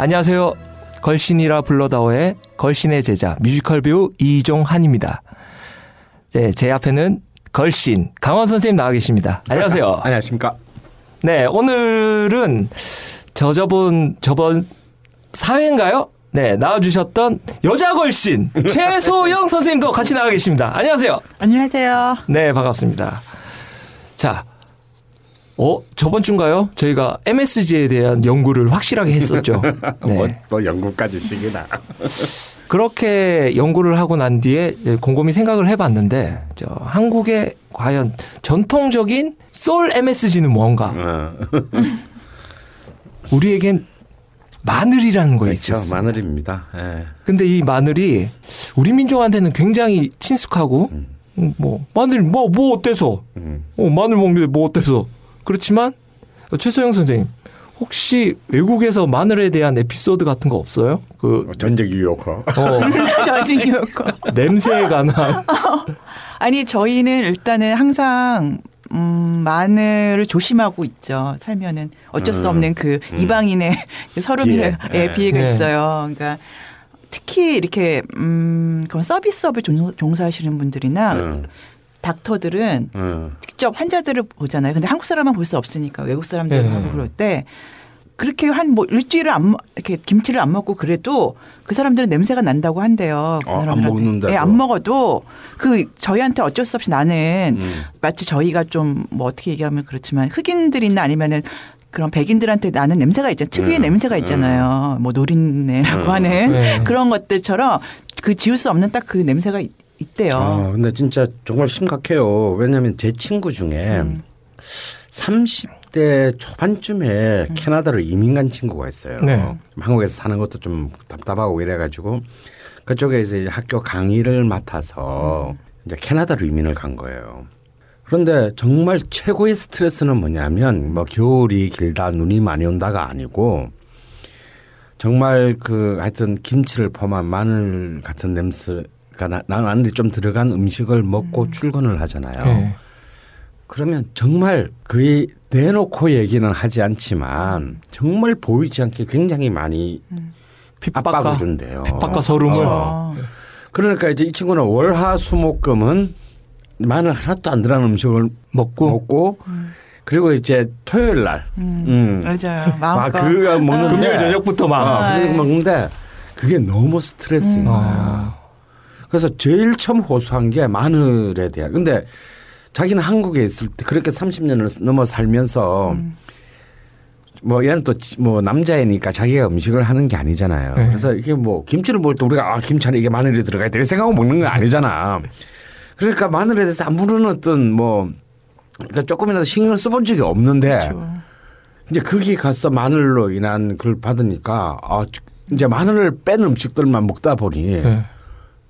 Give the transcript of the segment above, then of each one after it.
안녕하세요. 걸신이라 불러다오의 걸신의 제자 뮤지컬 배우 이종한입니다. 네, 제 앞에는 걸신 강원 선생님 나와 계십니다. 안녕하세요. 안녕하십니까. 네, 오늘은 저저번 저번 사회인가요? 네, 나와주셨던 여자 걸신 최소영 선생님도 같이 나와 계십니다. 안녕하세요. 안녕하세요. 네, 반갑습니다. 자, 어, 저번 주인가요? 저희가 MSG에 대한 연구를 확실하게 했었죠. 네. 뭐, 또 연구까지 시기다. 그렇게 연구를 하고 난 뒤에 곰곰이 생각을 해봤는데, 저 한국의 과연 전통적인 솔 MSG는 뭔가? 어. 우리에겐 마늘이라는 거에 그렇죠. 있었어요. 마늘입니다. 예. 근데 이 마늘이 우리 민족한테는 굉장히 친숙하고 음, 뭐 마늘 뭐뭐 어때서 음. 어, 마늘 먹는데 뭐 어때서 그렇지만 어, 최소영 선생님 혹시 외국에서 마늘에 대한 에피소드 같은 거 없어요? 그 전적 유효커. 어, 저지기였고. 냄새에 관한 아니 저희는 일단은 항상 음, 마늘을 조심하고 있죠. 살면은 어쩔 수 음. 없는 그 음. 이방인의 서름의 비애. 예, 네. 비애가 네. 있어요. 그러니까 특히 이렇게 음, 그런 서비스업에 종- 종사하시는 분들이나 음. 닥터들은 음. 직접 환자들을 보잖아요. 근데 한국 사람만 볼 수 없으니까 외국 사람들 네. 하고 그럴 때 그렇게 한 뭐 일주일을 안 먹- 이렇게 김치를 안 먹고 그래도 그 사람들은 냄새가 난다고 한대요. 그 어, 안. 먹는데도? 예, 안 먹어도 그 저희한테 어쩔 수 없이 나는 음. 마치 저희가 좀 뭐 어떻게 얘기하면 그렇지만 흑인들이나 아니면은 그런 백인들한테 나는 냄새가 있잖아요. 특유의 음. 냄새가 있잖아요. 뭐 노린내라고 음. 하는 네. 그런 것들처럼 그 지울 수 없는 딱 그 냄새가 있- 있대요. 아, 근데 진짜 정말 심각해요. 왜냐하면 제 친구 중에 음. 30대 초반쯤에 캐나다로 이민 간 친구가 있어요. 네. 한국에서 사는 것도 좀 답답하고 이래가지고 그쪽에서 이제 학교 강의를 맡아서 이제 캐나다로 이민을 간 거예요. 그런데 정말 최고의 스트레스는 뭐냐면 뭐 겨울이 길다 눈이 많이 온다가 아니고 정말 그 하여튼 김치를 포함한 마늘 같은 냄새 가 나, 나 마늘이 좀 들어간 음식을 먹고 출근을 하잖아요. 네. 그러면 정말 거의 내놓고 얘기는 하지 않지만 정말 보이지 않게 굉장히 많이 핍박을 압박과? 준대요. 핍박과 서름을 어. 그러니까 이제 이 친구는 월화수목금은 마늘 하나도 안 들어간 음식을 먹고 먹고 그리고 이제 토요일 날 음. 맞아요. 아, 마음껏. 그거 먹는데 금요일 저녁부터 막 아, 그래서 먹는데 그게 너무 스트레스인 거예요. 아, 그래서 제일 처음 호소한 게 마늘에 대한. 근데 자기는 한국에 있을 때 그렇게 30년을 넘어 살면서 뭐 얘는 또 뭐 남자애니까 자기가 음식을 하는 게 아니잖아요. 네. 그래서 이게 뭐 김치를 먹을 때 우리가 아 김치 안에 이게 마늘이 들어가야 돼 생각하고 먹는 거 아니잖아. 그러니까 마늘에 대해서 아무런 어떤 뭐 그러니까 조금이라도 신경을 써본 적이 없는데 그렇죠. 이제 거기 가서 마늘로 인한 그걸 받으니까 아 이제 마늘을 뺀 음식들만 먹다 보니 네.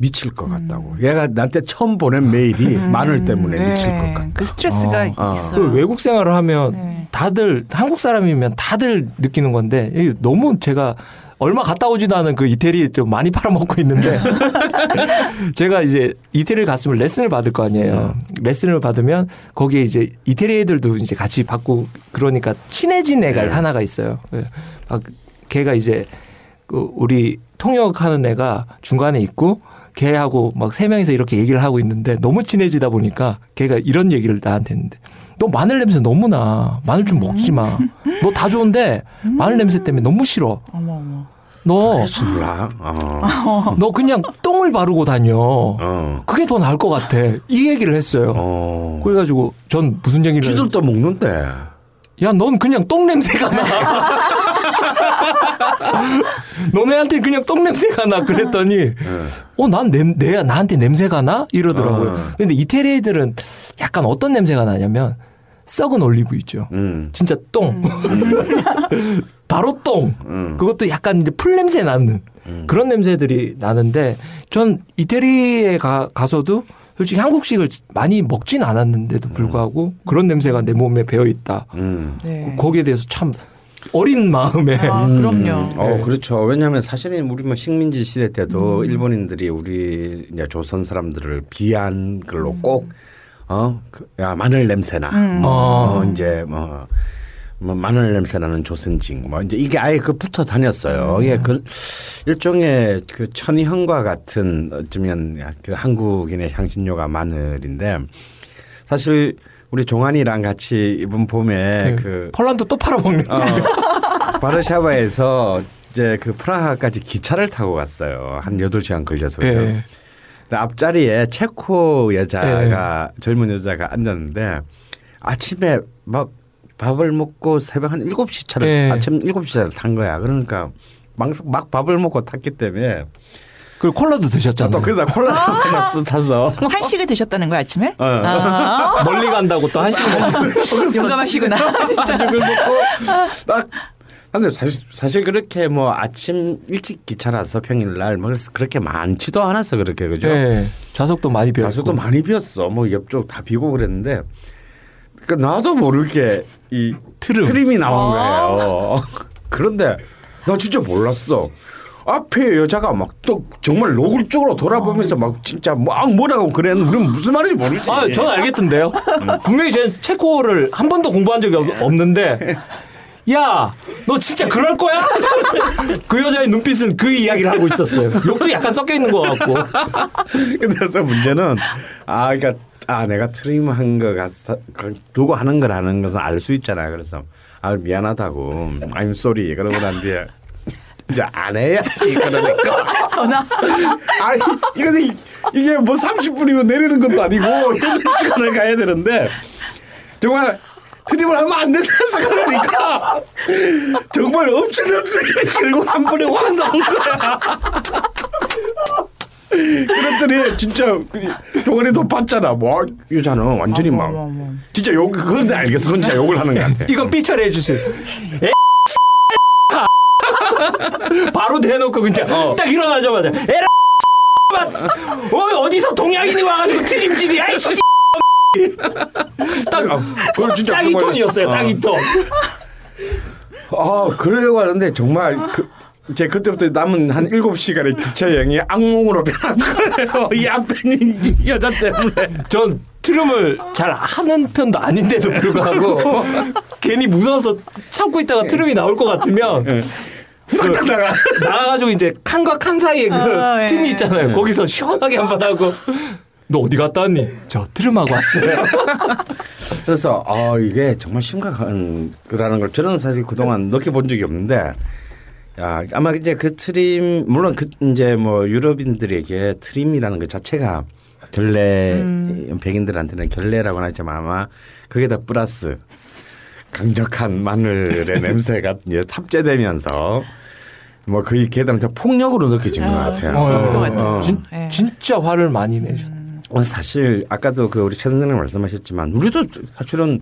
미칠 것 같다고. 얘가 나한테 처음 보낸 메일이 마늘 때문에 네. 미칠 것 같다. 그 스트레스가 어, 어. 있어요. 그 외국 생활을 하면 네. 다들 한국 사람이면 다들 느끼는 건데 너무 제가 얼마 갔다 오지도 않은 그 이태리 좀 많이 팔아먹고 있는데 제가 이제 이태리를 갔으면 레슨을 받을 거 아니에요. 레슨을 받으면 거기에 이제 이태리 애들도 이제 같이 받고 그러니까 친해진 애가 네. 하나가 있어요. 그막 걔가 이제 그 우리 통역하는 애가 중간에 있고 걔하고 막 세 명이서 이렇게 얘기를 하고 있는데 너무 친해지다 보니까 걔가 이런 얘기를 나한테 했는데 너 마늘 냄새 너무 나. 마늘 좀 먹지 마. 너 다 좋은데 마늘 냄새 때문에 너무 싫어. 어머 어머. 너. 어. 너 그냥 똥을 바르고 다녀. 어. 그게 더 나을 것 같아. 이 얘기를 했어요. 어. 그래가지고 전 무슨 얘기를 했 쥐들도 먹는데. 야, 넌 그냥 똥 냄새가 나. 너네한테 그냥 똥 냄새가 나. 그랬더니, 어, 난 냄, 내, 나한테 냄새가 나? 이러더라고요. 어. 근데 이태리 애들은 약간 어떤 냄새가 나냐면, 썩은 올리브 있죠. 음. 진짜 똥. 바로 똥. 음. 그것도 약간 이제 풀 냄새 나는 그런 냄새들이 나는데 전 이태리에 가, 가서도 솔직히 한국식을 많이 먹진 않았는데도 불구하고 그런 냄새가 내 몸에 배어 있다. 음. 네. 거기에 대해서 참 어린 마음에 아, 그럼요. 어, 네. 그렇죠. 왜냐하면 사실은 우리 뭐 식민지 시대 때도 일본인들이 우리 이제 조선 사람들을 비한 걸로 꼭 어, 그, 야, 마늘 냄새나. 뭐, 어. 어, 이제 뭐, 뭐 마늘 냄새 나는 조선징 뭐 이제 이게 아예 그 붙어 다녔어요. 이게 그 일종의 그 천희향과 같은 어쩌면 그 한국인의 향신료가 마늘인데 사실 우리 종환이랑 같이 이번 봄에 네. 그 폴란드 또 팔아먹는 어, 바르샤바에서 이제 그 프라하까지 기차를 타고 갔어요. 한 여덟 시간 걸려서요. 예. 근데 앞자리에 체코 여자가 젊은 여자가 앉았는데 아침에 막 밥을 먹고 새벽 한 7시 차를 예. 아침 7시 차를 탄 거야. 그러니까 막, 막 밥을 먹고 탔기 때문에 그리고 콜라도 드셨잖아요. 또 그러다 콜라 마셨어 타서 한식을 드셨다는 거야 아침에? 어. 아, 멀리 간다고 또한 시간 먹었어요. 용감하시구나 진짜. 딱 근데 사실, 사실 그렇게 뭐 아침 일찍 기차라서 평일날 뭐 그래서 그렇게 많지도 않았어 그렇게 그죠? 예. 좌석도 많이 비었고. 가수도 많이 비었어. 뭐 옆쪽 다 비고 그랬는데 그 나도 모르게 이 트름. 트림이 나온 거예요. 그런데 나 진짜 몰랐어. 앞에 여자가 막 또 정말 노골적으로 돌아보면서 막 진짜 막 뭐라고 그랬는데 그럼 무슨 말인지 모르지. 아, 전 알겠던데요. 분명히 제가 체코를 한 번도 공부한 적이 없- 없는데, 야, 너 진짜 그럴 거야? 그 여자의 눈빛은 그 이야기를 하고 있었어요. 욕도 약간 섞여 있는 것 같고. 근데 또 문제는 아 그러니까 아 내가 트림한 거 같아 두고 하는 거라는 것은 알 수 있잖아. 그래서 아 미안하다고 I'm sorry 그러고 난 뒤에 이제 안 해야지 그러니까 전화. 아니 이거 이게 뭐 30분이면 내리는 것도 아니고 8시간을 가야 되는데 정말 트림을 하면 안 된다서 그러니까 정말 엄청난 수익을 결국 한 번에 확 나온 거야. 그랬더니 진짜 종아리 더 봤잖아. 뭐 여자는 완전히 막. 진짜 욕 그건데 알겠어. 그건 진짜 욕을 하는 거 같아. 이건 삐처리 해 주세요. 에 바로 대놓고 그냥 딱 일어나자마자 에라 어, 어디서 동양인이 와가지고 트림질이야 이씨 딱, 그걸 진짜 딱이 정말- 톤이었어요 딱이 톤. 아, 그러려고 하는데 정말 그, 제 그때부터 남은 한 7시간의 기차 여행이 악몽으로 변한 거예요. 이 앞에 있는 이 여자 때문에. 전 트름을 잘 하는 편도 아닌데도 불구하고 괜히 무서워서 참고 있다가 트름이 나올 것 같으면 후딱 나가. 나가가지고 이제 칸과 칸 사이에 그 아, 예. 틈이 있잖아요. 거기서 시원하게 한 번 하고 너 어디 갔다 왔니? 저 트름하고 왔어요. 그래서 아, 이게 정말 심각한 거라는 걸 저는 사실 그동안 느껴본 적이 없는데 야, 아마 이제 그 트림 물론 그 이제 뭐 유럽인들에게 트림이라는 것 자체가 결례 백인들한테는 결례라고는 하지만 아마 거기다 플러스 강력한 마늘의 냄새가 이제 탑재되면서 뭐 거의 걔들한테 폭력으로 느껴진 것 같아요. 그랬을 것 같아요. 어. 진, 네. 진짜 화를 많이 내셨. 어, 사실 아까도 그 우리 최 선생님 말씀하셨지만 우리도 사실은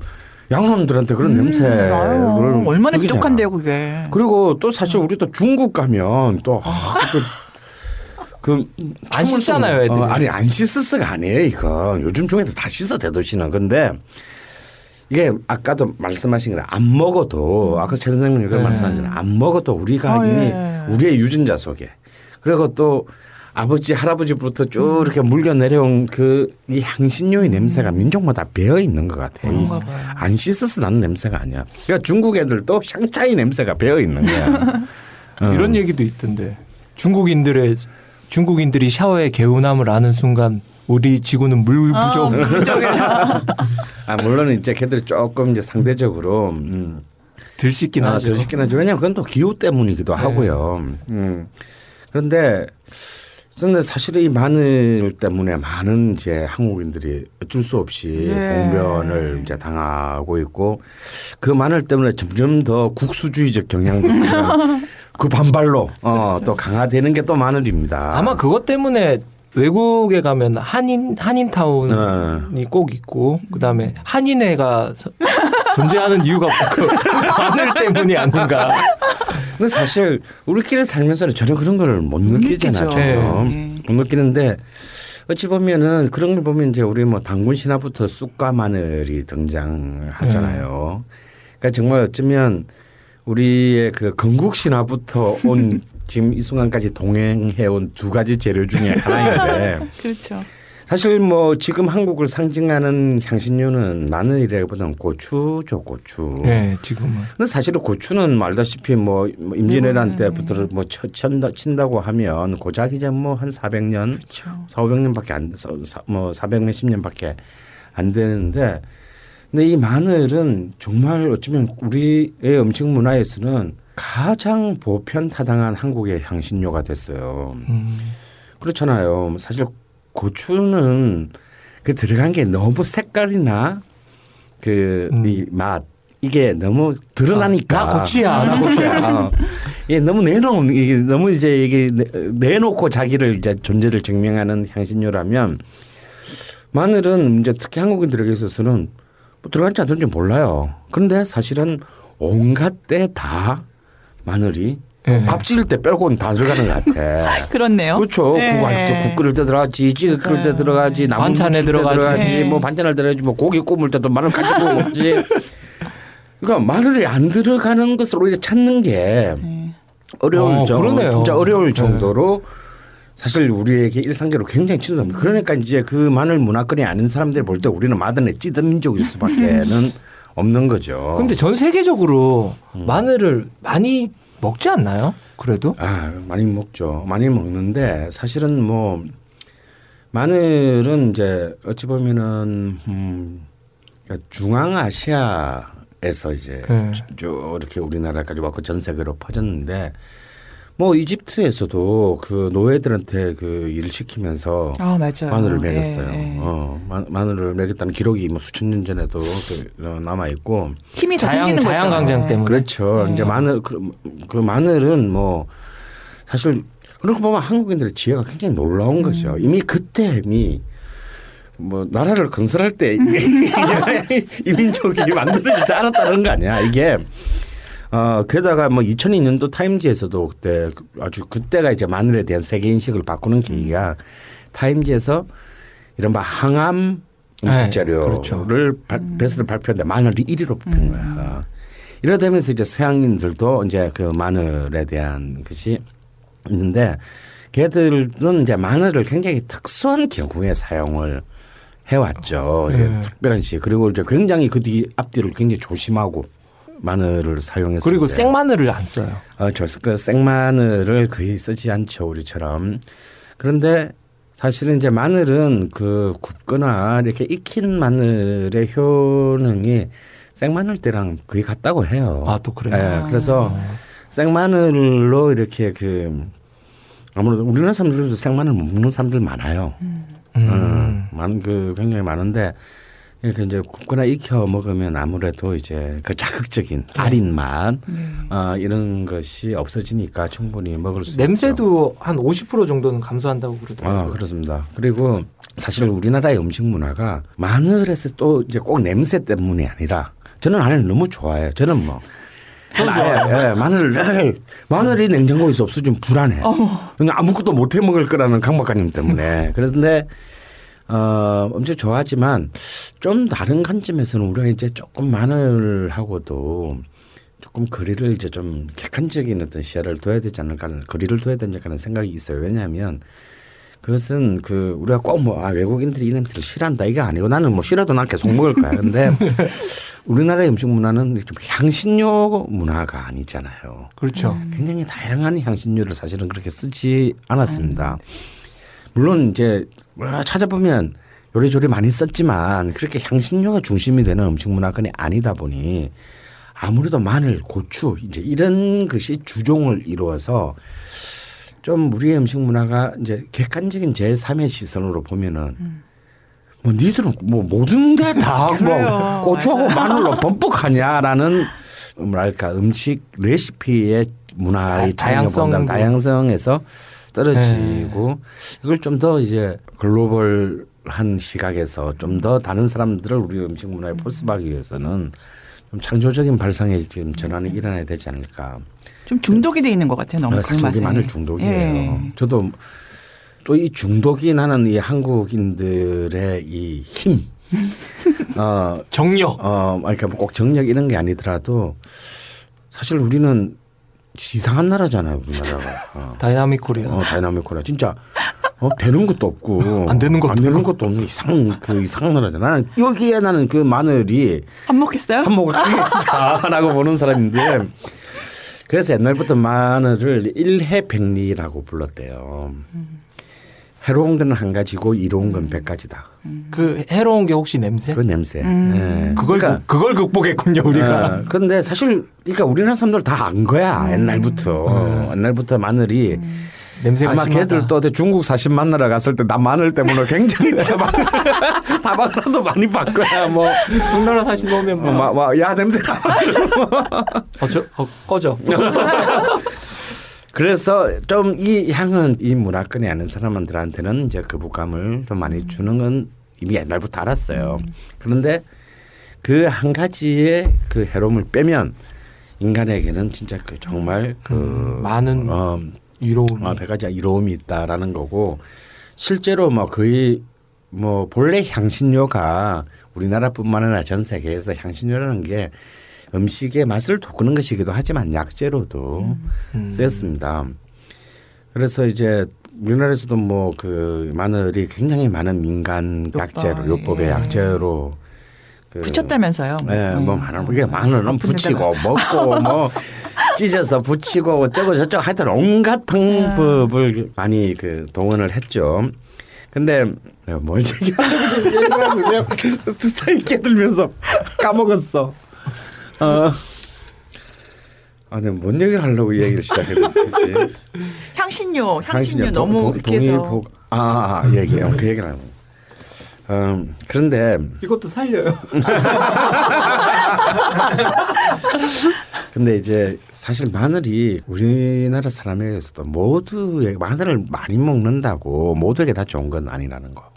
양놈들한테 그런 냄새를 아유, 얼마나. 지독한데요 그게. 그리고 또 사실 우리도 중국 가면 또 아, 그, 그안 씻잖아요, 애들이. 어, 아니 안 씻었어가 아니에요 이건 요즘 중에도 다 씻어 대도시는 근데 이게 아까도 말씀하신 거다 안 먹어도 아까 최 선생님이 그런 네. 말씀하셨잖아요 안 먹어도 우리가 아, 이미 예. 우리의 유전자 속에 그리고 또 아버지 할아버지부터 쭉 음. 이렇게 물려 내려온 그 이 향신료의 냄새가 민족마다 배어 있는 것 같아. 봐요. 안 씻어서 나는 냄새가 아니야. 그러니까 중국 애들도 샹차이 냄새가 배어 있는 거야. 어. 이런 얘기도 있던데 중국인들의 중국인들이 샤워의 개운함을 아는 순간 우리 지구는 물 부족. 아 물론 이제 걔들이 조금 이제 상대적으로 음, 들 씻긴 아, 하죠. 덜 씻긴 하죠. 왜냐하면 그건 또 기후 때문이기도 네. 하고요. 음. 그런데 근데 사실 이 마늘 때문에 많은 이제 한국인들이 어쩔 수 없이 네. 봉변을 이제 당하고 있고 그 마늘 때문에 점점 더 국수주의적 경향도 그 반발로 어, 또 강화되는 게 또 마늘입니다. 아마 그것 때문에 외국에 가면 한인 한인타운이 꼭 있고 그다음에 한인회가 서- 존재하는 이유가 그 마늘 때문이 아닌가. 근데 사실 우리끼리 살면서는 전혀 그런 걸 못 느끼잖아. 느끼죠. 전혀. 네. 못 느끼는데 어찌 보면은 그런 걸 보면 이제 우리 뭐 당군 신화부터 쑥과 마늘이 등장하잖아요. 그러니까 정말 어쩌면 우리의 그 건국 신화부터 온 지금 이 순간까지 동행해온 두 가지 재료 중에 하나인데 그렇죠. 사실 뭐 지금 한국을 상징하는 향신료는 마늘이라기보다는 고추죠, 고추. 네, 지금은. 근데 사실은 고추는 뭐 알다시피 뭐 임진왜란 때부터 뭐 쳐- 친다, 친다고 하면 고작 이제 뭐 한 400년, 그렇죠. 4, 500년밖에 안, 사- 사- 뭐 400몇 년밖에 안 되는데 근데 이 마늘은 정말 어쩌면 우리의 음식 문화에서는 가장 보편 타당한 한국의 향신료가 됐어요. 음. 그렇잖아요. 사실 고추는 그 들어간 게 너무 색깔이나 그이맛 이게 너무 드러나니까 나 고추야, 나 고추야. 어. 이게 너무 내놓은 이게 너무 이제 이게 내- 내놓고 자기를 이제 존재를 증명하는 향신료라면 마늘은 이제 특히 한국인들에게 있어서는 뭐 들어간지 안 들어간지 몰라요. 그런데 사실은 온갖 때 다 마늘이 예. 밥 지을 때 빼고는 다 들어가는 것 같아. 그렇네요. 그렇죠. 네. 국, 할 때, 국 끓일 때 들어가지, 찌개 끓일 때. 들어가지, 반찬에 들어가지. 들어가지, 네. 뭐 반찬을 들어가지, 뭐 고기 구울 때도 마늘 가지고 먹지. 그러니까 마늘이 안 들어가는 것을 오히려 찾는 게 네. 어려울 어, 정 그러네요. 진짜 어려울 네. 정도로 사실 우리에게 일상적으로 굉장히 친숙합니다. 그러니까 이제 그 마늘 문화권이 아는 사람들이 볼 때 우리는 마늘에 찌든 민족일 수밖에는 없는 거죠. 근데 전 세계적으로 음. 마늘을 많이 먹지 않나요? 그래도? 아, 많이 먹죠. 많이 먹는데 사실은 뭐 마늘은 이제 어찌 보면은 음 그러니까 중앙아시아에서 이제 네. 쭉 이렇게 우리나라까지 왔고 전 세계로 퍼졌는데 뭐 이집트에서도 그 노예들한테 그 일을 시키면서 아 맞아요. 마늘을 예, 먹였어요. 예. 어, 마, 마늘을 먹였다는 기록이 뭐 수천 년 전에도 그, 어, 남아 있고 힘이 더 자양 생기는 거죠. 자양 강장 네. 때문에. 그렇죠. 네. 이제 마늘 그, 그 마늘은 뭐 사실 그렇게 보면 한국인들의 지혜가 굉장히 놀라운 거죠. 이미 그때 이미 뭐 나라를 건설할 때 이 민족이 만들어질 줄 알았다는 거 아니야. 이게 어 게다가 뭐 2002년도 타임지에서도 그때 아주 그때가 이제 마늘에 대한 세계 인식을 바꾸는 계기가 타임지에서 이른바 항암 음식 네, 재료를 그렇죠. 발- 베스트를 발표했는데 마늘이 1위로 뽑힌 거야. 이러다면서 이제 서양인들도 이제 그 마늘에 대한 것이 있는데 걔들은 이제 마늘을 굉장히 특수한 경우에 사용을 해왔죠. 네. 특별한 시 그리고 이제 굉장히 그 뒤 앞뒤를 굉장히 조심하고 마늘을 사용했어요. 그리고 생마늘을 안 써요. 어, 저그 생마늘을 거의 쓰지 않죠 우리처럼. 그런데 사실은 이제 마늘은 그 굽거나 이렇게 익힌 마늘의 효능이 생마늘 때랑 거의 같다고 해요. 아, 또 그래요? 예, 그래서 생마늘로 이렇게 그 아무래도 우리나라 사람들도 생마늘 못 먹는 사람들 많아요. 음. 어, 많은 그 굉장히 많은데 이렇게 이제 굽거나 익혀 먹으면 아무래도 이제 그 자극적인 네. 아린 맛 어, 이런 것이 없어지니까 충분히 먹을 수. 냄새도 한 50% 정도는 감소한다고 아 그러더라고요. 그렇습니다. 그리고 사실 우리나라의 음식 문화가 마늘에서 또 이제 꼭 냄새 때문이 아니라 저는 마늘 너무 좋아해요. 저는 뭐 예, 예, 마늘을 마늘이 냉장고에 있어 없어지면 불안해. 그냥 아무것도 못 해 먹을 거라는 강 박사님 때문에. 그런데 어, 엄청 좋아하지만 좀 다른 관점에서는 우리가 이제 조금 마늘하고도 조금 거리를 이제 좀 객관적인 어떤 시야를 둬야 되지 않을까 하는 거리를 둬야 되지 않을까 하는 생각이 있어요. 왜냐하면 그것은 그 우리가 꼭뭐 아, 외국인들이 이 냄새를 싫어한다 이게 아니고 나는 뭐 싫어도 난 계속 먹을 거야. 근데 우리나라의 음식 문화는 좀 향신료 문화가 아니잖아요. 그렇죠. 굉장히 다양한 향신료를 사실은 그렇게 쓰지 않았습니다. 물론 이제 찾아보면 요리조리 많이 썼지만 그렇게 향신료가 중심이 되는 음식 문화권이 아니다 보니 아무래도 마늘, 고추 이제 이런 것이 주종을 이루어서 좀 우리의 음식 문화가 이제 객관적인 제3의 시선으로 보면은 뭐 니들은 뭐 모든 게 다 뭐. 고추하고 마늘로 범벅하냐라는 뭐랄까 음식 레시피의 문화의. 다양성 다양성에서 떨어지고 이걸 좀 더 이제 글로벌한 시각에서 좀 더 다른 사람들을 우리 음식 문화에 포섭하기 위해서는 좀 창조적인 발상의 지금 전환이 일어나야 되지 않을까. 좀 중독이 돼 있는 것 같아요. 너무 어, 그 사실. 우리 마늘 중독이에요. 예. 저도 또 이 중독이 나는 이 한국인들의 이 힘. 어, 정력. 어, 그러니까 꼭 정력 이런 게 아니더라도 사실 우리는 이상한 나라잖아요, 우리나라가. 어. Dynamic Korea. 어, Dynamic Korea. 진짜 어, 되는 것도 없고 안 되는 것도 안 되는 것도 없는 이상 그 이상한 나라잖아. 나는 여기에 나는 그 마늘이 한몫했어요? 한몫을 하겠다라고 보는 사람인데 그래서 옛날부터 마늘을 일해백리라고 불렀대요. 해로운 건 한 가지고 이로운 건 백 가지다. 그 해로운 게 혹시 냄새? 그 냄새. 예. 그걸 그러니까 극- 그걸 극복했군요 우리가. 어, 근데 사실 그러니까 우리나라 사람들 다 안 거야 옛날부터 옛날부터 마늘이 냄새가 아마 심하다. 걔들 또 중국 사신 만나러 갔을 때 나 마늘 때문에 굉장히 다방 다방이라도 많이 바꿔야 뭐 중나라 사신 오면 뭐, 뭐, 뭐, 야 냄새나. 어, 저, 어, 꺼져. 그래서 좀 이 향은 이 문화권에 아는 사람들한테는 이제 거부감을 좀 많이 주는 건 이미 옛날부터 알았어요. 그런데 그 한 가지의 그 해로움을 빼면 인간에게는 진짜 그 정말 그 음, 많은 어, 위로움이. 어, 백 가지 이로움이 있다라는 거고 실제로 뭐 거의 뭐 본래 향신료가 우리나라뿐만 아니라 전 세계에서 향신료라는 게 음식의 맛을 돋구는 것이기도 하지만 약재로도 음. 쓰였습니다. 그래서 이제 우리나라에서도 뭐 그 마늘이 굉장히 많은 민간 요법, 약재로 요법의 예. 약재로 그 붙였다면서요? 예, 뭐 음. 많은 그게 마늘은 붙이고. 먹고 뭐 찢어서 붙이고 어쩌고 저쩌고 하여튼 온갖 방법을 많이 그 동원을 했죠. 근데 내가 뭘 얘기하려고 내가 수사에 깨들면서 까먹었어. 어. 아, 내가 뭔 얘기를 하려고 이 얘기를 시작했는지. 향신료, 향신료 동- 너무 동- 이렇게 해서 동의보 아, 아, 얘기해요. 그 얘기를 하고. 음, 그런데 이것도 살려요. 근데 이제 사실 마늘이 우리나라 사람에게서도 모두에 마늘을 많이 먹는다고 모두에게 다 좋은 건 아니라는 거.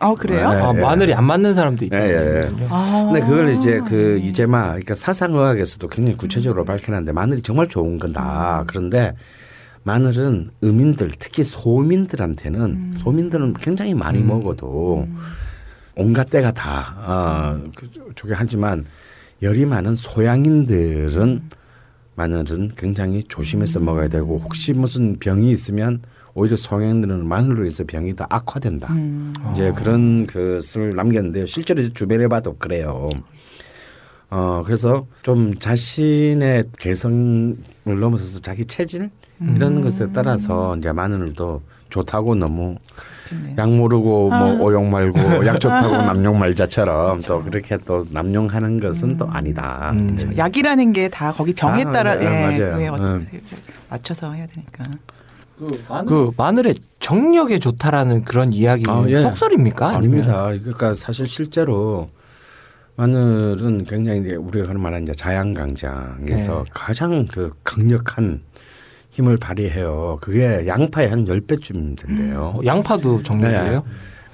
아 그래요? 네. 아, 마늘이 안 맞는 사람도 있다. 예, 예, 예. 아. 근데 그걸 이제 그 이제마 그러니까 사상의학에서도 굉장히 구체적으로 밝혀놨는데 마늘이 정말 좋은 건다. 그런데 마늘은 음인들 특히 소민들한테는 소민들은 굉장히 많이 먹어도 온갖 때가 다 어, 그, 저게 하지만 열이 많은 소양인들은 마늘은 굉장히 조심해서 먹어야 되고 혹시 무슨 병이 있으면 오히려 소양인들은 마늘로 인해서 병이 더 악화된다. 이제 그런 것을 남겼는데요. 실제로 주변에 봐도 그래요. 어 그래서 좀 자신의 개성을 넘어서서 자기 체질 이런 것에 따라서 이제 마늘도 좋다고 너무 그렇겠네요. 약 모르고 뭐 오용 말고 약 좋다고 남용 말자처럼 또 그렇게 또 남용하는 것은 또 아니다. 음. 이제 약이라는 게 다 거기 병에 아, 따라 네, 예, 맞아요. 음. 맞춰서 해야 되니까. 그 마늘의 정력에 좋다라는 그런 이야기 아, 예. 속설입니까? 아니면? 아닙니다. 그러니까 사실 실제로 마늘은 굉장히 이제 우리가 그런 말하는 이제 자양강장에서 네. 가장 그 강력한 힘을 발휘해요. 그게 양파의 한 10배쯤 된대요. 어, 양파도 정력이에요?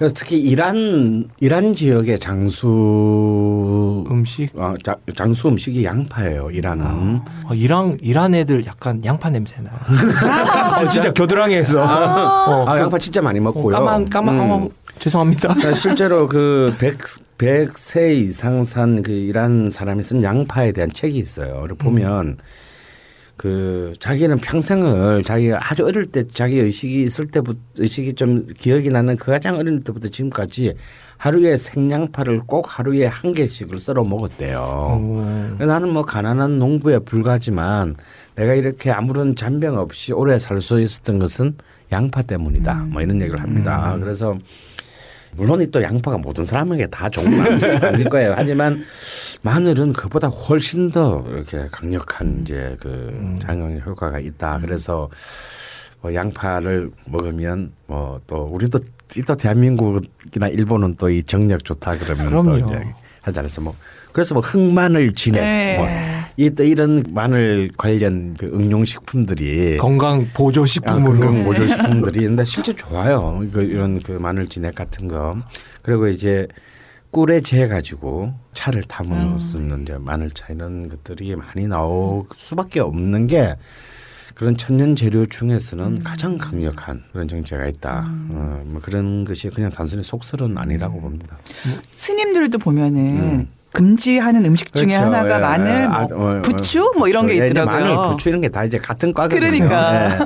그래서 특히 이란 이란 지역의 장수 음식? 어, 자, 장수 음식이 양파예요. 이란은. 어, 이란 이란 애들 약간 양파 냄새 나요. 어, 진짜 겨드랑이에서 어, 아, 그- 양파 진짜 많이 어, 먹고요. 까만 까만 음. 어, 죄송합니다. 그러니까 실제로 그 100, 100세 이상 산 그 이란 사람이 쓴 양파에 대한 책이 있어요. 그걸 보면 그 자기는 평생을 자기가 아주 어릴 때 자기 의식이 있을 때부터 의식이 좀 기억이 나는 그 가장 어릴 때부터 지금까지 하루에 생양파를 꼭 하루에 한 개씩을 썰어 먹었대요. 어, 나는 뭐 가난한 농부에 불과하지만 내가 이렇게 아무런 잔병 없이 오래 살 수 있었던 것은 양파 때문이다. 뭐 이런 얘기를 합니다. 그래서 물론 또 양파가 모든 사람에게 다 좋은 건 아닐 거예요. 하지만 마늘은 그보다 훨씬 더 이렇게 강력한 이제 그 장영 효과가 있다. 그래서 뭐 양파를 먹으면 뭐 또 우리도 또 대한민국이나 일본은 또 이 정력 좋다 그러면 또 그럼요. 이제 하지 않았어 뭐 그래서 뭐 흑마늘 진액 네. 뭐 이또 이런 마늘 관련 그 응용 식품들이 건강 보조 아, 식품으로 건강 보조 식품들이 근데 실제 좋아요. 그 이런 그 마늘 진액 같은 거 그리고 이제 꿀에 재해 가지고 차를 담을 수 있는 이제 마늘차 이런 것들이 많이 나올 수밖에 없는 게 그런 천연 재료 중에서는 가장 강력한 그런 정체가 있다. 어, 뭐 그런 것이 그냥 단순히 속설은 아니라고 봅니다. 스님들도 보면은 음. 금지하는 음식 중에 그렇죠. 하나가 예, 마늘, 아, 뭐 어, 어, 부추 뭐 이런 게 부추. 예, 있더라고요. 마늘, 부추 이런 게 다 이제 같은 과거든요. 그러니까. 예.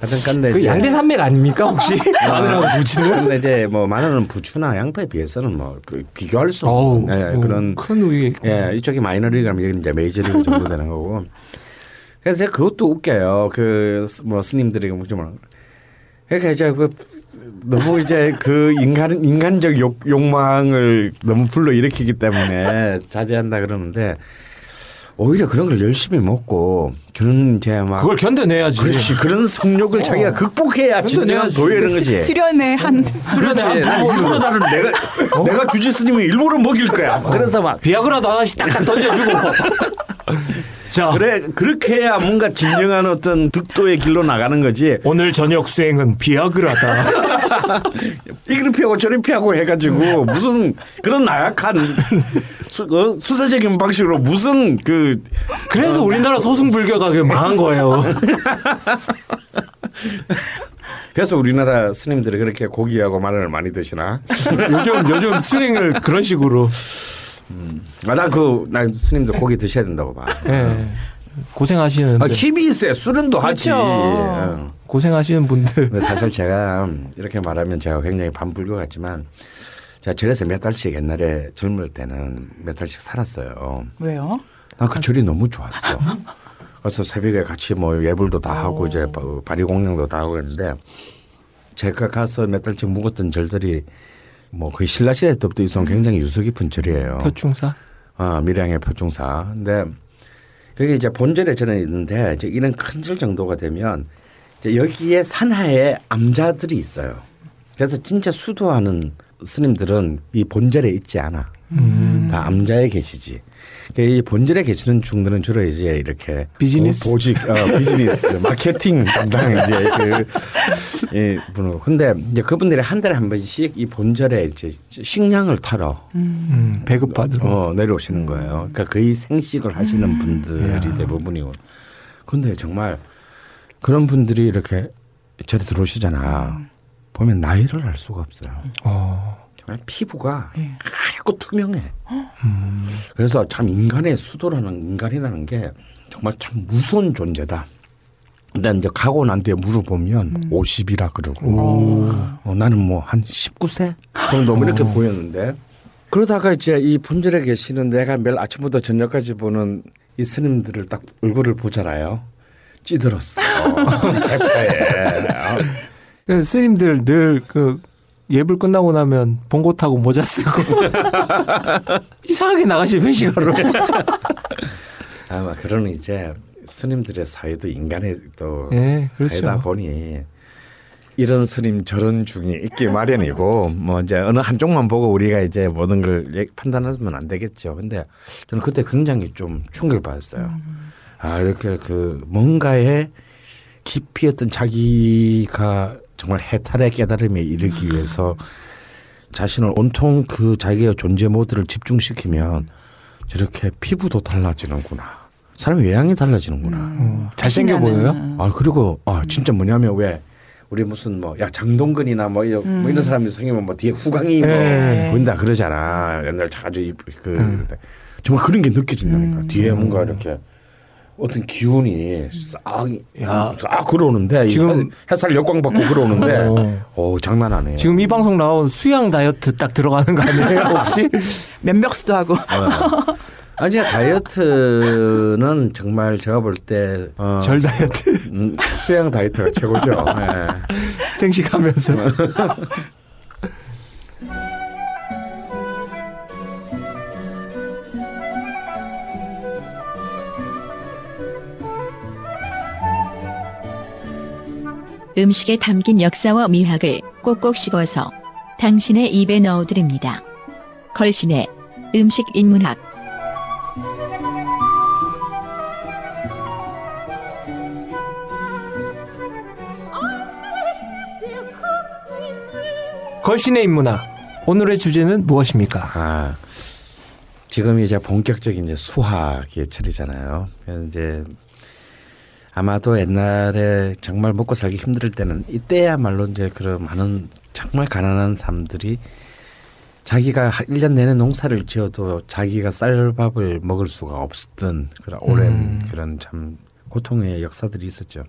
같은 과인데 그 양대 산맥 아닙니까 혹시 마늘하고 부추는? 근데 이제 뭐 마늘은 부추나 양파에 비해서는 뭐 비교할 수 어우, 없는 예, 어, 그런 큰 우위. 예, 이쪽이 마이너리그라면 여기 이제 메이저리그 정도 되는 거고. 그래서 제가 그것도 웃겨요. 그 뭐 스님들이 좀 그러니까 이제 그 너무 이제 그 인간 인간적 욕, 욕망을 너무 불러 일으키기 때문에 자제한다 그러는데 오히려 그런 걸 열심히 먹고 그런 이제 막 그걸 견뎌내야지. 그렇지 그런 성욕을 자기가 극복해야 진정한. 도예는 거지. 수련회 한 그렇지. 난 일부러 나는 내가 내가 주지 스님이 일부러 먹일 거야. 그래서 막 비아그라도 하나씩 딱딱 던져주고. 자 그래 그렇게 해야 뭔가 진정한 어떤 득도의 길로 나가는 거지. 오늘 저녁 수행은 비아그라다. 이리 피하고 저리 피하고 해가지고 무슨 그런 나약한 수, 어? 수사적인 방식으로 무슨 그 그래서 우리나라 소승불교가 그 망한 거예요. 그래서 우리나라 스님들이 그렇게 고기하고 마늘을 많이 드시나? 요즘 요즘 수행을 그런 식으로. 아, 나 그 나 스님들 고기 드셔야 된다고 봐. 예. 고생하시는 아, 분- 힘이 있어야 수련도 하지. 그렇죠. 어. 고생하시는 분들. 사실 제가 이렇게 말하면 제가 굉장히 반불교 같지만 제가 절에서 몇 달씩 옛날에 젊을 때는 몇 달씩 살았어요. 왜요? 난 그 절이 너무 좋았어. 그래서 새벽에 같이 뭐 예불도 다 하고 이제 바리 공양도 다 하고 했는데 제가 가서 몇 달씩 묵었던 절들이 뭐 거의 신라 시대 때부터 있어온 굉장히 유서 깊은 절이에요. 표충사. 어, 밀양의 표충사. 근데 그게 이제 본절에 저는 있는데 이제 이런 큰 절 정도가 되면 이제 여기에 산하에 암자들이 있어요. 그래서 진짜 수도하는 스님들은 이 본절에 있지 않아. 다 암자에 계시지. 그러니까 이 본절에 계시는 중들은 주로 이제 이렇게 비즈니스? 보- 보직, 어, 비즈니스, 마케팅 담당 이제 그 예, 분으로. 근데 이제 그분들이 한 달에 한 번씩 이 본절에 이제 식량을 타러 음, 배급받으러. 어, 내려오시는 거예요. 그러니까 거의 생식을 하시는 분들이 대부분이고. 근데 정말 그런 분들이 이렇게 절에 들어오시잖아. 보면 나이를 알 수가 없어요. 어. 정말 피부가 네. 하얗고 투명해. 그래서 참 인간의 수도라는 인간이라는 게 정말 참 무서운 존재다. 근데 이제 가고 난 뒤에 물어보면 50이라 그러고 어, 나는 뭐 한 19세 정도 뭐 이렇게 보였는데 그러다가 이제 이 본절에 계시는 내가 매일 아침부터 저녁까지 보는 이 스님들을 딱 얼굴을 보잖아요. 찌들었어. 세파에. 어. 그 스님들 늘 그 예불 끝나고 나면 봉고 타고 모자 쓰고 이상하게 나가시 회식하러. 아마 그런 이제 스님들의 사회도 인간의 또 예, 그렇죠. 사회다 보니 이런 스님 저런 중이 있기 마련이고 뭐 이제 어느 한쪽만 보고 우리가 이제 모든 걸 얘- 판단하면 안 되겠죠. 근데 저는 그때 굉장히 좀 충격을 받았어요. 아 이렇게 그 뭔가에 깊이 어떤 자기가 정말 해탈의 깨달음에 이르기 위해서 자신을 온통 그 자기의 존재 모드를 집중시키면 저렇게 피부도 달라지는구나. 사람의 외양이 달라지는구나. 어, 잘생겨 보여요? 아 그리고 아 진짜 뭐냐면 왜 우리 무슨 뭐 야 장동건이나 뭐, 이런 뭐 이런 사람이 생기면 뭐 뒤에 후광이 뭐 예. 보인다 그러잖아. 옛날 자주 이- 그 정말 그런 게 느껴진다니까. 뒤에 뭔가 이렇게 어떤 기운이 싹, 야, 싹 걸어오는데 지금- 햇살 역광 받고 걸어오는데 어. 오 장난 아니에요. 지금 이 방송 나온 수양 다이어트 딱 들어가는 거 아니에요 혹시? 면벽수도 하고 아니 다이어트는 정말 제가 볼 때 어, 절 다이어트 음, 수양 다이어트가 최고죠. 네. 생식하면서. 음식에 담긴 역사와 미학을 꼭꼭 씹어서 당신의 입에 넣어드립니다. 걸신의 음식 인문학 걸신의 인문학. 오늘의 주제는 무엇입니까? 아, 지금 이제 본격적인 이제 수학의 철이잖아요. 그래서 이제 아마도 옛날에 정말 먹고 살기 힘들 때는 이때야말로 이제 그런 많은 정말 가난한 사람들이 자기가 1년 내내 농사를 지어도 자기가 쌀밥을 먹을 수가 없었던 그런 오랜 음. 그런 참 고통의 역사들이 있었죠.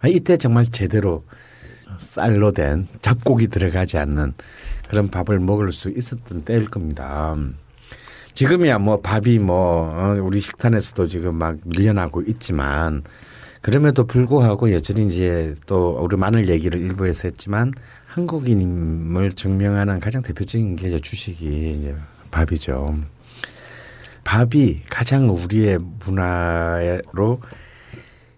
아, 이때 정말 제대로 쌀로 된 잡곡이 들어가지 않는 그런 밥을 먹을 수 있었던 때일 겁니다. 지금이야 뭐 밥이 뭐 어, 우리 식단에서도 지금 막 밀려나고 있지만 그럼에도 불구하고 여전히 이제 또 우리 마늘 얘기를 일부에서 했지만 한국인임을 증명하는 가장 대표적인 게 이제 주식이 이제 밥이죠. 밥이 가장 우리의 문화로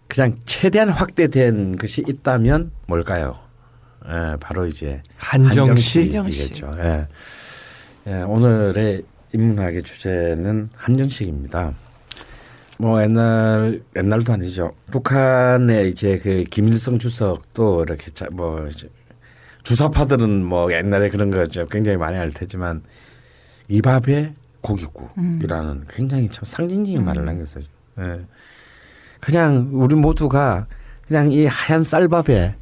그냥 최대한 확대된 것이 있다면 뭘까요? 예, 바로 이제 한정식. 한정식이겠죠. 예. 예, 오늘의 인문학의 주제는 한정식입니다. 뭐 옛날 옛날도 아니죠. 북한의 이제 그 김일성 주석도 이렇게 자, 뭐 이제 주사파들은 뭐 옛날에 그런 거죠. 굉장히 많이 알 테지만 이 밥에 고깃국이라는 굉장히 참 상징적인 말을 남겼어요. 예. 그냥 우리 모두가 그냥 이 하얀 쌀밥에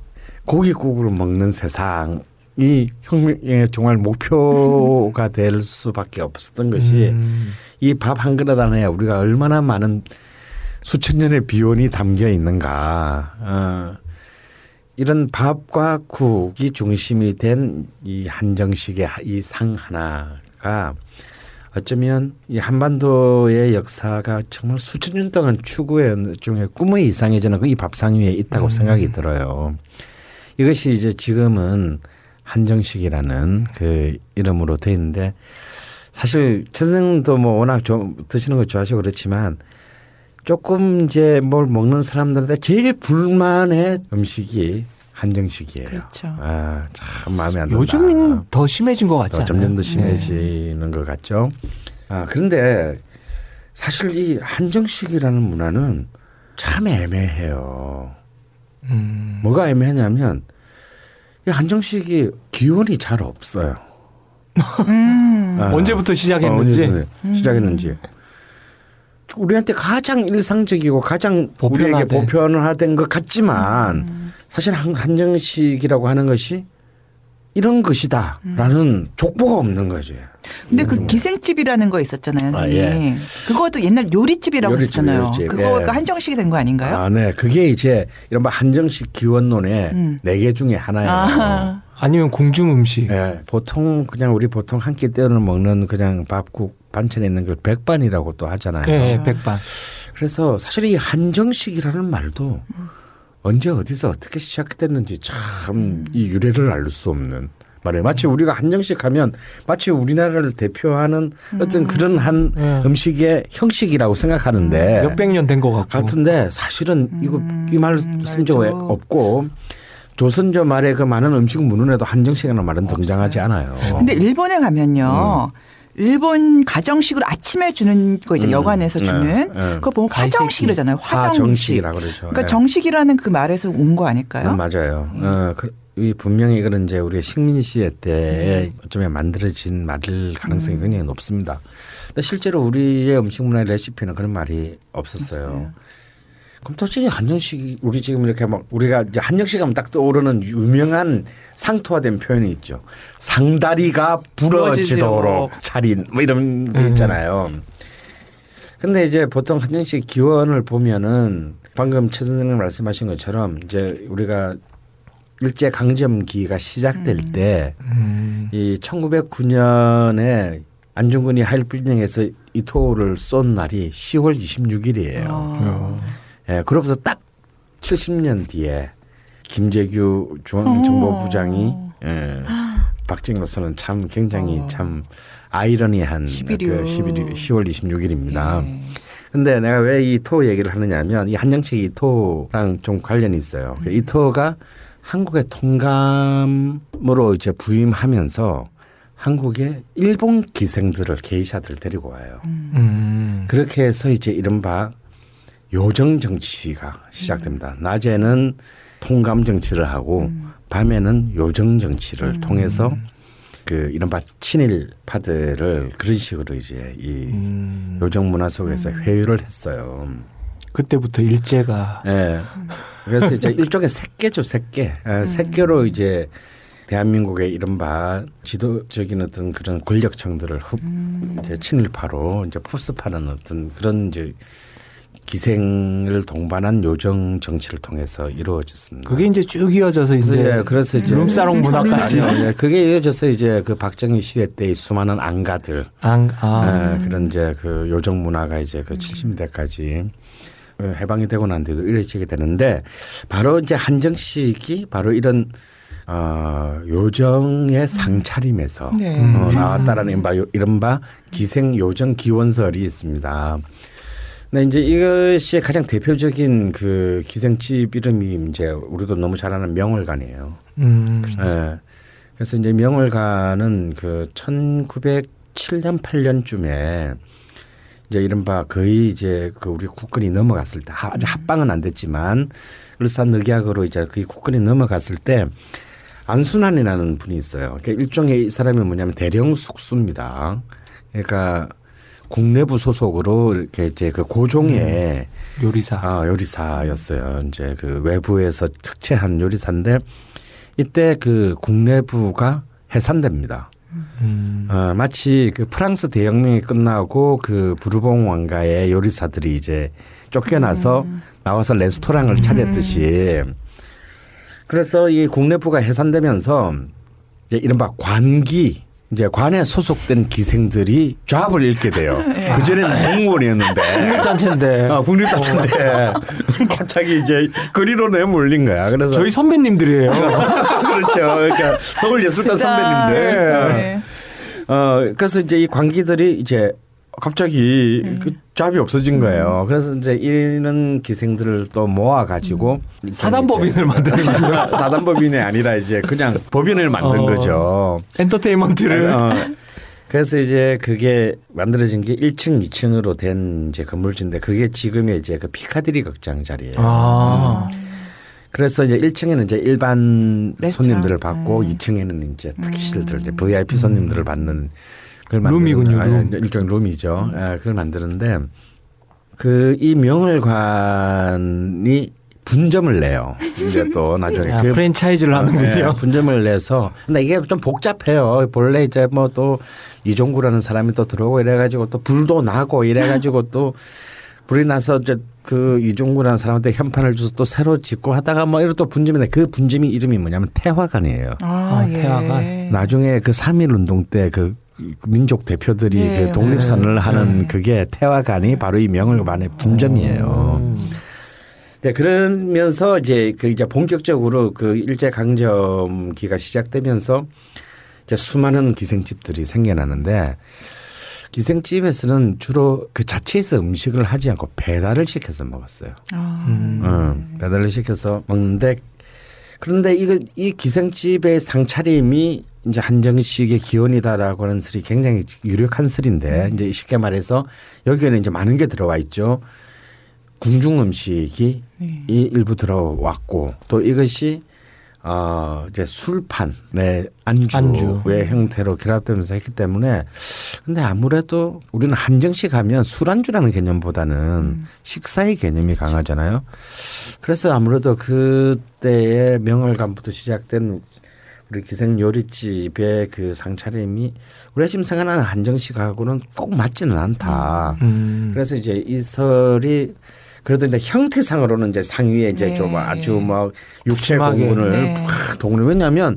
고깃국을 먹는 세상 이 혁명의 정말 목표가 될 수밖에 없었던 것이 음. 이밥 한 그릇 안에 우리가 얼마나 많은 수천 년의 비원이 담겨 있는가. 어. 이런 밥과 국이 중심이 된 이 한정식의 이 상 하나가 어쩌면 이 한반도의 역사가 정말 수천 년 동안 추구의 중에 꿈의 이상해지는 그이 밥상 위에 있다고 음. 생각이 들어요. 이것이 이제 지금은 한정식이라는 그 이름으로 돼 있는데 사실 최 선생도 뭐 워낙 좀 드시는 거 좋아하시고 그렇지만 조금 이제 뭘 먹는 사람들한테 제일 불만의 음식이 한정식이에요. 그렇죠. 아, 참 마음에 안 든다. 요즘 더 심해진 것 같지 더 않아요? 점점 더 네. 심해지는 것 같죠. 아, 그런데 사실 이 한정식이라는 문화는 참 애매해요. 음. 뭐가 애매하냐면 이 한정식이 기원이 잘 없어요. 음. 아, 언제부터 어, 시작했는지 언제부터 시작했는지. 우리한테 가장 일상적이고 가장 우리에게 보편화된. 보편화된 것 같지만 사실 한, 한정식이라고 하는 것이 이런 것이다라는 족보가 없는 거죠. 근데 그 기생집이라는 거 있었잖아요, 아, 선생님. 예. 그것도 옛날 요리집이라고 요리집, 했잖아요. 요리집. 그거가 예. 한정식이 된 거 아닌가요? 아, 네. 그게 이제 이런 뭐 한정식 기원론의 음. 네개 중에 하나예요. 아, 아니면 궁중 음식. 예, 보통 그냥 우리 보통 한 끼 때우는 먹는 그냥 밥국 반찬에 있는 걸 백반이라고 또 하잖아요. 네, 백반. 그래서 사실 이 한정식이라는 말도 언제 어디서 어떻게 시작됐는지 참 이 유래를 알 수 없는 말이에요. 마치 우리가 한정식 하면 마치 우리나라를 대표하는 어떤 그런 한 네. 음식의 형식이라고 생각하는데 몇백 년 된 것 같고. 같은데 사실은 이거 이 말 쓴적 말도. 없고 조선조 말에 그 많은 음식 문헌에도 한정식이라는 말은 등장하지 않아요. 근데 일본에 가면요. 일본 가정식으로 아침에 주는 거 이제 음. 여관에서 네, 주는 네. 그거 보면. 화정식이라잖아요. 화정식. 화정식이라고 그러죠. 그러니까 예. 정식이라는 그 말에서 온 거 아닐까요? 음, 맞아요. 어, 그, 이 분명히 그런 이제 우리 식민 시대 때에 어쩌면 만들어진 말일 가능성이 굉장히 높습니다. 근데 실제로 우리의 음식 문화의 레시피는 그런 말이 없었어요. 그럼 도대체 한정식이 우리 지금 이렇게 막 우리가 이제 한정식 하면 딱 떠오르는 유명한 상투화된 표현이 있죠. 상다리가 부러지도록 차린 뭐 이런 게 있잖아요. 근데 이제 보통 한정식 기원을 보면은 방금 최 선생님 말씀하신 것처럼 이제 우리가 일제 강점기가 시작될 때 음. 이 1909년에 안중근이 하일 빌딩에서 이토를 쏜 날이 10월 26일이에요. 어. 예, 그러고서 딱 70년 뒤에 김재규 중앙정보부장이 예, 박정희로서는 참 굉장히 어. 참 아이러니한 11일. 그 11일, 10월 26일입니다. 예. 근데 내가 왜 이 토 얘기를 하느냐면 이 한정식 이 토랑 좀 관련이 있어요. 그이 토가 한국의 통감으로 이제 부임하면서 한국에 일본 기생들을 게이샤들 데리고 와요. 음. 그렇게 해서 이제 이른바 요정 정치가 시작됩니다. 낮에는 통감 정치를 하고 밤에는 요정 정치를 통해서 그 이른바 친일 파들을 그런 식으로 이제 이 음. 요정 문화 속에서 회유를 했어요. 그때부터 일제가 예. 그래서 이제 일종의 새끼죠, 새끼. 예, 새끼로 이제 대한민국의 이른바 지도적인 어떤 그런 권력층들을 흡, 이제 친일파로 이제 포섭하는 어떤 그런 이제 기생을 동반한 요정 정치를 통해서 이루어졌습니다. 그게 이제 쭉 이어져서 이제 예, 그래서 이제 룸사롱 문화까지 아니요, 예, 그게 이어져서 이제 그 박정희 시대 때의 수많은 안가들 안, 아. 예, 그런 이제 그 요정 문화가 이제 그 70년대까지 해방이 되고 난 뒤로 이어지게 되는데 바로 이제 한정식이 바로 이런 어, 요정의 상차림에서 네. 어, 나왔다라는 이른바, 요- 이른바 기생 요정 기원설이 있습니다. 근데 이제 이것이 가장 대표적인 그 기생집 이름이 이제 우리도 너무 잘 아는 명월관이에요. 음. 예. 그래서 이제 명월관은 그 1907년 8년쯤에 이제 이른바 거의 이제 그 우리 국군이 넘어갔을 때 하- 아직 합방은 안 됐지만 을사늑약으로 이제 거의 국군이 넘어갔을 때 안순환이라는 분이 있어요. 그러니까 일종의 이 사람이 뭐냐면 대령 숙수입니다. 그러니까 국내부 소속으로 이렇게 이제 그 고종의 요리사. 아, 요리사였어요. 이제 그 외부에서 특채한 요리사인데 이때 그 국내부가 해산됩니다. 음. 어, 마치 그 프랑스 대혁명이 끝나고 그 부르봉 왕가의 요리사들이 이제 쫓겨나서 나와서 레스토랑을 차렸듯이 그래서 이 국내부가 해산되면서 이제 이른바 관기 이제 관에 소속된 기생들이 좌합을 잃게 돼요. 그 전에는 공무원이었는데 국립단체인데 아, 국립단체인데 갑자기 이제 거리로 내몰린 거야. 그래서 저희 선배님들이에요. 그렇죠. 그러니까 서울예술단 선배님들. 네. 어 그래서 이제 이 관기들이 이제 갑자기 그 잡이 없어진 거예요. 그래서 이제 이런 기생들을 또 모아 가지고 사단법인을 만드는 거야. 사단법인이 아니라 이제 그냥 법인을 만든 어. 거죠. 엔터테인먼트를. 어, 그래서 이제 그게 만들어진 게 1층, 2층으로 된 이제 건물인데 그게 지금의 이제 그 피카디리 극장 자리예요. 아. 그래서 이제 1층에는 이제 일반 레스토랑. 손님들을 받고 2층에는 이제 특실들, 이제 VIP 손님들을 받는 룸이군요, 아, 룸. 이제 일종의 룸이죠. 예, 그걸 만드는데 그 이 명월관이 분점을 내요. 이제 또 나중에 아, 그 프랜차이즈를 하는군요. 네, 분점을 내서 근데 이게 좀 복잡해요. 본래 이제 뭐 또 이종구라는 사람이 또 들어오고 이래가지고 또 불도 나고 이래가지고 또 불이 나서 이제 그 이종구라는 사람한테 현판을 줘서 또 새로 짓고 하다가 뭐 이런 또 분점인데 그 분점이 이름이 뭐냐면 태화관이에요. 아, 아, 예. 태화관. 나중에 그3.1 운동 때 그 민족 대표들이 네, 그 독립선을 네. 하는 그게 태화관이 바로 이 명월관의 분점이에요. 음. 네, 그러면서 이제 그 이제 본격적으로 그 일제 강점기가 시작되면서 이제 수많은 기생집들이 생겨나는데 기생집에서는 주로 그 자체에서 음식을 하지 않고 배달을 시켜서 먹었어요. 아, 음. 음, 배달을 시켜서 먹는데 그런데 이거 이 기생집의 상차림이 이제 한정식의 기원이다라고 하는 설이 굉장히 유력한 설인데 이제 쉽게 말해서 여기에는 이제 많은 게 들어와 있죠. 궁중 음식이 네. 이 일부 들어왔고 또 이것이 어 이제 술판의 안주의 안주. 형태로 결합되면서 했기 때문에 근데 아무래도 우리는 한정식 하면 술안주라는 개념보다는 식사의 개념이 강하잖아요. 그래서 아무래도 그때의 명월관부터 시작된 우리 기생 요리집의 그 상차림이 우리가 지금 생각하는 한정식하고는 꼭 맞지는 않다. 음. 그래서 이제 이 설이 그래도 이제 형태상으로는 이제 상위에 이제 네. 좀 아주 뭐 육체. 공분을 네. 팍 동원을 왜냐하면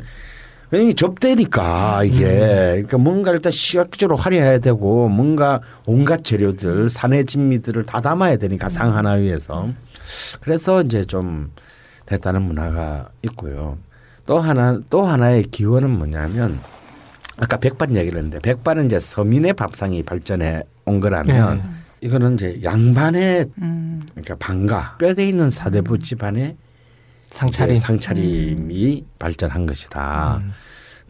왜냐면 접대니까 이게 그러니까 뭔가 일단 시각적으로 화려해야 되고 뭔가 온갖 재료들 산의 진미들을 다 담아야 되니까 상 하나 위에서 그래서 이제 좀 됐다는 문화가 있고요. 또 하나 또 하나의 기원은 뭐냐면 아까 백반 얘기를 했는데 백반은 이제 서민의 밥상이 발전해 온 거라면 네. 이거는 이제 양반의 음. 그러니까 방가 뼈대 있는 사대부 집안의 상차림. 상차림이 발전한 것이다. 음.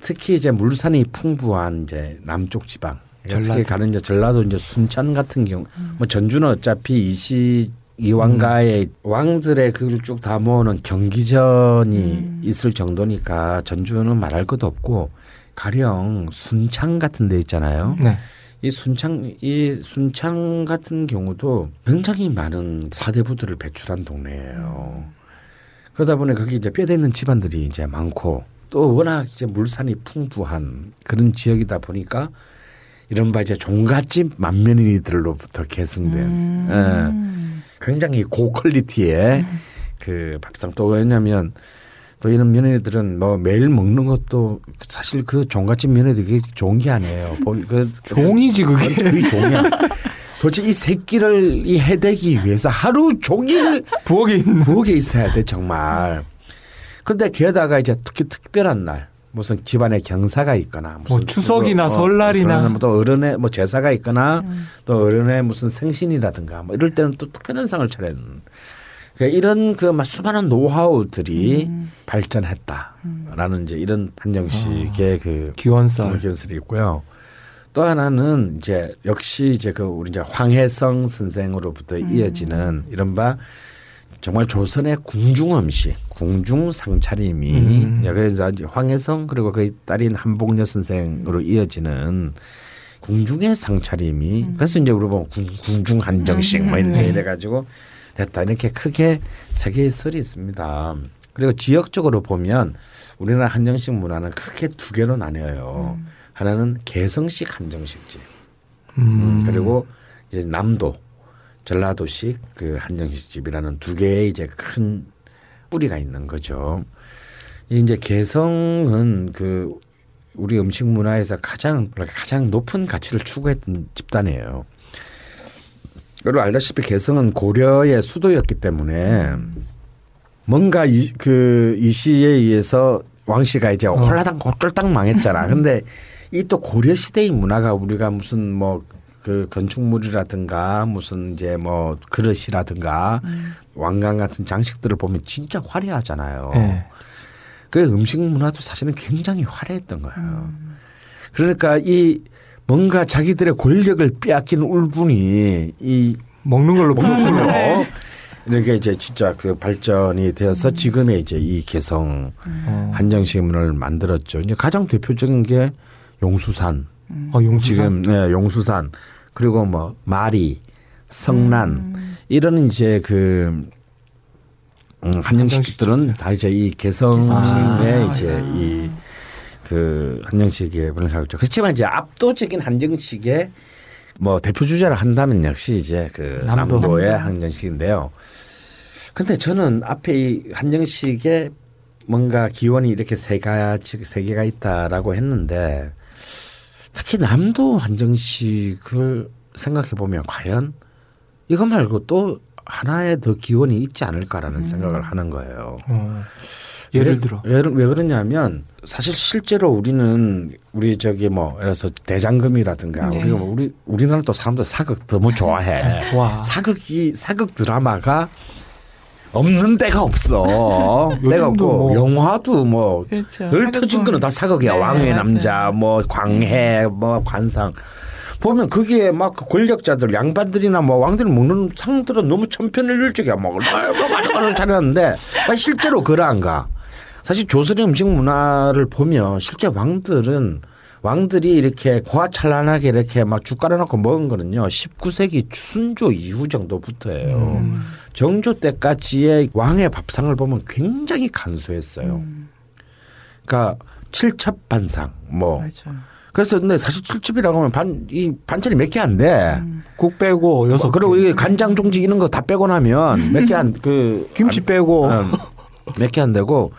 특히 이제 물산이 풍부한 이제 남쪽 지방, 전라도. 특히 가는 이제 전라도 이제 순천 같은 경우, 뭐 전주는 어차피 이시 이왕가의 왕들의 그걸 쭉 다 모으는 경기전이 있을 정도니까 전주는 말할 것도 없고 가령 순창 같은 데 있잖아요. 네. 이 순창 이 순창 같은 경우도 굉장히 많은 사대부들을 배출한 동네예요. 그러다 보니 거기 이제 뼈대 있는 집안들이 이제 많고 또 워낙 이제 물산이 풍부한 그런 지역이다 보니까 이른바 이제 종갓집 만면인이들로부터 계승된 음. 예, 굉장히 고퀄리티의 그 밥상 또 왜냐하면 또 이런 면회들은 뭐 매일 먹는 것도 사실 그 종갓집 면회들이 좋은 게 아니에요. 보- 그 종이지 그게. 그게 종이야. 도대체 이 새끼를 이 해대기 위해서 하루 종일 부엌에 있는 부엌에 있어야 돼 정말. 그런데 게다가 이제 특히 특별한 날 무슨 집안에 경사가 있거나 무슨 뭐 추석이나 어, 설날이나. 또 어른의 뭐 제사가 있거나 또 어른의 무슨 생신이라든가 뭐 이럴 때는 또 특별한 상을 차려야 되는 그러니까 이런 그막 수많은 노하우들이 발전했다라는 이제 이런 한정식의 그 기원살. 기원설이 있고요. 또 하나는 이제 역시 이제 그 우리 이제 황혜성 선생으로부터 이어지는 이른바 정말 조선의 궁중 음식, 궁중 상차림이 음. 예, 그래서 황혜성 그리고 그의 딸인 한복녀 선생으로 이어지는 궁중의 상차림이 그래서 이제 우리 보면 궁, 궁중 한정식 뭐 이렇게 이래 가지고 됐다. 이렇게 크게 세 개의 설이 있습니다. 그리고 지역적으로 보면 우리나라 한정식 문화는 크게 두 개로 나뉘어요. 하나는 개성식 한정식집. 음, 그리고 이제 남도 전라도식 그 한정식 집이라는 두 개의 이제 큰 뿌리가 있는 거죠. 이 이제 개성은 그 우리 음식 문화에서 가장 가장 높은 가치를 추구했던 집단이에요. 그리고 알다시피 개성은 고려의 수도였기 때문에 뭔가 이 그 이 시에 의해서 왕씨가 이제 홀라당 쫄딱 망했잖아. 근데 이 또 고려 시대의 문화가 우리가 무슨 뭐 그 건축물이라든가 무슨 이제 뭐 그릇이라든가 왕관 같은 장식들을 보면 진짜 화려하잖아요. 예. 그 음식 문화도 사실은 굉장히 화려했던 거예요. 그러니까 이 뭔가 자기들의 권력을 빼앗긴 울분이 이 먹는 걸로 풀었군요. 어, 이렇게 이제 진짜 그 발전이 되어서 지금의 이제 이 개성 어. 한정식 문화를 만들었죠. 이제 가장 대표적인 게 용수산. 어, 지금 용수산. 네, 용수산 그리고 뭐 마리, 성난 이런 이제 그 음, 한정식들은 다 이제 이 개성의 아. 이제 이그 한정식에 분류하죠. 그렇지만 이제 압도적인 한정식의 뭐 대표 주자를 한다면 역시 이제 그 남도. 남도의 한정식인데요. 근데 저는 앞에 이 한정식에 뭔가 기원이 이렇게 세 가지 세 개가 있다라고 했는데 특히 남도 한정식을 생각해 보면 과연 이거 말고 또 하나의 더 기원이 있지 않을까라는 생각을 하는 거예요. 어. 예를 왜- 들어. 왜, 왜 그러냐면 사실 실제로 우리는 우리 저기 뭐 예를 들어서 대장금이라든가 네. 우리가 뭐 우리 우리나라 또 사람들 사극 너무 좋아해. 좋아. 사극이 사극 드라마가 없는 데가 없어. 데가 요즘도 없고 뭐- 영화도 뭐 그렇죠. 터진 거는 다 사극이야. 네, 왕의 맞아요. 남자, 뭐 광해, 뭐 관상. 보면 그게 막그 권력자들, 양반들이나 뭐 왕들이 먹는 상들은 너무 천편일률적이야. 막 얼마 가져가는 차렸는데 실제로 그러한가? 사실 조선의 음식 문화를 보면 실제 왕들은 왕들이 이렇게 호화찬란하게 이렇게 막 죽 깔아놓고 먹은 거는요 19세기 순조 이후 정도부터예요. 정조 때까지의 왕의 밥상을 보면 굉장히 간소했어요. 그러니까 칠첩 반상 뭐 맞아요. 그래서 근데 사실 칠첩이라고 하면 반 이 반찬이 몇 개 안 돼. 국 빼고 여섯 뭐 그리고 개. 이게 간장 종지 이런 거 다 빼고 나면 몇 개 안 그 김치 빼고 몇 개 안 되고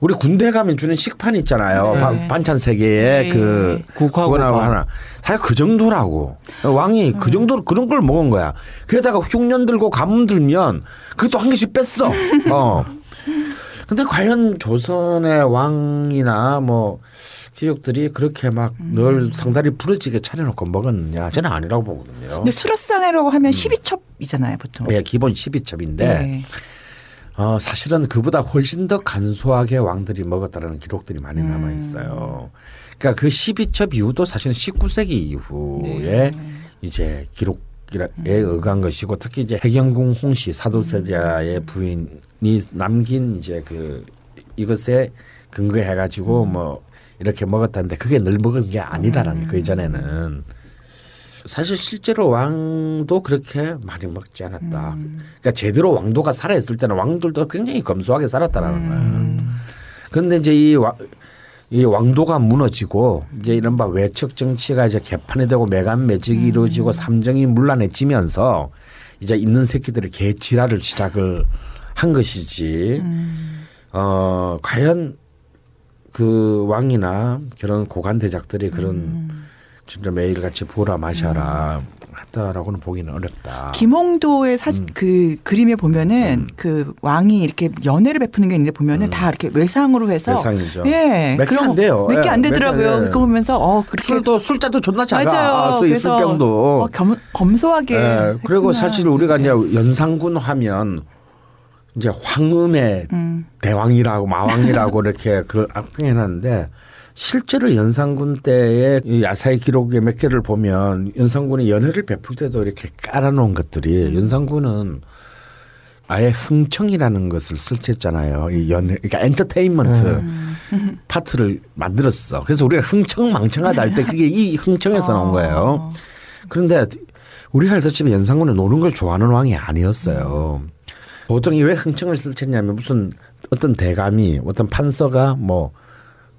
우리 군대 가면 주는 식판 있잖아요. 네. 반- 반찬 세 개에 네. 그 그거나 밥. 하나. 사실 그 정도라고. 왕이 그 정도로 그런 걸 먹은 거야. 게다가 흉년 들고 가뭄 들면 그것도 한 개씩 뺐어. 어. 근데 과연 조선의 왕이나 뭐 귀족들이 그렇게 막늘 상다리 부러지게 차려놓고 먹었느냐? 저는 아니라고 보거든요. 근데 수라상이라고 하면 12첩이잖아요, 보통. 예, 기본 12첩인데 네. 어, 사실은 그보다 훨씬 더 간소하게 왕들이 먹었다는 기록들이 많이 남아 있어요. 그러니까 그 12첩 이후도 사실은 19세기 이후에 이제 기록 에 의한 것이고 특히 이제 해경궁 홍씨 사도세자의 부인이 남긴 이제 그 이것에 근거해 가지고 뭐 이렇게 먹었다는데 그게 늘 먹은 게 아니다라는 그 이전에는 사실 실제로 왕도 그렇게 많이 먹지 않았다. 그러니까 제대로 왕도가 살아있을 때는 왕들도 굉장히 검소하게 살았다라는 거예요. 그런데 이제 이, 와, 이 왕도가 무너지고 이제 이른바 외척 정치가 이제 개판이 되고 매간 매직이 이루어지고 삼정이 문란해지면서 이제 있는 새끼들이 개지랄을 시작을 한 것이지. 어 과연 그 왕이나 그런 고관 대작들이 그런 진짜 매일 같이 부어라 마셔라 했다라고는 보기는 어렵다. 김홍도의 사진 그 그림에 보면은 그 왕이 이렇게 연애를 베푸는 게 있는데 보면은 다 이렇게 외상으로 해서 외상이죠. 예. 몇개안 돼요. 몇개 예, 안 몇개 되더라고요. 안 돼. 그거 보면서 어 그렇게 술도 술자도 존나 작아. 맞아요. 술, 그래서 술병도. 어, 겸, 검소하게. 예, 그리고. 사실 우리가 이제 연산군 하면 이제 황음의 음. 대왕이라고 마왕이라고 이렇게 그걸 악평해놨는데 실제로 연산군 때의 이 야사의 기록의 몇 개를 보면 연산군이 연회를 베풀 때도 이렇게 깔아놓은 것들이 음. 연산군은 아예 흥청이라는 것을 설치했잖아요. 이 연회, 그러니까 엔터테인먼트 음. 파트를 만들었어. 그래서 우리가 흥청 망청하다 할 때 그게 이 흥청에서 나온 거예요. 그런데 우리가 알다시 피 연산군은 노는 걸 좋아하는 왕이 아니었어요. 보통 이 왜 흥청을 설치했냐면 무슨 어떤 대감이 어떤 판서가 뭐,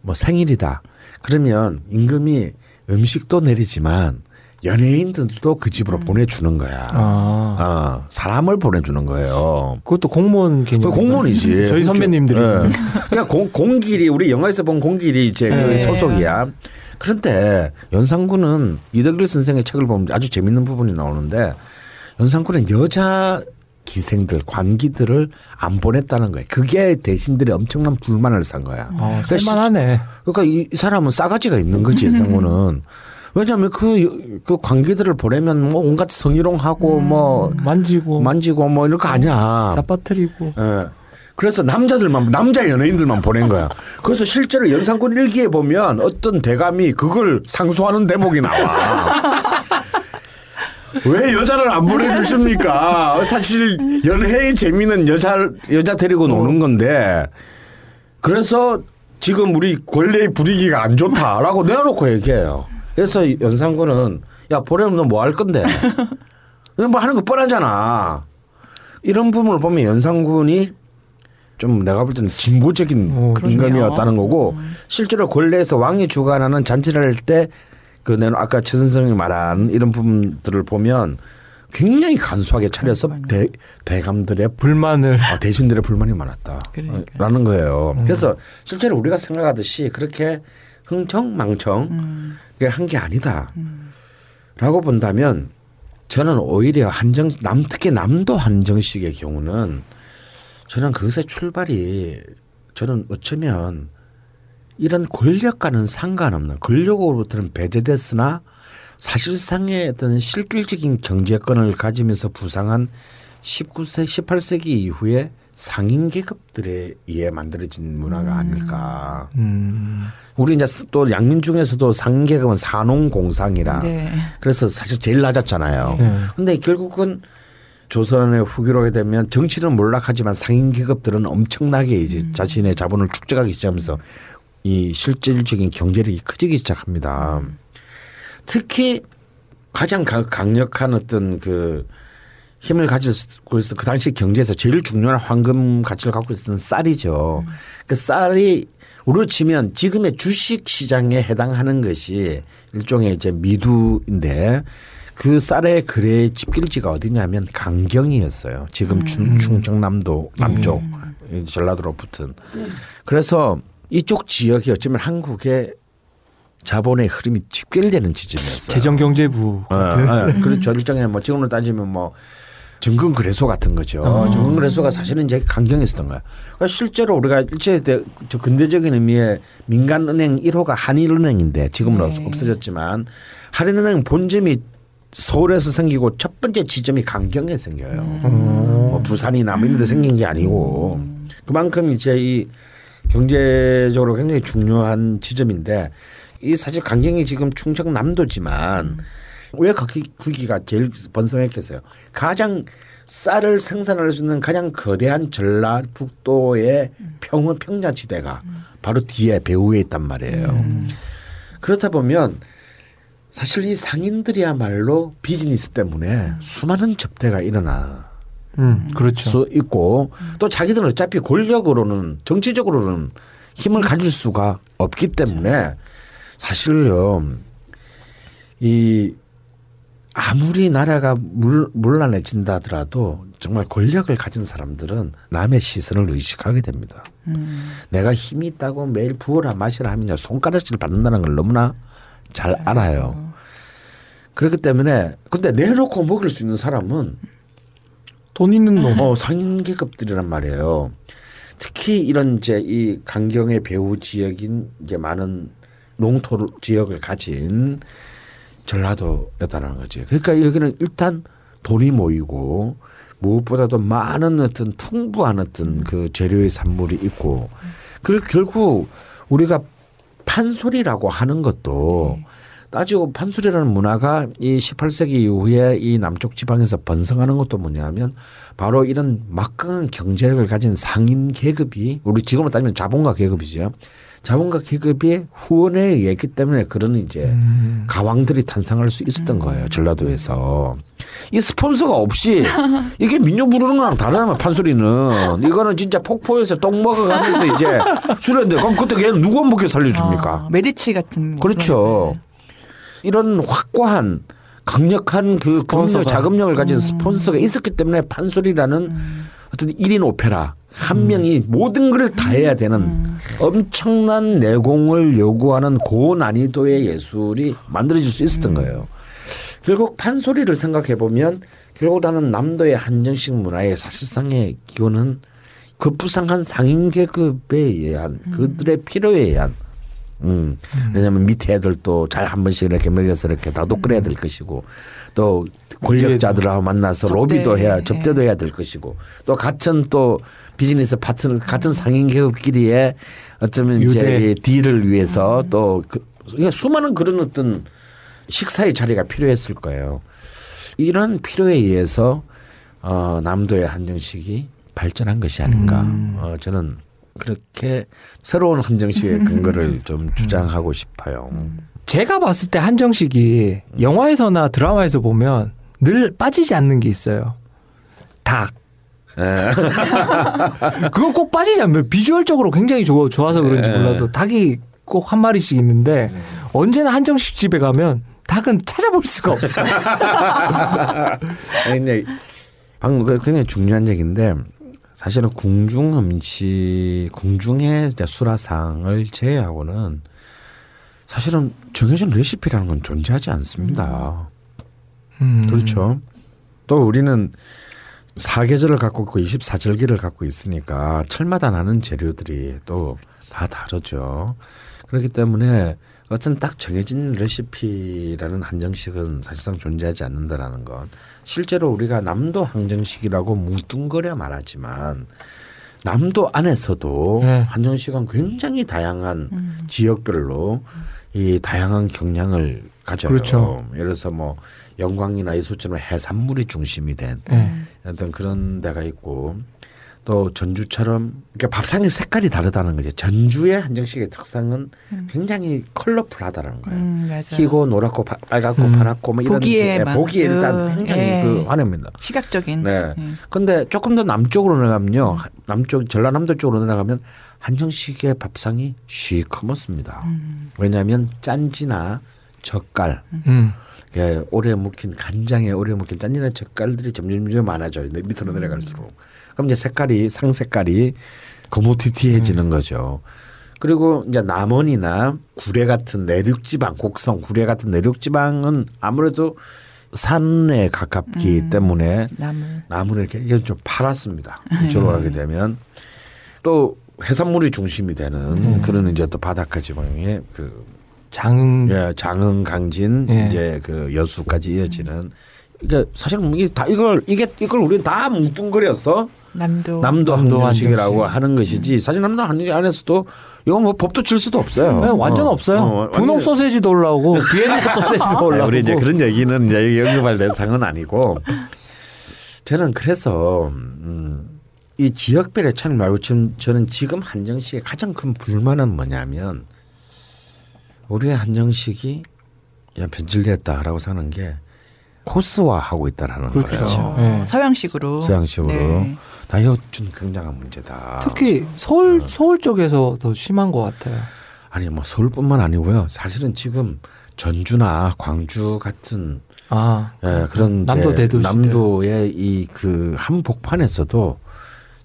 뭐 생일이다. 그러면 임금이 음식도 내리지만 연예인들도 그 집으로 보내주는 거야. 아. 어, 사람을 보내주는 거예요. 그것도 공무원 개념. 그 공무원이지. 저희 선배님들이. 예. 그러니까 공, 공길이 우리 영화에서 본 공길이 이제 그 네. 소속이야. 그런데 연산군은 이덕일 선생의 책을 보면 아주 재밌는 부분이 나오는데 연산군은 여자 기생들 관기들을 안 보냈다는 거예요. 그게 대신들이 엄청난 불만을 산 거야. 아, 살만하네. 그러니까 이, 이 사람은 싸가지가 있는 거지 연산군은. 왜냐하면 그, 그 관기들을 보내면 뭐 온갖 성희롱하고 뭐 만지고 만지고 뭐 이런 거 아니야. 짜빠뜨리고. 예. 그래서 남자들만 남자 연예인들만 보낸 거야. 그래서 실제로 연산군 일기에 보면 어떤 대감이 그걸 상소하는 대목이 나와. 왜 여자를 안 보내주십니까? 사실 연애의 재미는 여자 여자 데리고 노는 건데 그래서 지금 우리 권례의 분위기가 안 좋다라고 내놓고 얘기해요. 그래서 연산군은 야 보내면 너 뭐 할 건데? 뭐 하는 거 뻔하잖아. 이런 부분을 보면 연산군이 좀 내가 볼 때는 진보적인 어, 임금이었다는 거고 실제로 권례에서 왕이 주관하는 잔치를 할 때 그 내가 아까 최 선생님이 말한 이런 부분들을 보면 굉장히 간소하게 차려서 대, 대감들의 불만을. 아, 대신들의 불만이 많았다. 그러니까요. 라는 거예요. 그래서 실제로 우리가 생각하듯이 그렇게 흥청망청 한게 아니다. 라고 본다면 저는 오히려 한정 남 특히 남도 한정식의 경우는 저는 그것의 출발이 저는 어쩌면 이런 권력과는 상관없는 권력으로부터는 배제됐으나 사실상의 어떤 실질적인 경제권을 가지면서 부상한 19세, 18세기 이후에 상인 계급들에 의해 만들어진 문화가 아닐까. 음. 우리 이제 또 양민 중에서도 상인 계급은 산농 공상이라. 네. 그래서 사실 제일 낮았잖아요. 네. 근데 결국은 조선의 후기로 하게 되면 정치는 몰락하지만 상인 계급들은 엄청나게 이제 자신의 자본을 축적하기 시작하면서 이 실질적인 경제력이 커지기 시작합니다. 특히 가장 강- 강력한 어떤 그 힘을 가지고 있어 그 당시 경제에서 제일 중요한 황금 가치를 갖고 있었던 쌀이죠. 그 쌀이 우리로 치면 지금의 주식 시장에 해당하는 것이 일종의 이제 미두인데 그 쌀의 거래 집길지가 어디냐면 강경이었어요. 지금 충, 충청남도 남쪽 이 전라도로 붙은. 그래서 이쪽 지역이 어쩌면 한국의 자본의 흐름이 집결되는 지점이었어요. 재정경제부. 어, 어, 그렇죠. 일종의 뭐 지금으로 따지면 뭐 증권거래소 같은 거죠. 어. 증권거래소가 사실은 이제 강경했었던 거야. 그러니까 실제로 우리가 일제 때저 근대적인 의미의 민간은행 1호가 한일은행인데 지금은 네. 없어졌지만 한일은행 본점이 서울에서 생기고 첫 번째 지점이 강경에 생겨요. 뭐 부산이나 뭐 이런 데 생긴 게 아니고 그만큼 이제 이 경제적으로 굉장히 중요한 지점인데 이 사실 강경이 지금 충청남도지만 왜 거기 거기가 제일 번성했겠어요? 가장 쌀을 생산할 수 있는 가장 거대한 전라북도의 평원 평야지대가 바로 뒤에 배후에 있단 말이에요. 그렇다 보면 사실 이 상인들이야말로 비즈니스 때문에 수많은 접대가 일어나 음, 그렇죠. 수 있고 또 자기들은 어차피 권력으로는 정치적으로는 힘을 가질 수가 없기 때문에 사실요 이 아무리 나라가 물, 물란해진다 하더라도 정말 권력을 가진 사람들은 남의 시선을 의식하게 됩니다. 내가 힘이 있다고 매일 부어라 마시라 하면 손가락질 받는다는 걸 너무나 잘 알아요. 그렇기 때문에 근데 내놓고 먹을 수 있는 사람은 돈 있는 놈. 어, 상인 계급들이란 말이에요. 특히 이런 이제 이 강경의 배후 지역인 이제 많은 농토 지역을 가진 전라도였다는 거지. 그러니까 여기는 일단 돈이 모이고 무엇보다도 많은 어떤 풍부한 어떤 그 재료의 산물이 있고 그 결국 우리가 판소리라고 하는 것도 따지고 판소리라는 문화가 이 18세기 이후에 이 남쪽 지방에서 번성하는 것도 뭐냐면 바로 이런 막강한 경제력을 가진 상인 계급이 우리 지금으로 따지면 자본가 계급이죠. 자본가 계급의 후원에 의했기 때문에 그런 이제 가왕들이 탄생할 수 있었던 거예요. 전라도에서. 이 스폰서가 없이 이게 민요 부르는 거랑 다르다면 판소리는 이거는 진짜 폭포에서 똥 먹어가면서 이제 출연돼. 그럼 그때 걔는 누가 먹게 살려줍니까? 아, 메디치 같은 그렇죠. 이런 확고한 강력한 그 금융 스폰서가. 자금력을 가진 스폰서가 있었기 때문에 판소리라는 어떤 1인 오페라 한 명이 모든 걸 다 해야 되는 엄청난 내공을 요구하는 고난이도의 예술이 만들어질 수 있었던 거예요. 결국 판소리를 생각해 보면 결국 나는 남도의 한정식 문화의 사실상의 기원은 급부상한 상인 계급에 의한 그들의 필요에 의한 음. 왜냐하면 밑에 애들도 잘 한 번씩 이렇게 먹여서 이렇게 나도 끓여야 될 것이고 또 권력자들하고 만나서 접대. 로비도 해야 접대도 해야 될 것이고 또 같은 또 비즈니스 파트너 같은 상인 계급끼리의 어쩌면 이제 유대. 이 딜을 위해서 또 그, 그러니까 수많은 그런 어떤 식사의 자리가 필요했을 거예요. 이런 필요에 의해서 어, 남도의 한정식이 발전한 것이 아닌가. 어, 저는 그렇게 새로운 한정식의 근거를 좀 주장하고 싶어요. 제가 봤을 때 한정식이 영화에서나 드라마에서 보면 늘 빠지지 않는 게 있어요. 닭. 그건 꼭 빠지지 않아요. 비주얼적으로 굉장히 좋아, 좋아서 그런지 몰라도 닭이 꼭 한 마리씩 있는데 언제나 한정식 집에 가면 닭은 찾아볼 수가 없어요. 아니, 근데 방금 그 굉장히 중요한 얘기인데 사실은 궁중 음식, 궁중의 수라상을 제외하고는 사실은 정해진 레시피라는 건 존재하지 않습니다. 음. 그렇죠. 또 우리는 사계절을 갖고 있고 24절기를 갖고 있으니까 철마다 나는 재료들이 또 다 다르죠. 그렇기 때문에 어떤 딱 정해진 레시피라는 한정식은 사실상 존재하지 않는다라는 건 실제로 우리가 남도 한정식이라고 뭉뚱거려 말하지만 남도 안에서도 네. 한정식은 굉장히 다양한 지역별로 이 다양한 경향을 가져요. 그렇죠. 예를 들어서 뭐 영광이나 이수처럼 해산물이 중심이 된 네. 어떤 그런 데가 있고 또 전주처럼 그러니까 밥상의 색깔이 다르다는 거죠. 전주의 한정식의 특성은 굉장히 컬러풀하다는 거예요. 음. 희고 노랗고 파- 빨갛고 음. 파랗고 뭐 이런 보기에 막 보기에 일단 굉장히 예. 그 환합니다. 시각적인. 네. 음. 근데 조금 더 남쪽으로 내려가면요. 남쪽 전라남도 쪽으로 내려가면 한정식의 밥상이 시커멓습니다. 왜냐하면 짠지나 젓갈, 음. 예, 오래 묵힌 간장에 오래 묵힌 짠지나 젓갈들이 점점점 많아져요. 내- 밑으로 내려갈수록. 그럼 이제 색깔이 상 색깔이 거무튀튀해지는 거죠. 그리고 이제 남원이나 구례 같은 내륙지방, 곡성, 구례 같은 내륙지방은 아무래도 산에 가깝기 때문에 나물. 나무를 이렇게 좀 팔았습니다. 이쪽으로 가게 되면 또 해산물이 중심이 되는 그런 이제 또 바닷가 지방의 그 장. 예, 장흥, 강진, 예. 이제 그 여수까지 이어지는 이게 사실 이게 다 이걸 이게 이걸 우리는 다 뭉뚱그려서 남도. 남도 한정식. 하는 것이지 사실 남도 한정식 안에서도 이거 뭐 법도 칠 수도 없어요. 네, 완전 어, 없어요. 어, 분홍 완전- 소세지도 올라오고 비엔나 소세지도 올라오고. 우리 이제 그런 얘기는 이제 언급할 대상은 아니고 저는 그래서 음, 이 지역별의 차이 말고 지금 저는 지금 한정식의 가장 큰 불만은 뭐냐면 우리의 한정식이 야 변질됐다라고 생각하는 게 코스화하고 있다라는 그렇죠. 거예요. 네. 어, 서양식으로. 서양식으로 네. 좀 굉장한 문제다. 특히 서울 서울 쪽에서 더 심한 것 같아요. 아니 뭐 서울뿐만 아니고요. 사실은 지금 전주나 광주 같은 아 예, 그런 남도 이제 대도시들. 남도의 이 그 한복판에서도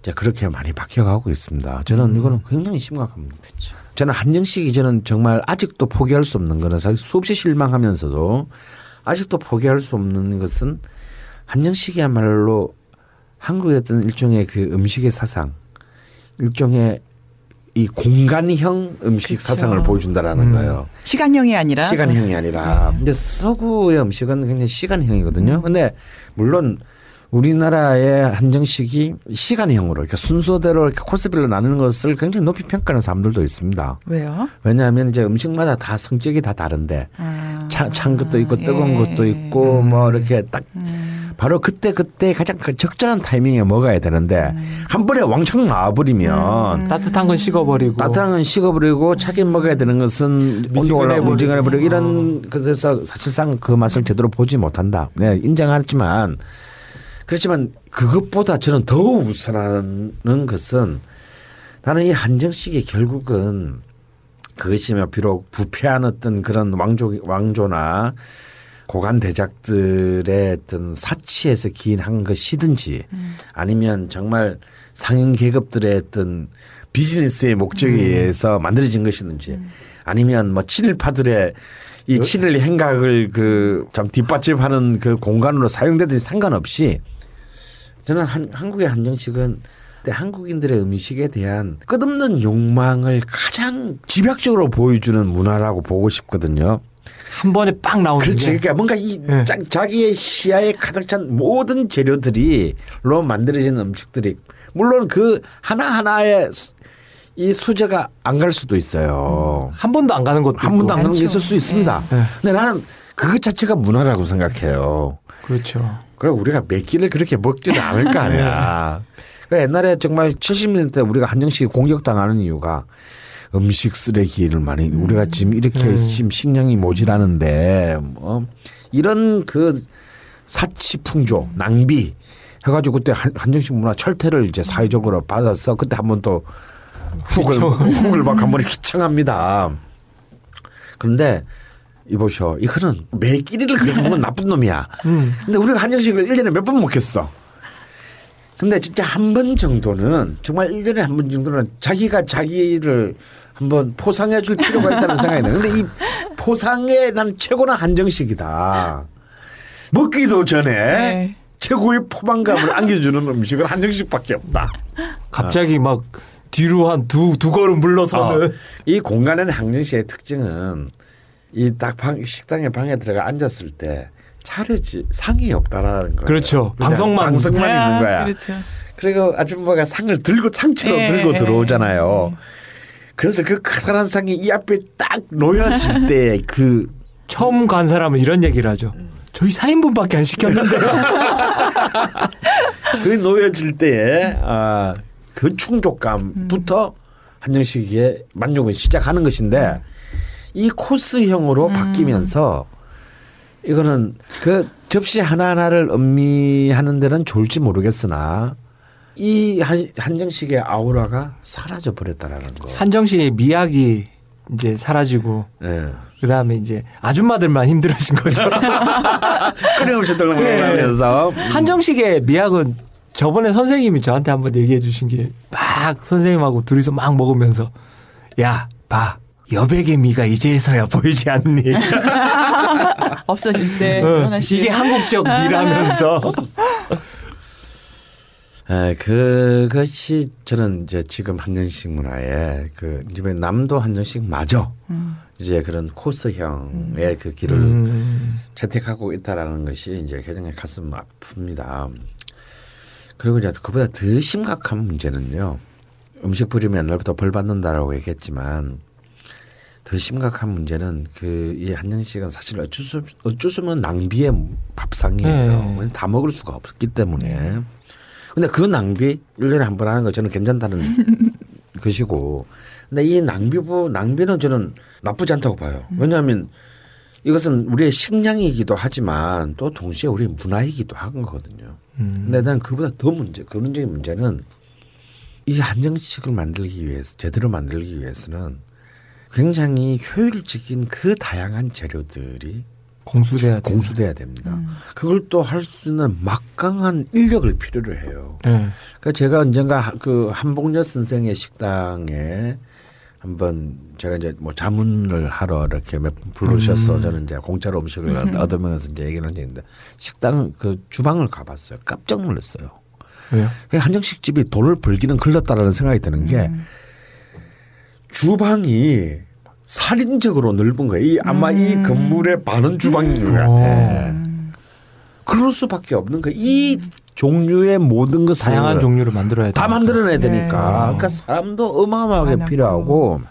이제 그렇게 많이 바뀌어가고 있습니다. 저는 음. 이거는 굉장히 심각한 문제죠. 저는 한정식 이제는 정말 아직도 포기할 수 없는 거는 사실 수없이 실망하면서도 아직도 포기할 수 없는 것은 한정식이야말로 한국의 어떤 일종의 그 음식의 사상, 일종의 이 공간형 음식 그쵸. 사상을 보여준다라는 음. 거예요. 시간형이 아니라 시간형이 아니라. 근데 서구의 음식은 굉장히 시간형이거든요. 근데 물론 우리나라의 한정식이 시간형으로 그러니까 순서대로 이렇게 코스별로 나누는 것을 굉장히 높이 평가하는 사람들도 있습니다. 왜요? 왜냐하면 이제 음식마다 다 성격이 다 다른데 아. 차, 찬 것도 있고 뜨거운 예. 것도 있고 뭐 이렇게 딱 음. 바로 그때 그때 가장 그 적절한 타이밍에 먹어야 되는데 음. 한 번에 왕창 나와버리면 따뜻한 건 식어버리고 따뜻한 건 식어버리고 차게 먹어야 되는 것은 온도 올라 미지근해 미지근해 버리고 버리고. 이런 것에서 사실상 그 맛을 제대로 보지 못한다. 네, 인정하지만 그렇지만 그것보다 저는 더 우선하는 것은 나는 이 한정식이 결국은 그것이 뭐 비록 부패한 어떤 그런 왕조 왕조나 고관 대작들의 어떤 사치에서 기인한 것이든지 아니면 정말 상인 계급들의 어떤 비즈니스의 목적에 의해서 만들어진 것이든지 아니면 뭐 친일파들의 이 친일 행각을 그 참 뒷받침하는 그 공간으로 사용되든지 상관없이 저는 한, 한국의 한정식은 그때 한국인들의 음식에 대한 끝없는 욕망을 가장 집약적으로 보여주는 문화라고 보고 싶거든요. 한 번에 빵 나오는 그렇지. 게 그러니까 뭔가 이 네. 자, 자기의 시야에 가득 찬 모든 재료들이로 만들어진 음식들이 물론 그 하나하나의 수- 이 수저가 안 갈 수도 있어요. 한 번도 안 가는 것도 한 있고. 번도 안 가는 게. 있을 수 있습니다. 네. 근데 나는 그것 자체가 문화라고 생각해요. 그렇죠. 그래 우리가 몇 끼를 그렇게 먹지는 않을 거 아니야. 그러니까 옛날에 정말 70년대 때 우리가 한정식이 공격당하는 이유가 음식 쓰레기를 많이 우리가 지금 이렇게 음. 지금 식량이 모자라는데 뭐 이런 그 사치 풍조 낭비 해가지고 그때 한- 한정식 문화 철퇴를 이제 사회적으로 받아서 그때 한 번 또 훅을 훅을 막 한번 휘청합니다. 그런데 이보쇼 이거는 매끼리를 그렇게 먹으면 나쁜 놈이야. 음. 근데 우리가 한정식을 1년에 몇 번 먹겠어. 근데 진짜 한 번 정도는 정말 1년에 한 번 정도는 자기가 자기를 한번 포상해 줄 필요가 있다는 생각이 나. 근데 이 포상에 난 최고는 한정식이다. 먹기도 전에 네. 최고의 포만감을 안겨주는 음식은 한정식밖에 없다. 갑자기 막 뒤로 한 두두 걸음 물러서는 어, 이 공간에는 한정식의 특징은 이딱 식당의 방에 들어가 앉았을 때 차려지 상이 없다라는 거예요. 그렇죠. 방석만. 방석만 아, 있는 거야. 그렇죠. 그리고 아줌마가 상을 들고 상처럼 예, 들고 예. 들어오잖아요. 그래서 그 커다란 상이 이 앞에 딱 놓여질 때 그 처음 간 사람은 이런 얘기를 하죠. 저희 4인분밖에 안 시켰는데. 그 놓여질 때에 아, 그 충족감부터 한정식의 만족을 시작하는 것인데 이 코스형으로 바뀌면서 이거는 그 접시 하나하나를 음미하는 데는 좋을지 모르겠으나 이 한- 한정식의 아우라가 사라져 버렸다라는 거. 한정식의 미학이 이제 사라지고 예. 그다음에 이제 아줌마들만 힘들어진 거죠. 끊임없이 떨어가면서 한정식의 미학은 저번에 선생님이 저한테 한번 얘기해 주신 게 막 선생님하고 둘이서 막 먹으면서 야, 봐. 여백의 미가 이제서야 보이지 않니? 없어질 때 어, 하나씩. 이게 한국적 미라면서 에, 그것이 저는 이제 지금 한정식 문화에 그 이제 남도 한정식 마저 음. 이제 그런 코스형의 그 길을 음, 채택하고 있다라는 것이 이제 굉장히 가슴 아픕니다. 그리고 이제 그보다 더 심각한 문제는요. 음식 버리면 옛날부터 벌 받는다라고 얘기했지만 더 심각한 문제는 그 이 한정식은 사실 어쩔 수 없- 어쩔 수 없는 낭비의 밥상이에요. 네. 다 먹을 수가 없기 때문에. 근데 그 낭비 1년에 한 번 하는 거 저는 괜찮다는 것이고 근데 이 낭비부 낭비는 저는 나쁘지 않다고 봐요. 왜냐하면 이것은 우리의 식량이기도 하지만 또 동시에 우리의 문화이기도 한 거거든요. 음. 근데 난 그보다 더 문제, 근원적인 문제는 이 한정식을 만들기 위해서 제대로 만들기 위해서는 굉장히 효율적인 그 다양한 재료들이 공수돼야 돼. 공수돼야 됩니다. 그걸 또 할 수 있는 막강한 인력을 필요로 해요. 네. 그러니까 제가 언젠가 하- 그 한복녀 선생의 식당에 한번 제가 이제 뭐 자문을 하러 이렇게 몇분 부르셔서 음. 저는 이제 공짜로 음식을 얻으면서 이제 얘기를 있는데 식당 그 주방을 가봤어요. 깜짝 놀랐어요. 왜요? 그 한정식 집이 돈을 벌기는 글렀다라는 생각이 드는 게 주방이 살인적으로 넓은 거예요. 이 아마 이 건물의 반은 주방인 것 같아. 어. 그럴 수밖에 없는 거예요. 이 종류의 모든 것을 다양한 종류를 만들어야 돼. 다 만들어내야 되니까. 네. 그러니까 사람도 어마어마하게. 필요하고.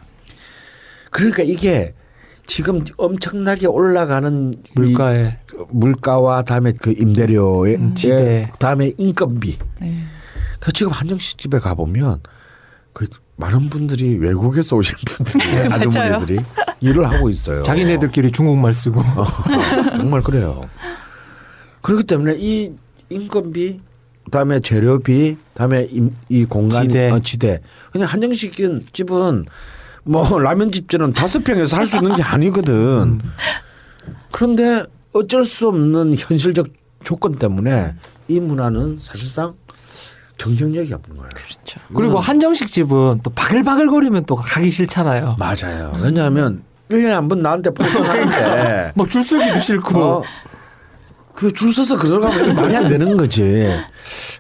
그러니까 이게 지금 엄청나게 올라가는 이 물가에 물가와 다음에 그 임대료의 음, 지대. 다음에 인건비. 네. 그 지금 한정식 집에 가 보면 그 많은 분들이 외국에서 오신 분들이 맞아요. 아주머니들이 일을 하고 있어요. 자기네들끼리 중국말 쓰고 어, 정말 그래요. 그렇기 때문에 이 인건비, 그다음에 재료비, 그다음에 임- 이 공간 지대. 어, 지대. 그냥 한정식 집은 뭐 라면 집처럼 다섯 평에서 할 수 있는 게 아니거든. 그런데 어쩔 수 없는 현실적 조건 때문에 이 문화는 사실상 경쟁력이 없는 거예요. 그렇죠. 그리고 한정식 집은 또 바글바글거리면 또 가기 싫잖아요. 맞아요. 왜냐하면 1년에 한 번 나한테 포장하는데 막 줄서기도 싫고 어, 그줄 서서 그 들어가면 말이 안 되는 거지.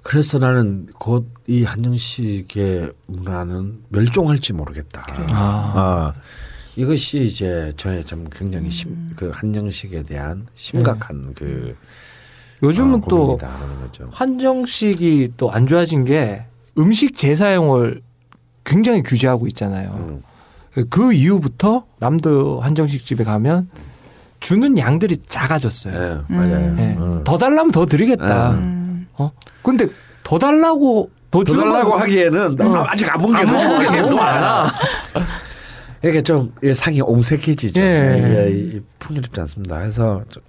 그래서 나는 곧 이 한정식의 문화는 멸종할지 모르겠다. 아. 아, 이것이 이제 저의 좀 굉장히 심, 그 한정식에 대한 심각한 그 요즘은 어, 또. 한정식이 또 안 좋아진 게 음식 재사용을 굉장히 규제하고 있잖아요. 음. 그 이후부터 남도 한정식 집에 가면 주는 양들이 작아졌어요. 예, 맞아요. 예. 음. 더 달라면 더 드리겠다. 음. 어? 근데 더 달라고 더 더 달라고 거- 하기에는 나 아직 안 본게안 너무 많아. 이게 좀 상이 옹색해지죠. 예. 이게 풍요롭지 않습니다. 그래서 좀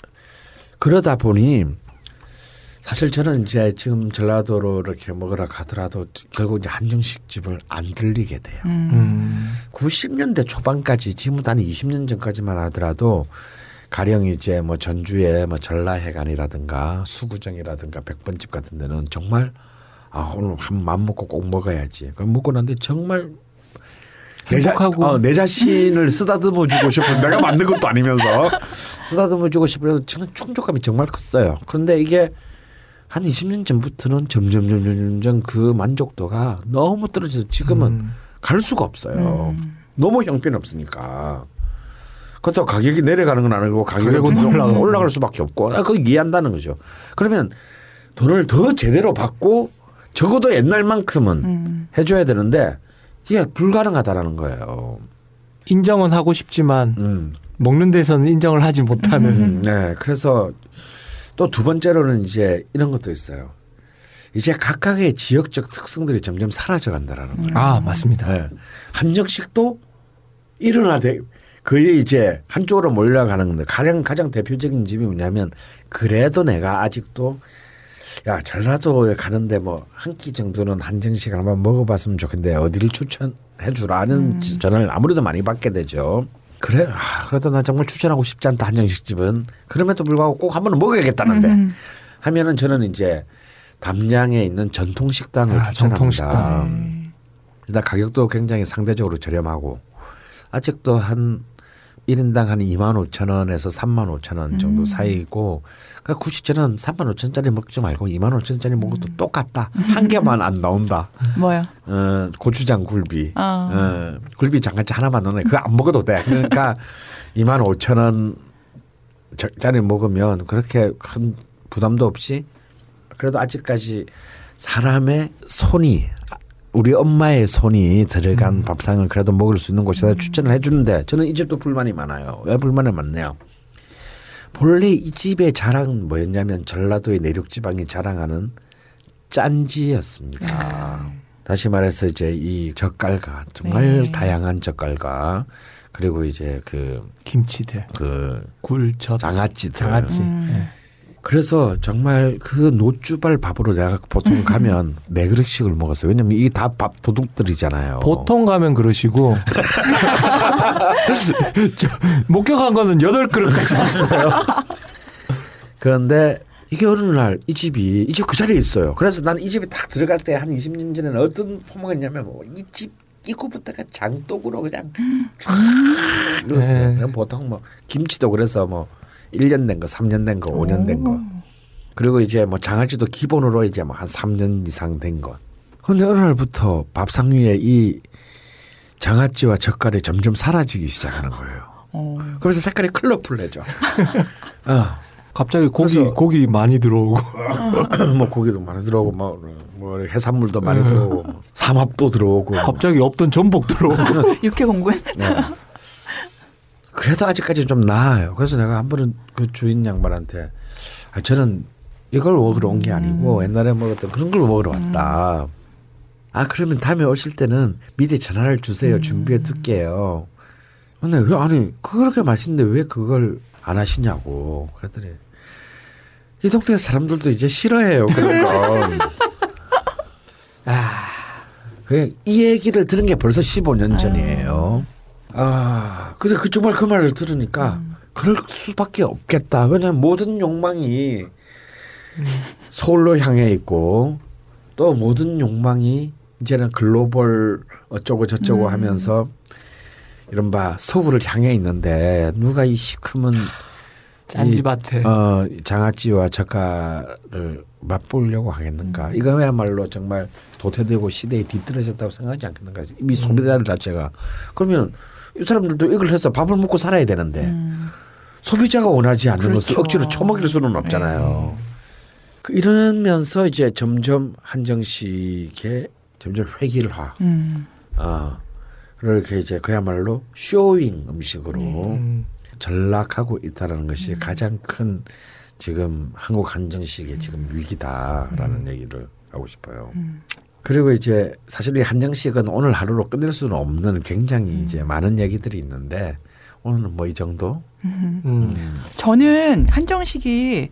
그러다 보니 사실 저는 이제 지금 전라도로 이렇게 먹으러 가더라도 결국 이제 한정식 집을 안 들리게 돼요. 음. 90년대 초반까지 지금부터 한 20년 전까지만 하더라도 가령 이제 뭐 전주에 뭐 전라해관이라든가 수구정이라든가 백번집 같은 데는 정말 아 오늘 한 맘 먹고 꼭 먹어야지. 그럼 먹고 난데 정말 내, 자. 어, 내 자신을 쓰다듬어 주고 싶은 내가 만든 것도 아니면서 쓰다듬어 주고 싶어서 저는 충족감이 정말 컸어요. 그런데 이게 한 20년 전부터는 점점 점점 점점 그 만족도가 너무 떨어져서 지금은 음. 갈 수가 없어요. 너무 형편없으니까. 그렇다고 가격이 내려가는 건 아니고 좀 올라가고. 올라갈 수밖에 없고 아, 그거 이해한다는 거죠. 그러면 돈을 더 제대로 받고 적어도 옛날만큼은 음. 해줘야 되는데 이게 불가능하다라는 거예요. 인정은 하고 싶지만 음. 먹는 데서는 인정을 하지 못하는. 음, 네. 그래서 또 두 번째로는 이제 이런 것도 있어요. 이제 각각의 지역적 특성들이 점점 사라져 간다라는 거예요. 아 맞습니다. 네. 한정식도 일어나대 거의 이제 한쪽으로 몰려가는 건데 가장 가장 대표적인 집이 뭐냐면 그래도 내가 아직도 야 전라도에 가는데 뭐 한 끼 정도는 한정식 한번 먹어봤으면 좋겠는데 어디를 추천해 주라는 전화를 아무래도 많이 받게 되죠. 그래 아, 그래도 나 정말 추천하고 싶지 않다 한정식 집은 그럼에도 불구하고 꼭 한번 먹어야겠다는데 음. 하면은 저는 이제 담양에 있는 전통 식당을 아, 추천합니다. 전통 식당. 일단 가격도 굉장히 상대적으로 저렴하고 아직도 한 1인당 한 2만 5천 원에서 3만 5천 원 정도 사이고 그러니까 굳이 저는 3만 5천 짜리 먹지 말고 2만 5천 짜리 먹어도 똑같다. 한 개만 안 나온다. 뭐야? 어, 고추장 굴비. 아. 어, 굴비 장같이 하나만 넣네. 그거 안 먹어도 돼. 그러니까 2만 5천 원 저- 짜리 먹으면 그렇게 큰 부담도 없이 그래도 아직까지 사람의 손이 우리 엄마의 손이 들어간 밥상을 그래도 먹을 수 있는 곳에다 추천을 해주는데 저는 이 집도 불만이 많아요. 왜 불만이 많네요? 본래 이 집의 자랑은 뭐였냐면 전라도의 내륙 지방이 자랑하는 짠지였습니다. 다시 말해서 이제 이 젓갈과 정말 네. 다양한 젓갈과 그리고 이제 그, 김치들, 그 굴젓, 장아찌들. 장아찌. 음. 예. 그래서 정말 그 노주발 밥으로 내가 보통 가면 네 그릇씩을 먹었어요. 왜냐면 이게 다 밥 도둑들이잖아요. 보통 가면 그러시고 저, 목격한 거는 여덟 그릇까지 봤어요. 그런데 이게 어느 날 이 집이 이 집 그 자리에 있어요. 그래서 나는 이 집에 딱 들어갈 때 한 20년 전에는 어떤 포만했냐면 뭐 이집 입구부터가 장독으로 그냥 쫙 넣었어요. 네. 보통 뭐 김치도 그래서 뭐 1년 된 거, 3년 된 거, 5년 된 거. 그리고 이제 뭐 장아찌도 기본으로 이제 뭐 한 3년 이상 된 것. 근데 어느 날부터 밥상 위에 이 장아찌와 젓갈이 점점 사라지기 시작하는 거예요. 어. 그러면서 색깔이 컬러풀해져. 어. 갑자기 고기 그래서- 고기 많이 들어오고 뭐 고기도 많이 들어오고 뭐, 뭐 해산물도 많이 들어오고 뭐 삼합도 들어오고 갑자기 없던 전복 들어오고 육회 공군. 네. 그래도 아직까지 좀 나아요. 그래서 내가 한 번은 그 주인 양반한테 아, 저는 이걸 먹으러 온 게 아니고 옛날에 먹었던 그런 걸 먹으러 왔다. 아 그러면 다음에 오실 때는 미리 전화를 주세요. 준비해 둘게요. 근데 왜 아니 그렇게 맛있는데 왜 그걸 안 하시냐고 그랬더니 이 동네 사람들도 이제 싫어해요 그런 건. 그, 이 얘기를 들은 게 벌써 15년 전이에요. 아, 근데 그 정말 그 말을 들으니까 그럴 수밖에 없겠다. 왜냐면 모든 욕망이 서울로 향해 있고 또 모든 욕망이 이제는 글로벌 어쩌고 저쩌고 하면서 이른바 서울을 향해 있는데 누가 이 시커먼 짠지밭에 어, 장아찌와 젓갈을 맛보려고 하겠는가? 이거야말로 정말 도태되고 시대에 뒤떨어졌다고 생각하지 않겠는가? 이미 소비자들 자체가 그러면 이 사람들도 이걸 해서 밥을 먹고 살아야 되는데 소비자가 원하지 않는 것을 그렇죠. 억지로 처먹일 수는 없잖아요. 그 이러면서 이제 점점 한정식의 점점 획일화, 음. 어, 그렇게 이제 그야말로 showing 음식으로 음. 전락하고 있다라는 것이 가장 큰 지금 한국 한정식의 지금 위기다라는 얘기를 하고 싶어요. 그리고 이제 사실 이 한정식은 오늘 하루로 끝낼 수는 없는 굉장히 이제 많은 얘기들이 있는데 오늘은 뭐 이 정도. 음. 저는 한정식이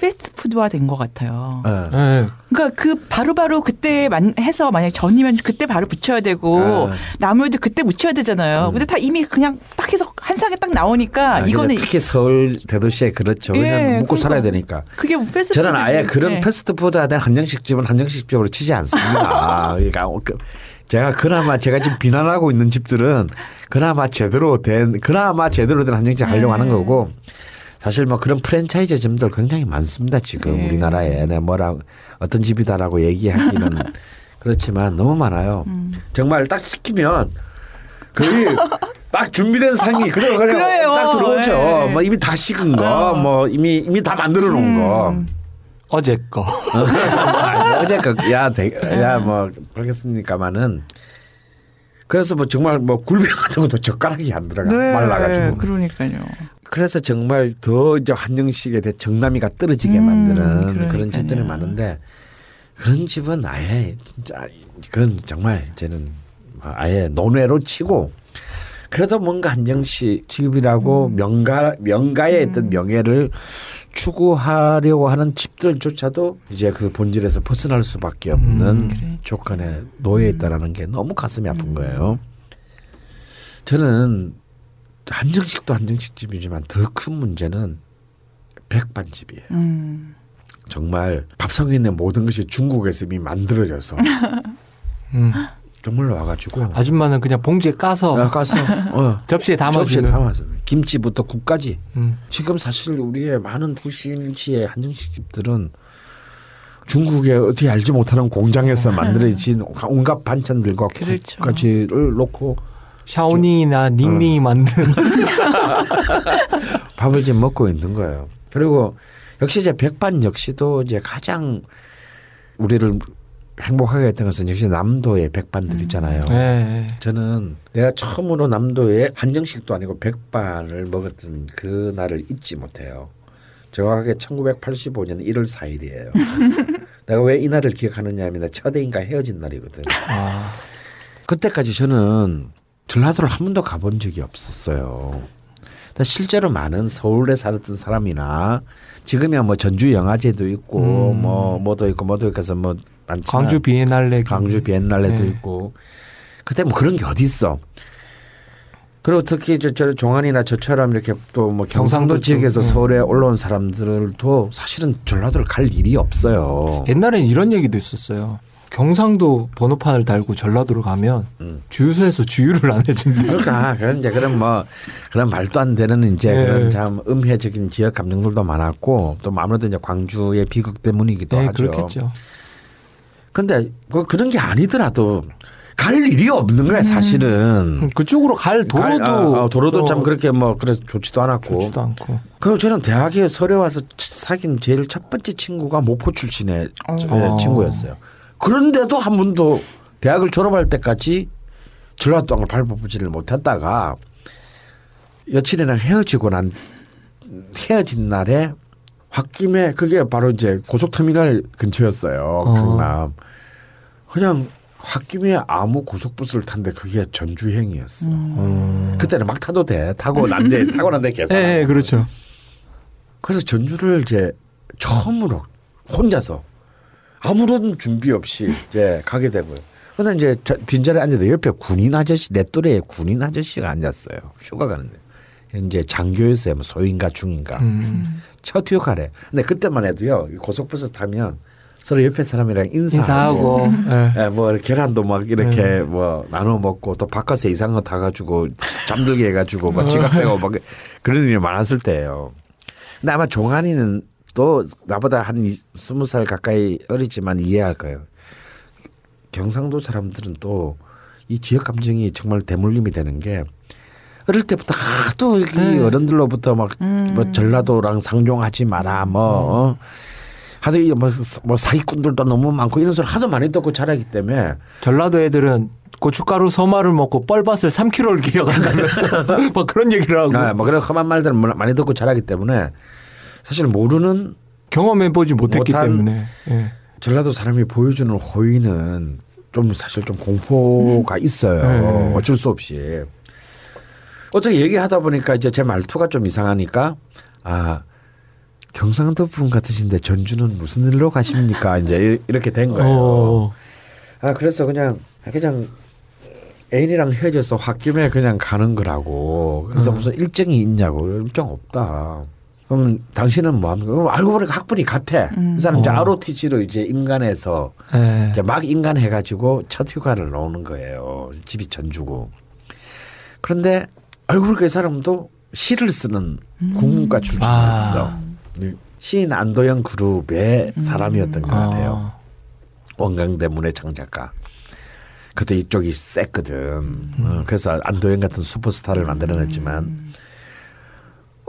패스트푸드화 된 것 같아요. 어. 예. 그러니까 그 바로 바로 그때 만 해서 만약 전이면 그때 바로 붙여야 되고 어. 나물도 그때 묻혀야 되잖아요. 근데 다 이미 그냥 딱 해서 한 상에 딱 나오니까 아, 이거는 특히 서울 대도시에 그렇죠. 예, 왜냐하면 먹고 그러니까. 살아야 되니까. 그게 뭐 패스트푸드 저는 아예 그런 네. 패스트푸드에 대한 한정식집은 한정식집으로 치지 않습니다. 그러니까 그- 제가 그나마 제가 지금 비난하고 있는 집들은 그나마 제대로 된 그나마 제대로 된 한정식 하려고 하는 네. 거고 사실 뭐 그런 프랜차이즈점들 굉장히 많습니다 지금 네. 우리나라에 내 뭐라 어떤 집이다라고 얘기하기는 그렇지만 너무 많아요. 음. 정말 딱 시키면 거의 딱 준비된 상이 그대로 그냥 그래요. 딱 들어오죠. 네. 뭐 이미 다 식은 거, 뭐 이미 이미 다 만들어 놓은 거. 음. 어제 거. 아니, 어제 그야야뭐 그렇겠습니까마는 그래서 뭐 정말 뭐 굴비 같은 것도 젓가락이 안 들어가 네, 말라가지고 그러니까요. 그래서 정말 더 이제 한정식에 대해 정남이가 떨어지게 음, 만드는 그런 그러니까요. 집들이 많은데 그런 집은 아예 진짜 그건 정말 이제는 아예 논외로 치고 그래도 뭔가 한정식 집이라고 음. 명가 명가의 어떤 명예를 추구하려고 하는 집들조차도 이제 그 본질에서 벗어날 수밖에 없는 음, 그래. 조건에 놓여 있다라는 게 너무 가슴이 음. 아픈 거예요. 저는 한정식도 한정식집이지만 더 큰 문제는 백반집이에요. 음. 정말 밥상에 있는 모든 것이 중국에서 이미 만들어져서 음. 정말로 와가지고 아줌마는 그냥 봉지에 까서 아, 가서 어, 접시에 담아주는. 담아서 김치부터 국까지 음. 지금 사실 우리의 많은 도시의 한정식 집들은 중국의 어떻게 알지 못하는 공장에서 만들어진 온갖 반찬들과 그렇죠. 국까지를 놓고 샤오닝이나 닝닝이 만든 밥을 지금 먹고 있는 거예요. 그리고 역시 이제 백반 역시도 이제 가장 우리를 행복하게 했던 것은 역시 남도의 백반들 있잖아요. 네. 저는 내가 처음으로 남도에 한정식도 아니고 백반을 먹었던 그 날을 잊지 못해요. 정확하게 1985년 1월 4일이에요. 내가 왜 이 날을 기억하느냐 하면 내 첫애인과 헤어진 날이거든. 아, 그때까지 저는 전라도를 한 번도 가본 적이 없었어요. 실제로 많은 서울에 살았던 사람이나 지금이야 뭐 전주 영화제도 있고 음. 뭐 뭐도 있고 뭐도 있고 해서 뭐 많지만 광주 비엔날레 광주 비엔날레도 네. 있고 그때 뭐 그런 게 어디 있어. 그리고 특히 저, 저 종안이나 저처럼 이렇게 또 뭐 경상도 지역에서 쪽, 네. 서울에 올라온 사람들도 사실은 전라도를 갈 일이 없어요. 옛날엔 이런 얘기도 있었어요. 경상도 번호판을 달고 전라도로 가면 음. 주유소에서 주유를 안 해준다. 그러니까 그런 이제 그런 뭐 그런 말도 안 되는 이제 네. 그런 참 음해적인 지역 감정들도 많았고 또 아무래도 이제 광주의 비극 때문이기도 네, 하죠. 그렇겠죠. 근데 그 그런 게 아니더라도 갈 일이 없는 거야 사실은. 그쪽으로 갈 도로도 갈- 아, 아, 도로도 어, 참 그렇게 뭐 그래 좋지도 않았고. 좋지도 않고. 그리고 저는 대학에 서울에 와서 사귄 제일 첫 번째 친구가 모포 출신의 어. 예, 친구였어요. 그런데도 한 번도 대학을 졸업할 때까지 전라도 땅을 밟아보지를 못했다가 여친이랑 헤어지고 난 헤어진 날에 홧김에 그게 바로 이제 고속터미널 근처였어요. 어. 경남. 그냥 홧김에 아무 고속버스를 탔는데 그게 전주행이었어. 음. 그때는 막 타도 돼. 타고 난데 타고 난데 계산. 예, 예, 그렇죠. 그래서 전주를 이제 처음으로 혼자서 아무런 준비 없이 이제 가게 되고요. 근데 이제 저 빈자리에 앉았는데 옆에 군인 아저씨 내 또래의 군인 아저씨가 앉았어요. 휴가 가는데 이제 장교였어요. 뭐 소인가 중인가 음. 첫 휴가래. 근데 그때만 해도요 이 고속버스 타면 서로 옆에 사람이랑 인사하고, 인사하고. 예. 예, 뭐 계란도 막 이렇게 뭐 나눠 먹고 또 바깥에 이상한 거 다 가지고 잠들게 해가지고 막 지갑 빼고 막 그런 일이 많았을 때예요. 근데 아마 종환이는 또 나보다 한 이- 스무 살 가까이 어리지만 이해할 거예요. 경상도 사람들은 또 이 지역 감정이 정말 대물림이 되는 게 어릴 때부터 하도 이 네. 어른들로부터 막뭐 전라도랑 상종하지 마라 뭐 어? 하도 이 뭐, 뭐 사기꾼들도 너무 많고 이런 소리 하도 많이 듣고 자라기 때문에 전라도 애들은 고춧가루 서마를 먹고 뻘밭을 3km를 기어간다면서 막 그런 얘기를 하고 아, 뭐 그런 험한 말들을 많이 듣고 자라기 때문에 사실 모르는 경험해보지 못했기 때문에. 예. 전라도 사람이 보여주는 호의는 좀 사실 좀 공포가 있어요. 네. 어쩔 수 없이. 어떻게 얘기하다 보니까 이제 제 말투가 좀 이상하니까 아 경상도 분 같으신데 전주는 무슨 일로 가십니까? 이제 이렇게 된 거예요. 어. 아 그래서 그냥 그냥 애인이랑 헤어져서 홧김에 그냥 가는 거라고. 그래서 무슨 일정이 있냐고 일정 없다. 그럼 당신은 뭐 합니까? 그럼 알고 보니까 학번이 같아. 그 사람 이제 어. ROTC로 이제 인간해서 예. 이제 막 인간해가지고 첫 휴가를 나오는 거예요. 집이 전주고. 그런데 알고 보니까 이 사람도 시를 쓰는 국문과 출신이었어. 네. 시인 안도영 그룹의 사람이었던 것 같아요. 아. 원광대 문예창 작가. 그때 이쪽이 셌거든. 어, 그래서 안도현 같은 슈퍼스타를 만들어냈지만,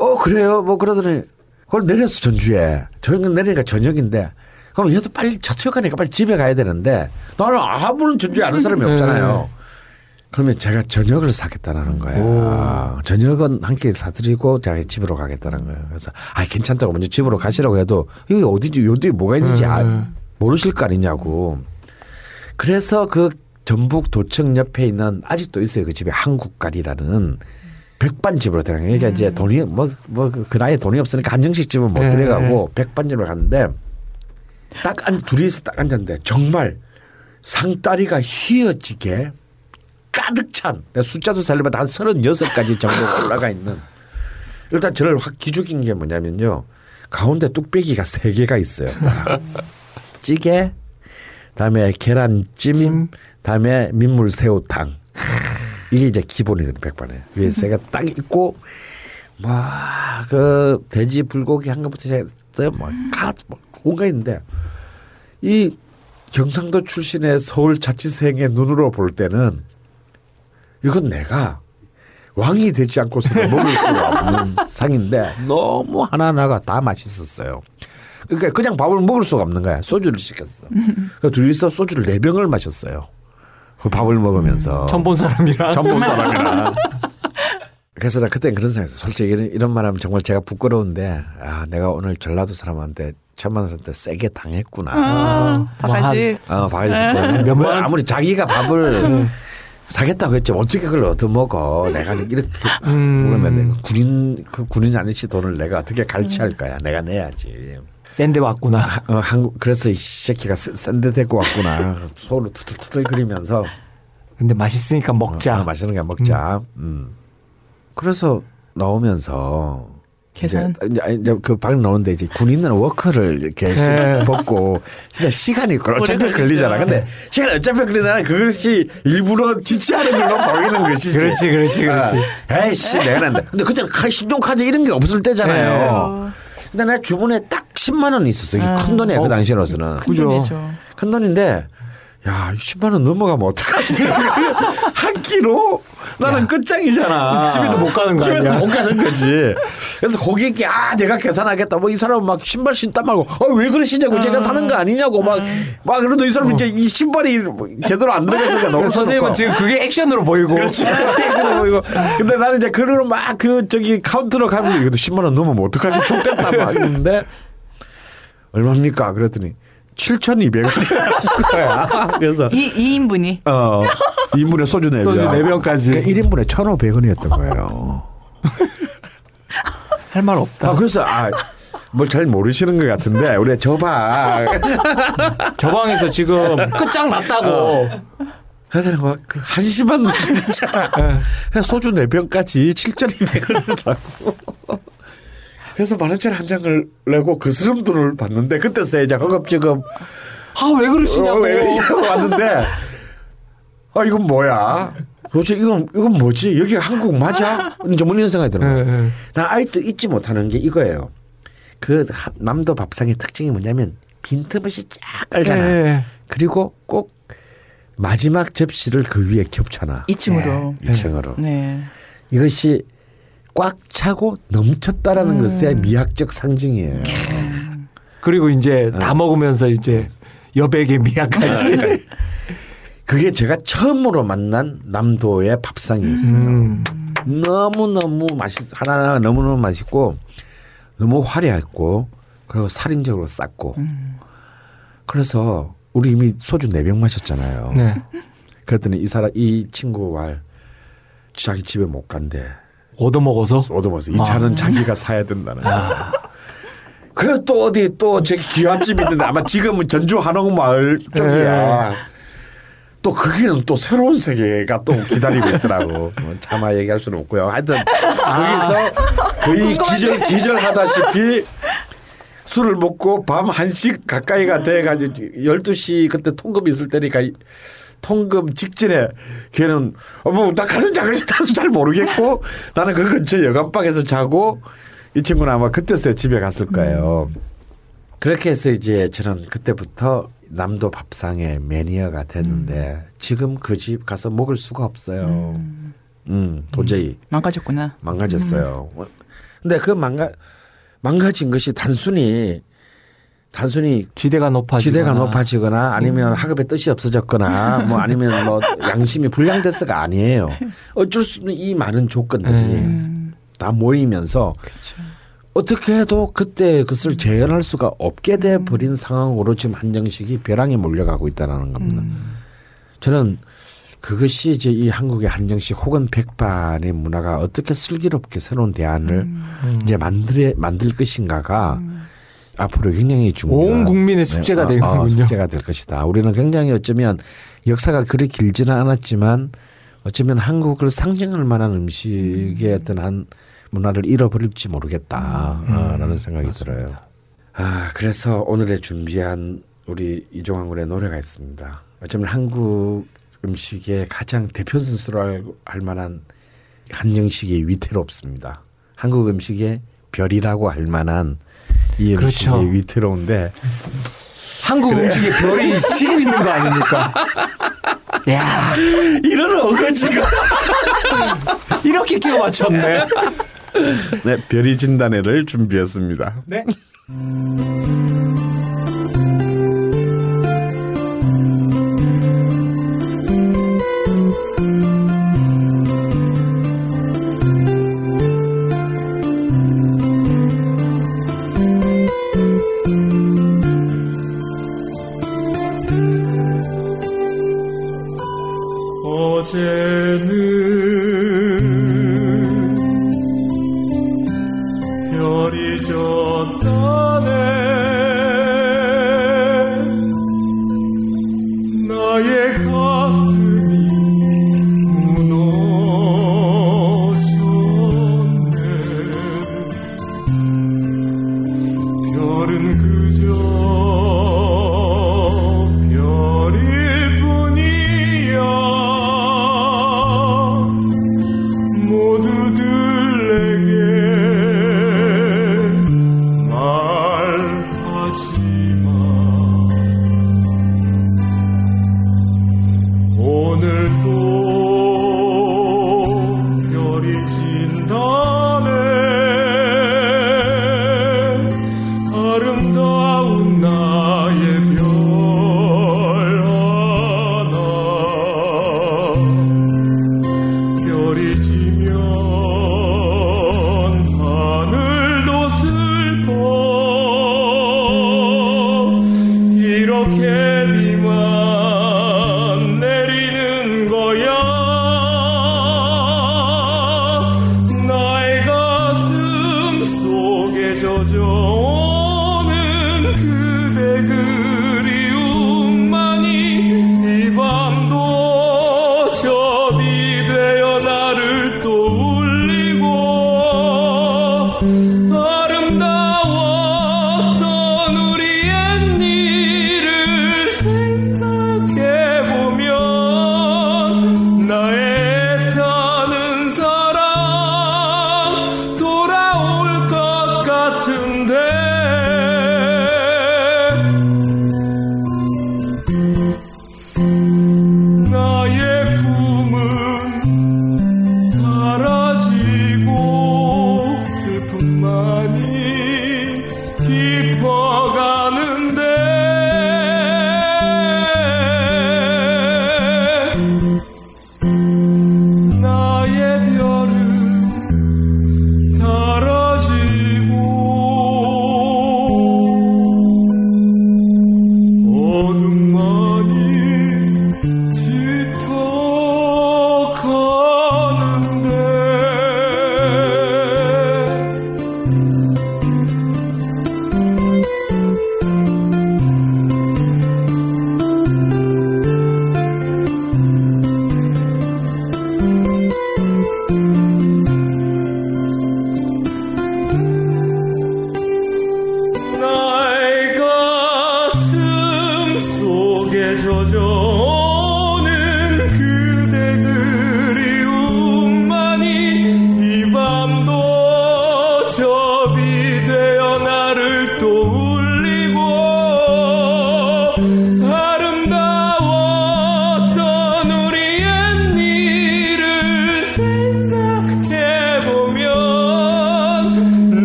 어 그래요. 뭐 그러더니 그걸 내렸어 전주에. 저녁 내리니까 저녁인데, 그럼 얘도 빨리 저투역하니까 빨리 집에 가야 되는데, 나는 아무런 전주에 아는 사람이 없잖아요. 그러면 제가 저녁을 사겠다라는 거예요. 저녁은 한 끼 사드리고 제가 집으로 가겠다는 거예요. 그래서 아 괜찮다고 먼저 집으로 가시라고 해도 여기 어디지 여기 뭐가 있는지 아, 모르실 거 아니냐고. 그래서 그 전북 도청 옆에 있는 아직도 있어요. 그 집에 한국갈이라는 백반집으로 들어간 거예요. 그러니까 이제 돈이 뭐 뭐 그 나이에 돈이 없으니까 한정식 집은 못 예, 들어가고 백반집을 갔는데 딱 안, 둘이서 딱 앉았는데 정말 상다리가 휘어지게 가득 찬 숫자도 살려면 한 서른여섯 가지 정도 올라가 있는 일단 저를 확 기죽인 게 뭐냐면요 가운데 뚝배기가 세 개가 있어요 딱. 찌개 다음에 계란찜 찜. 다음에 민물새우탕 이게 이제 기본이거든 백반에 위에 세개딱 있고 막 그 돼지 불고기 한 것부터 시작해서 뭐가 온갖 있는데 이 경상도 출신의 서울 자취생의 눈으로 볼 때는 이건 내가 왕이 되지 않고서는 먹을 수가 없는 상인데 너무 하나하나가 다 맛있었어요. 그러니까 그냥 밥을 먹을 수가 없는 거야. 소주를 시켰어. 그 둘이서 소주를 네 병을 마셨어요. 그 밥을 먹으면서 처음 본 사람이라. 처음 본 사람이라. 그래서 나 그때는 그런 생각했어. 솔직히 이런, 이런 말하면 정말 제가 부끄러운데 아 내가 오늘 전라도 사람한테 처음 만났을 때 세게 당했구나. 아, 바가지. 어, 바가지 몇만 원- 아무리 자기가 밥을 사겠다고 했지 어떻게 그걸 얻어먹어 내가 이렇게 음. 먹으면 군인 그 군인 아저씨 돈을 내가 어떻게 갈취할 거야 내가 내야지 센데 왔구나. 어, 한국 그래서 이 새끼가 샌데 데리고 왔구나 소를 투덜투덜 거리면서 근데 맛있으니까 먹자. 어, 맛있는 거 먹자 음. 그래서 나오면서 계산. 이제, 이제, 이제 그방 나오는데 이제 군인은 워커를 이렇게 네. 벗고 진짜 시간이 어차피 걸리잖아. 근데 시간이 어차피 걸리잖아. 그것이 일부러 지체하는 걸로 보이는 것이지. 그렇지, 그렇지, 그렇지. 아, 에이씨 내가 난다. 근데 그때 카- 신용카드 이런 게 없을 때잖아요. 네. 근데 내 주문에 딱 10만 원 있었어. 이게 아. 큰 돈이야 그 어. 당시로서는. 큰 그죠. 돈이죠. 큰 돈인데 야 10만 원 넘어가면 어떡하지? 한 끼로 나는 끝장이잖아. 집에도 못 가는 거 집에도 아니야? 못 가는 거지. 그래서 고객이 아 내가 계산하겠다. 뭐 이 사람 막 신발 신다 말고 어 왜 그러시냐고 제가 사는 거 아니냐고 막막 그래도 이 사람 이제 이 신발이 제대로 안 들어갔으니까 너무 선생님은. 지금 그게 액션으로 보이고. 그렇지. 액션을 보이고. 근데 나는 이제 그러고 막그 저기 카운터로 가면 이것도 10만 원 넘으면 어떡하지? 좆됐다 막 이러는데 얼마입니까? 그랬더니 7,200원이라는 거야. 그래서 이 2인분이 어, 2인분에 소주 4병. 소주 네 병까지. 1인분에 1,500원이었던 거예요. 할 말 없다. 아, 그래서 아, 뭘잘 모르시는 것 같은데 우리 저봐. 저 방에서 지금 끝장 났다고. 그래서 막그 한심한 느낌이잖아. 소주 4병까지 7,200원이라고. 그래서 만 원짜리 한 장을 내고 그 스름 돈을 받는데 그때서야 이제 허겁지겁 아왜 그러시냐고. 어, 왜 그러냐고 왔는데 아 이건 뭐야? 도대체 이건 이건 뭐지? 여기 한국 맞아? 전문 이런 생각이 들어요. 예, 예. 난 아직도 잊지 못하는 게 이거예요. 그 하- 남도 밥상의 특징이 뭐냐면 빈틈없이 쫙 깔잖아. 예. 그리고 꼭 마지막 접시를 그 위에 겹쳐놔. 2층으로. 네, 2층으로. 네. 이것이 꽉 차고 넘쳤다라는 것의 미학적 상징이에요. 그리고 이제 어. 다 먹으면서 이제 여백의 미학까지. 그게 제가 처음으로 만난 남도의 밥상이었어요. 음. 너무 너무 맛있, 하나하나 너무 너무 맛있고, 너무 화려했고, 그리고 살인적으로 쌌고. 그래서 우리 이미 소주 네 병 마셨잖아요. 네. 그랬더니 이 사람, 이 친구가 자기 집에 못 간대. 얻어 먹어서. 얻어먹어서 이 차는 자기가 사야 된다는 거야. 그리고 또 어디 또 저기 귀한집 있는데 아마 지금은 전주 한옥 마을 쪽이야. 또 거기는 또 새로운 세계가 또 기다리고 있더라고. 뭐 차마 얘기할 수는 없고요. 하여튼 거기서 거의 기절 기절하다시피 술을 먹고 밤 1시 가까이가 돼 가지고 12시 그때 통금 있을 때니까 이 통금 직전에 걔는 어 뭐나 가는 장소에 나도 잘 모르겠고 나는 그 근처 여관방에서 자고 이 친구는 아마 그때서야 집에 갔을 거예요. 그렇게 해서 이제 저는 그때부터 남도 밥상의 매니아가 됐는데 지금 그 집 가서 먹을 수가 없어요. 음, 도저히 망가졌구나. 망가졌어요. 근데 그 망가 망가진 것이 단순히 단순히 지대가 높아지거나. 지대가 높아지거나 아니면 학업의 뜻이 없어졌거나 뭐 아니면 뭐 양심이 불량됐어가 아니에요. 어쩔 수 없는 이 많은 조건들이 음. 다 모이면서 어떻게 해도 그때 그것을 재현할 수가 없게 돼 버린 상황으로 지금 한정식이 벼랑에 몰려가고 있다는 겁니다. 저는 그것이 이제 이 한국의 한정식 혹은 백반의 문화가 어떻게 슬기롭게 새로운 대안을 이제 만들 만들 것인가가 앞으로 굉장히 중요한 온 국민의 숙제가 네, 어, 어, 되는군요. 숙제가 될 것이다. 우리는 굉장히 어쩌면 역사가 그리 길지는 않았지만 어쩌면 한국을 상징할 만한 음식의 어떤 한 문화를 잃어버릴지 모르겠다라는 생각이 들어요. 아 그래서 오늘의 준비한 우리 이종환 군의 노래가 있습니다. 어쩌면 한국 음식의 가장 대표 선수로 할, 할 만한 한정식이 위태롭습니다. 한국 음식의 별이라고 할 만한 이 음식이 그렇죠. 위태로운데 한국 음식에 별이 지고 있는 거 아닙니까? 야 이런 어거지가 이렇게 끼워 맞췄네. 네 별이 진단회를 준비했습니다. 네.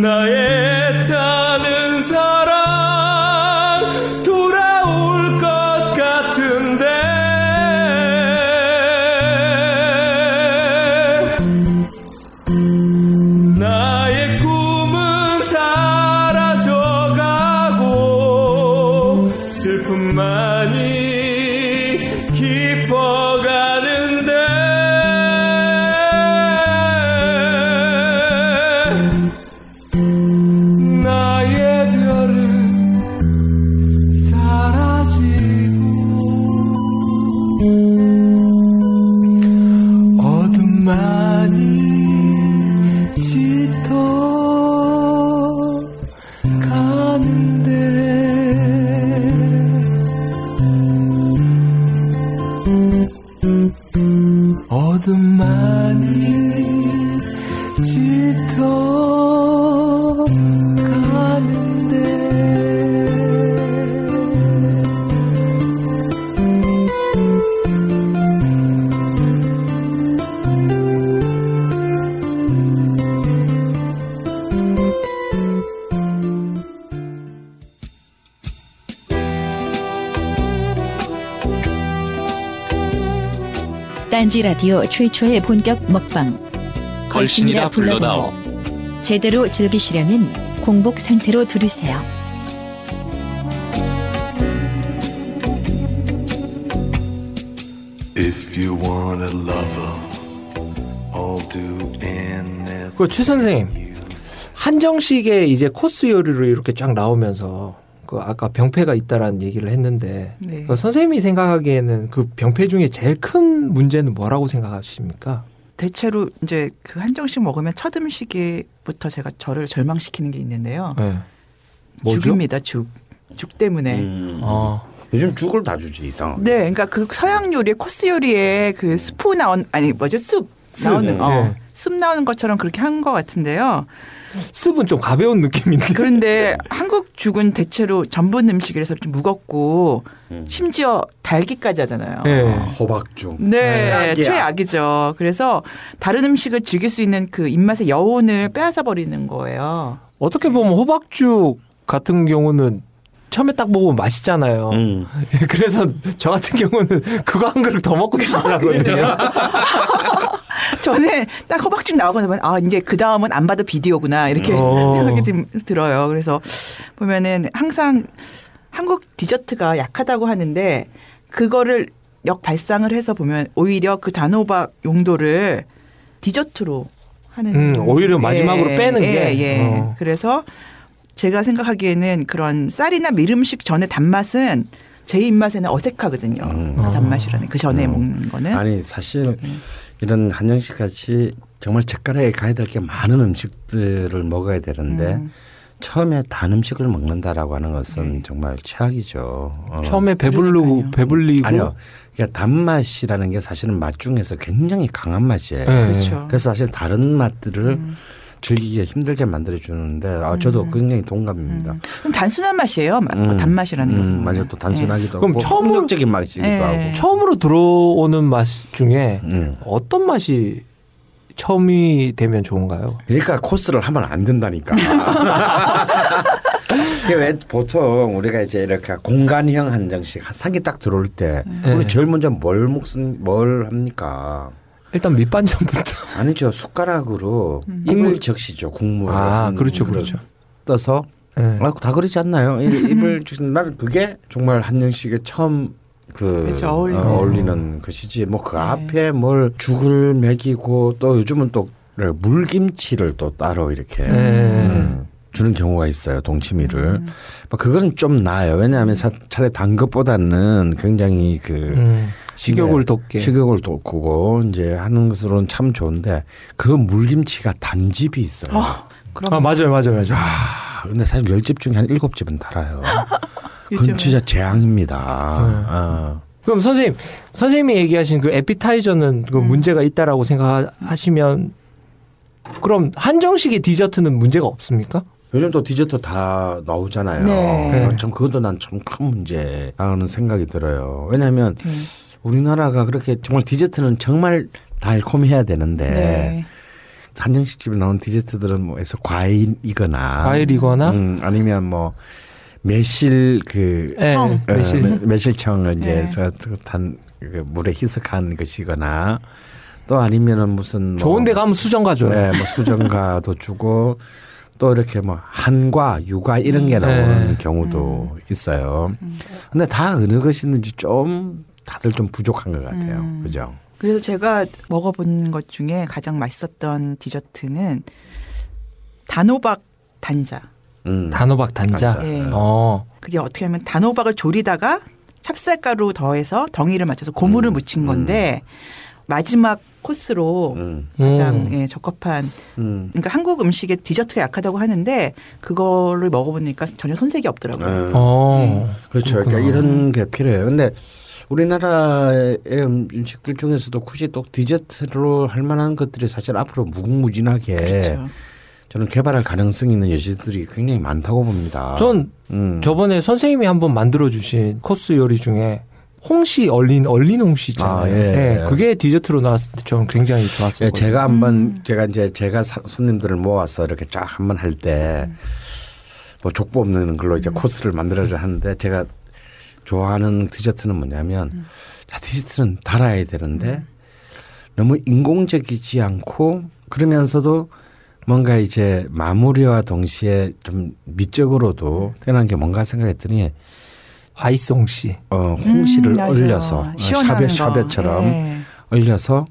yeah MBC 라디오 최초의 본격 먹방. 걸신이라 불러다오. 제대로 즐기시려면 공복 상태로 들으세요. 그최 선생님 한정식에 이제 코스 요리로 이렇게 쫙 나오면서 그 아까 병폐가 있다라는 얘기를 했는데 네. 네. 그 선생님이 생각하기에는 그 병폐 중에 제일 큰 문제는 뭐라고 생각하십니까? 대체로 이제 그 한정식 먹으면 첫 음식에부터 제가 저를 절망시키는 게 있는데요. 네. 죽입니다. 죽. 죽 때문에. 음. 어. 요즘 죽을 다 주지 이상. 네, 그러니까 그 서양 요리의 코스 요리에 그 스프 나온 아니 뭐죠 숲 나오는 어, 네. 숲 나오는 것처럼 그렇게 한 것 같은데요. 습은 좀 가벼운 느낌인데. 그런데 한국 죽은 대체로 전분 음식이라서 좀 무겁고 음. 심지어 달기까지 하잖아요. 네. 호박죽. 네, 최악이야. 최악이죠. 그래서 다른 음식을 즐길 수 있는 그 입맛의 여운을 빼앗아 버리는 거예요. 어떻게 보면 호박죽 같은 경우는 처음에 딱 먹으면 맛있잖아요. 음. 그래서 저 같은 경우는 그거 한 그릇 더 먹고 싶더라고요. 저는 딱 호박죽 나오고 나면 아 이제 그 다음은 안 봐도 비디오구나 이렇게 어. 생각이 들- 들어요. 그래서 보면은 항상 한국 디저트가 약하다고 하는데 그거를 역발상을 해서 보면 오히려 그 단호박 용도를 디저트로 하는 음. 오히려 마지막으로 빼는 예, 게. 예. 어. 그래서 제가 생각하기에는 그런 쌀이나 밀음식 전의 단맛은 제 입맛에는 어색하거든요. 음. 그 단맛이라는 그 전에 먹는 거는 아니 사실 이런 한정식 같이 정말 젓가락에 가야 될 게 많은 음식들을 먹어야 되는데 음. 처음에 단 음식을 먹는다라고 하는 것은 정말 최악이죠. 어. 처음에 배불르고. 배불리고 아니요. 그러니까 단맛이라는 게 사실은 맛 중에서 굉장히 강한 맛이에요. 네. 그렇죠. 그래서 사실 다른 맛들을 음. 즐기기 힘들게 만들어 주는데 아, 저도 굉장히 동감입니다. 좀 단순한 맛이에요. 마- 음. 단맛이라는 것은. 음, 맞아 또 단순하기도 그럼 하고 처음으로- 폭력적인 맛이기도 예. 하고. 처음으로 들어오는 맛 중에 음. 어떤 맛이 처음이 되면 좋은가요? 그러니까 코스를 하면 안 된다니까. 이게 왜 보통 우리가 이제 이렇게 공간형 한정식 상이 딱 들어올 때 네. 우리 제일 먼저 뭘 먹습 뭘 합니까? 일단 밑반찬부터. 아니죠 숟가락으로 음. 입을 적시죠 국물을 아, 한 그렇죠, 그렇죠. 떠서 네. 아, 다 그러지 않나요? 이- 입을 적시 나는 그게 정말 한정식에 처음 그 그렇죠, 어울리는. 어, 어울리는 것이지 뭐그 네. 앞에 뭘 죽을 먹이고 또 요즘은 또 물김치를 또 따로 이렇게 네. 음, 주는 경우가 있어요 동치미를 뭐 그거는 좀 나아요 왜냐하면 차, 차라리 단 것보다는 굉장히 그 음, 식욕을 네, 돋게. 식욕을 돋구고 이제 하는 것으로는 참 좋은데 그 물김치가 단집이 있어요. 아, 그럼 아 맞아요, 맞아요, 맞아요. 아, 근데 사실 열 집 중에 한 일곱 집은 달아요. 그건. 진짜 재앙입니다. 네. 어. 그럼 선생님, 선생님이 얘기하신 그 에피타이저는 그 음. 문제가 있다라고 생각하시면 그럼 한정식의 디저트는 문제가 없습니까? 요즘 또 디저트 다 나오잖아요. 네. 어, 참 그것도 난 참 큰 문제라는 생각이 들어요. 왜냐하면 네. 우리나라가 그렇게 정말 디저트는 정말 달콤해야 되는데 네. 한정식 집에 나오는 디저트들은 뭐해서 과일이거나 과일이거나 음, 아니면 뭐 매실 그 네, 청. 어, 매실. 매- 매실청을 이제 네. 단, 그 물에 희석한 것이거나 또 아니면은 무슨 뭐 좋은 데 가면 수정 가 줘요. 네, 뭐 수정과도 주고 또 이렇게 뭐 한과 유과 이런 게 나오는 네. 경우도 있어요. 근데 다 어느 것이 있는지 좀 다들 좀 부족한 것 같아요. 음. 그죠? 그래서 제가 먹어본 것 중에 가장 맛있었던 디저트는 단호박 단자. 음. 단호박 단자. 단자. 예. 어. 그게 어떻게 하면 단호박을 조리다가 찹쌀가루 더해서 덩이를 맞춰서 고무를 음. 묻힌 건데 마지막 코스로 음. 가장 음. 예, 적합한 음. 그러니까 한국 음식에 디저트가 약하다고 하는데 그거를 먹어보니까 전혀 손색이 없더라고요. 음. 어. 그렇죠. 그러니까. 이런 게 필요해요. 근데 우리나라의 음식들 중에서도 굳이 또 디저트로 할 만한 것들이 사실 앞으로 무궁무진하게 그렇죠. 저는 개발할 가능성이 있는 예시들이 굉장히 많다고 봅니다. 전 음. 저번에 선생님이 한번 만들어 주신 코스 요리 중에 홍시 얼린 얼린 홍시 있잖아요. 아, 예, 예. 그게 디저트로 나왔을 때 저는 굉장히 좋았어요. 예, 제가 한번 제가 이제 제가 사- 손님들을 모아서 이렇게 쫙 한번 할 때뭐 족보 없는 걸로 이제 코스를 만들어야 하는데 제가 좋아하는 디저트는 뭐냐면 자, 디저트는 달아야 되는데 너무 인공적이지 않고 그러면서도 뭔가 이제 마무리와 동시에 좀 미적으로도 태어난 게 뭔가 생각했더니 아이스 홍시. 어, 홍시를 음. 얼려서 어, 샤벳 거. 샤벳처럼 예. 얼려서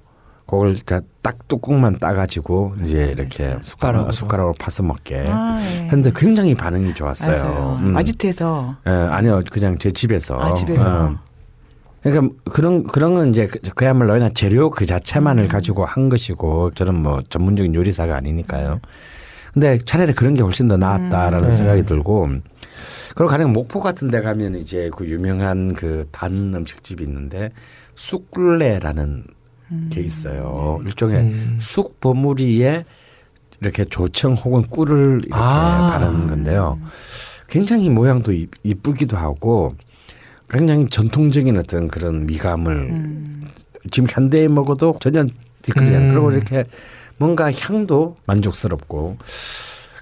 그걸 자- 딱 뚜껑만 따가지고 이제 이렇게 숟가락으로. 어, 숟가락으로 파서 먹게 아, 예. 했는데 굉장히 반응이 좋았어요. 맞아요. 음. 마지트에서 예, 아니요, 그냥 제 집에서. 아, 집에서. 어. 그러니까 그런 그런 건 이제 그- 그야말로 그냥 재료 그 자체만을 음. 가지고 한 것이고 저는 뭐 전문적인 요리사가 아니니까요. 근데 차라리 그런 게 훨씬 더 나았다라는 음. 생각이 들고 그리고 가령 목포 같은 데 가면 이제 그 유명한 그 단 음식집이 있는데 쑥굴레라는 게 있어요. 일종의 음. 쑥 버무리에 이렇게 조청 혹은 꿀을 이렇게 아. 바르는 건데요. 굉장히 모양도 이- 이쁘기도 하고 굉장히 전통적인 어떤 그런 미감을 음. 지금 현대에 먹어도 전혀 뒤끝이지 않아요. 음. 그리고 이렇게 뭔가 향도 만족스럽고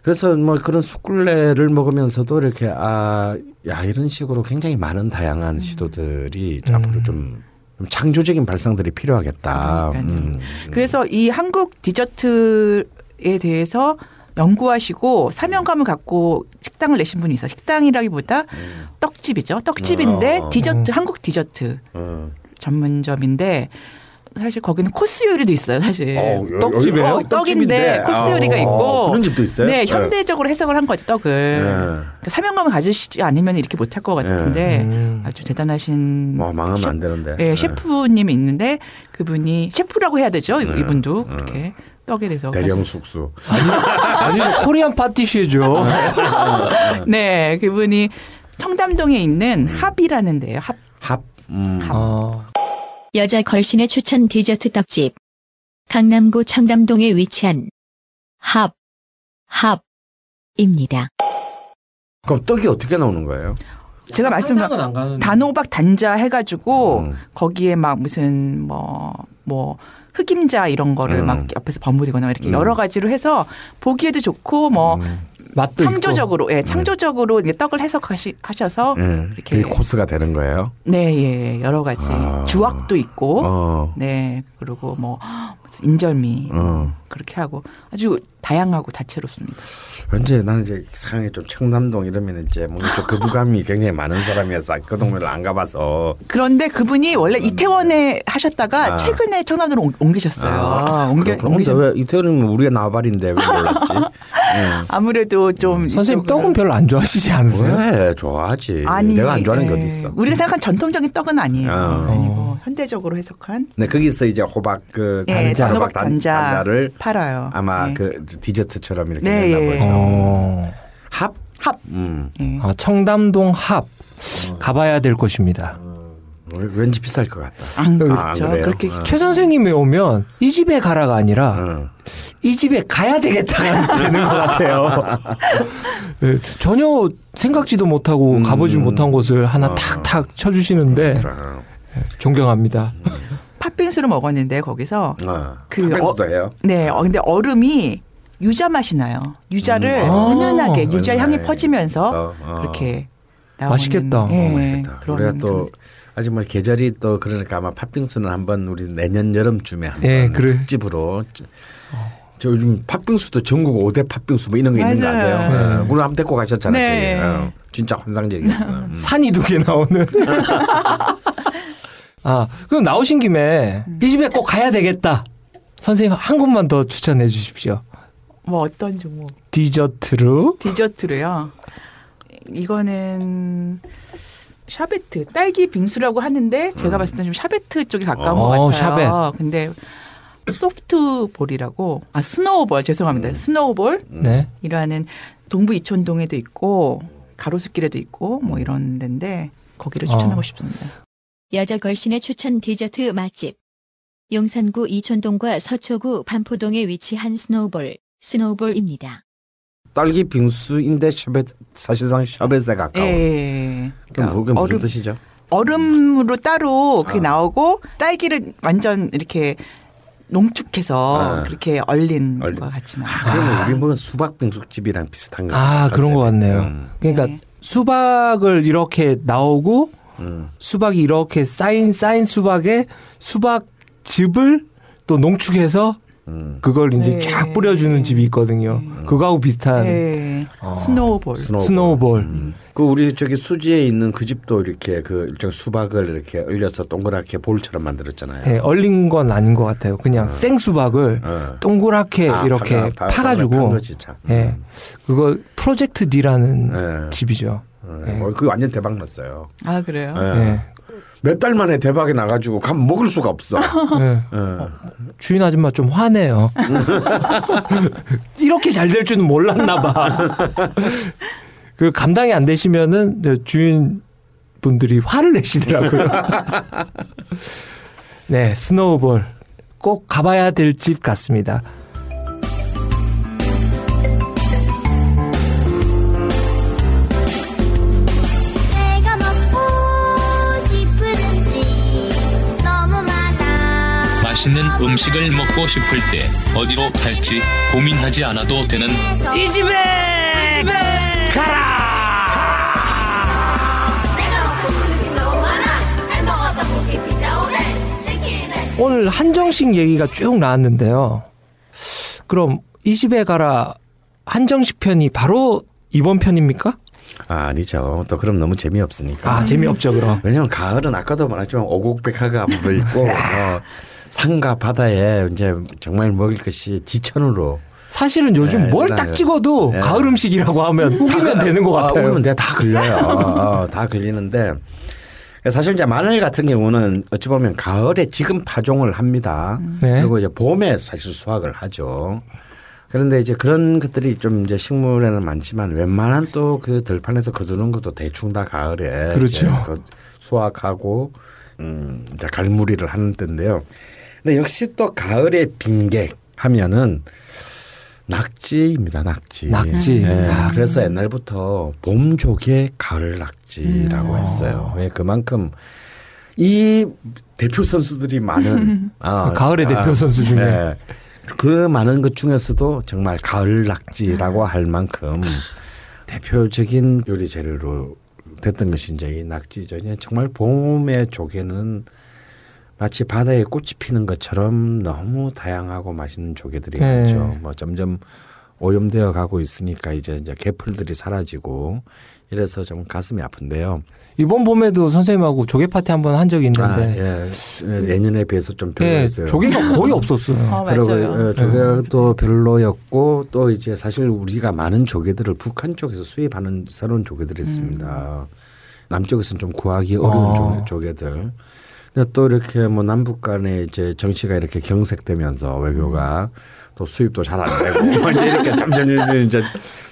그래서 뭐 그런 쑥굴레를 먹으면서도 이렇게 아, 야, 이런 식으로 굉장히 많은 다양한 시도들이 음. 앞으로 좀, 좀 창조적인 발상들이 필요하겠다. 음. 그래서 이 한국 디저트에 대해서 연구하시고 사명감을 갖고 식당을 내신 분이 있어요. 식당이라기보다 떡집이죠. 떡집인데 어. 디저트 한국 디저트 어. 전문점인데 사실 거기는 코스 요리도 있어요. 사실 어, 떡집이에요? 어, 떡인데 떡집인데. 코스 요리가 어, 있고 그런 집도 있어요? 네, 네. 현대적으로 해석을 한 거죠 떡을. 네. 그러니까 사명감을 가지시지 않으면 이렇게 못 할 것 같은데 음. 아주 대단하신 와, 망하면 셰- 안 되는데. 예, 네. 셰프님이 있는데 그분이 셰프라고 해야 되죠. 네. 이분도 그렇게 떡에 대해서 대령 가지고- 숙수. 아니죠. 코리안 파티시죠. 네, 그분이 청담동에 있는 합이라는 데요. 합. 합. 음. 어. 여자 걸신의 추천 디저트 떡집. 강남구 청담동에 위치한 합, 합입니다. 그럼 떡이 어떻게 나오는 거예요? 제가 말씀드린 안 가는. 단호박 단자 해가지고 음. 거기에 막 무슨 뭐뭐 흑임자 이런 거를 음. 막 옆에서 버무리거나 이렇게 음. 여러 가지로 해서 보기에도 좋고 뭐 맛도 창조적으로 예 창조적으로 이제 떡을 해석하셔서 네. 이렇게 코스가 되는 거예요. 네 예 여러 가지 아. 주악도 있고 어. 네 그리고 뭐 무슨 인절미 어. 그렇게 하고 아주 다양하고 다채롭습니다. 왠지 나는 이제 상황이 좀 청담동 이러면 이제 뭔가 좀 거부감이 굉장히 많은 사람이어서 그 동네를 안 가봐서 그런데 그분이 원래 이태원에 하셨다가 아. 최근에 옮- 옮기셨어요. 옮겨 그런데 옮기셨- 왜 이태원이면 우리가 나발인데 왜 몰랐지? 응. 아무래도 좀 선생님 이쪽으로- 떡은 별로 안 좋아하시지 않으세요? 왜 좋아하지? 아니 내가 안 좋아하는 게 예. 어디 있어? 우리가 생각한 전통적인 떡은 아니에요. 아. 아니고 현대적으로 해석한 네 거기서 이제 호박 그 예, 단자, 단호박 호박 단- 단자 단자 를 팔아요. 아마 네. 그 디저트처럼 이렇게 네, 냈나 예. 보죠. 어. 합. 합. 음. 예. 아, 청담동 합 가봐야 될 곳입니다. 왜- 왠지 비쌀 것 같다. 안 아, 그렇죠. 그래요? 그렇게 어. 최 선생님이 오면 이 집에 가라가 아니라 응. 이 집에 가야 되겠다 되는 것 같아요. 네, 전혀 생각지도 못하고 음. 가보지 못한 곳을 하나 어. 탁탁 쳐주시는데 그럼. 존경합니다. 팥빙수를 먹었는데 거기서 어. 그 팥빙수도 해요. 네, 어, 근데 얼음이 유자 맛이 나요. 유자를 음. 아. 은은하게 유자 향이 퍼지면서 어. 그렇게 나오는 맛있겠다. 예, 어, 맛있겠다. 그런 우리가 또 그런- 아직 뭐 계절이 또 그러니까 아마 팥빙수는 한번 우리 내년 여름쯤에 한번 예, 그래. 특집으로 저, 저 요즘 팥빙수도 전국 5대 팥빙수 뭐 이런 거 있는 거 맞아요. 아세요? 네. 어, 우리 한번 데리고 가셨잖아요. 네. 어, 진짜 환상적이었어요. 음. 산이 두 개 나오는. 아, 그럼 나오신 김에 이 집에 꼭 가야 되겠다. 선생님 한 곳만 더 추천해 주십시오. 뭐 어떤 종목 디저트로. 디저트로요. 이거는 샤베트 딸기 빙수라고 하는데 제가 봤을 때좀 샤베트 쪽에 가까운 어, 것 같아요. 샤벳. 근데 소프트볼이라고 아 스노우볼 죄송합니다. 스노우볼이라는 네. 동부 이촌동에도 있고 가로수길에도 있고 뭐 이런 데인데 거기를 추천하고 어. 싶습니다. 여자 걸신의 추천 디저트 맛집. 용산구 이촌동과 서초구 반포동에 위치한 스노우볼, 스노우볼입니다. 딸기 빙수인데 샤벳 사실상 샤벳에 가까운. 예. 그럼 그게 무슨 얼음, 뜻이죠? 얼음으로 따로 그게 아. 나오고 딸기를 완전 이렇게 농축해서 아. 그렇게 얼린 얼린. 것 같이 나요. 아, 그러면 우리 먹은 수박 빙수집이랑 비슷한 거. 아, 그런 것 같네요. 음, 그러니까 네. 수박을 이렇게 나오고 음. 수박이 이렇게 쌓인 쌓인 수박에 수박 즙을 또 농축해서 음. 그걸 이제 네. 쫙 뿌려주는 집이 있거든요. 그거하고 비슷한 네. 어. snowball. snowball. 음. 그 우리 저기 수지에 있는 그 집도 이렇게 그 일종 수박을 이렇게 얼려서 동그랗게 볼처럼 만들었잖아요. 예, 얼린 건 아닌 것 같아요. 그냥 생수박을 어. 동그랗게 아, 이렇게 파가- 파- 파가지고 판 거지, 참. 예, 그거 프로젝트 D라는 네. 집이죠. 네. 어, 그거 완전 대박 났어요. 아 그래요? 네. 예. 몇달 만에 대박이 나가지고 가면 먹을 수가 없어. 예. 예. 주인 아줌마 좀 화내요. 이렇게 잘 될 줄은 몰랐나 봐. 그 감당이 안 되시면은 저 주인 분들이 화를 내시더라고요. 네, 스노우볼 꼭 가봐야 될 집 같습니다. 음식을 먹고 싶을 때 어디로 갈지 고민하지 않아도 되는 이 집에 가라 피자 오뎅 치킨에 오늘 한정식 얘기가 쭉 나왔는데요. 그럼 이 집에 가라 한정식 편이 바로 이번 편입니까? 아, 아니죠. 또 그럼 너무 재미없으니까. 아, 재미없죠, 그럼. 왜냐면 가을은 아까도 말했지만 오곡백화가 묻어있고 어, 산과 바다에 이제 정말 먹을 것이 지천으로 사실은 요즘 네, 뭘 네. 딱 찍어도 네. 가을 음식이라고 하면 우기면 되는 것 아, 같아요. 우기면 내가 다 걸려요. 어, 어, 다 걸리는데 사실 이제 마늘 같은 경우는 어찌 보면 가을에 지금 파종을 합니다. 네. 그리고 이제 봄에 사실 수확을 하죠. 그런데 이제 그런 것들이 좀 이제 식물에는 많지만 웬만한 또 그 들판에서 거두는 것도 대충 다 가을에 그렇죠. 그 수확하고 음 이제 갈무리를 하는 때인데요. 근데 역시 또 가을에 빈객 하면은 낙지입니다. 낙지. 낙지. 예, 아. 그래서 옛날부터 봄 조개 가을 낙지라고 음. 했어요. 왜 그만큼 이 대표 선수들이 많은 아, 가을의 대표 선수 중에. 예. 그 많은 것 중에서도 정말 가을 낙지라고 할 만큼 대표적인 요리 재료로 됐던 것이 이제 이 낙지죠. 정말 봄의 조개는 마치 바다에 꽃이 피는 것처럼 너무 다양하고 맛있는 조개들이 네. 많죠. 뭐 점점 오염되어 가고 있으니까 이제 이제 개풀들이 사라지고 이래서 좀 가슴이 아픈데요. 이번 봄에도 선생님하고 조개 파티 한번 한 적이 아, 있는데 예. 예년에 비해서 좀 예, 별로였어요. 조개가 거의 없었어요. 어, 그리고. 어, 조개도 별로였고 또 이제 사실 우리가 많은 조개들을 북한 쪽에서 수입하는 새로운 조개들이 있습니다. 남쪽에서는 좀 구하기 어려운 어. 조- 조개들. 근데 또 이렇게 뭐 남북 간에 이제 정치가 이렇게 경색되면서 외교가 또 수입도 잘 안 되고 뭐 이제 이렇게 점점 이제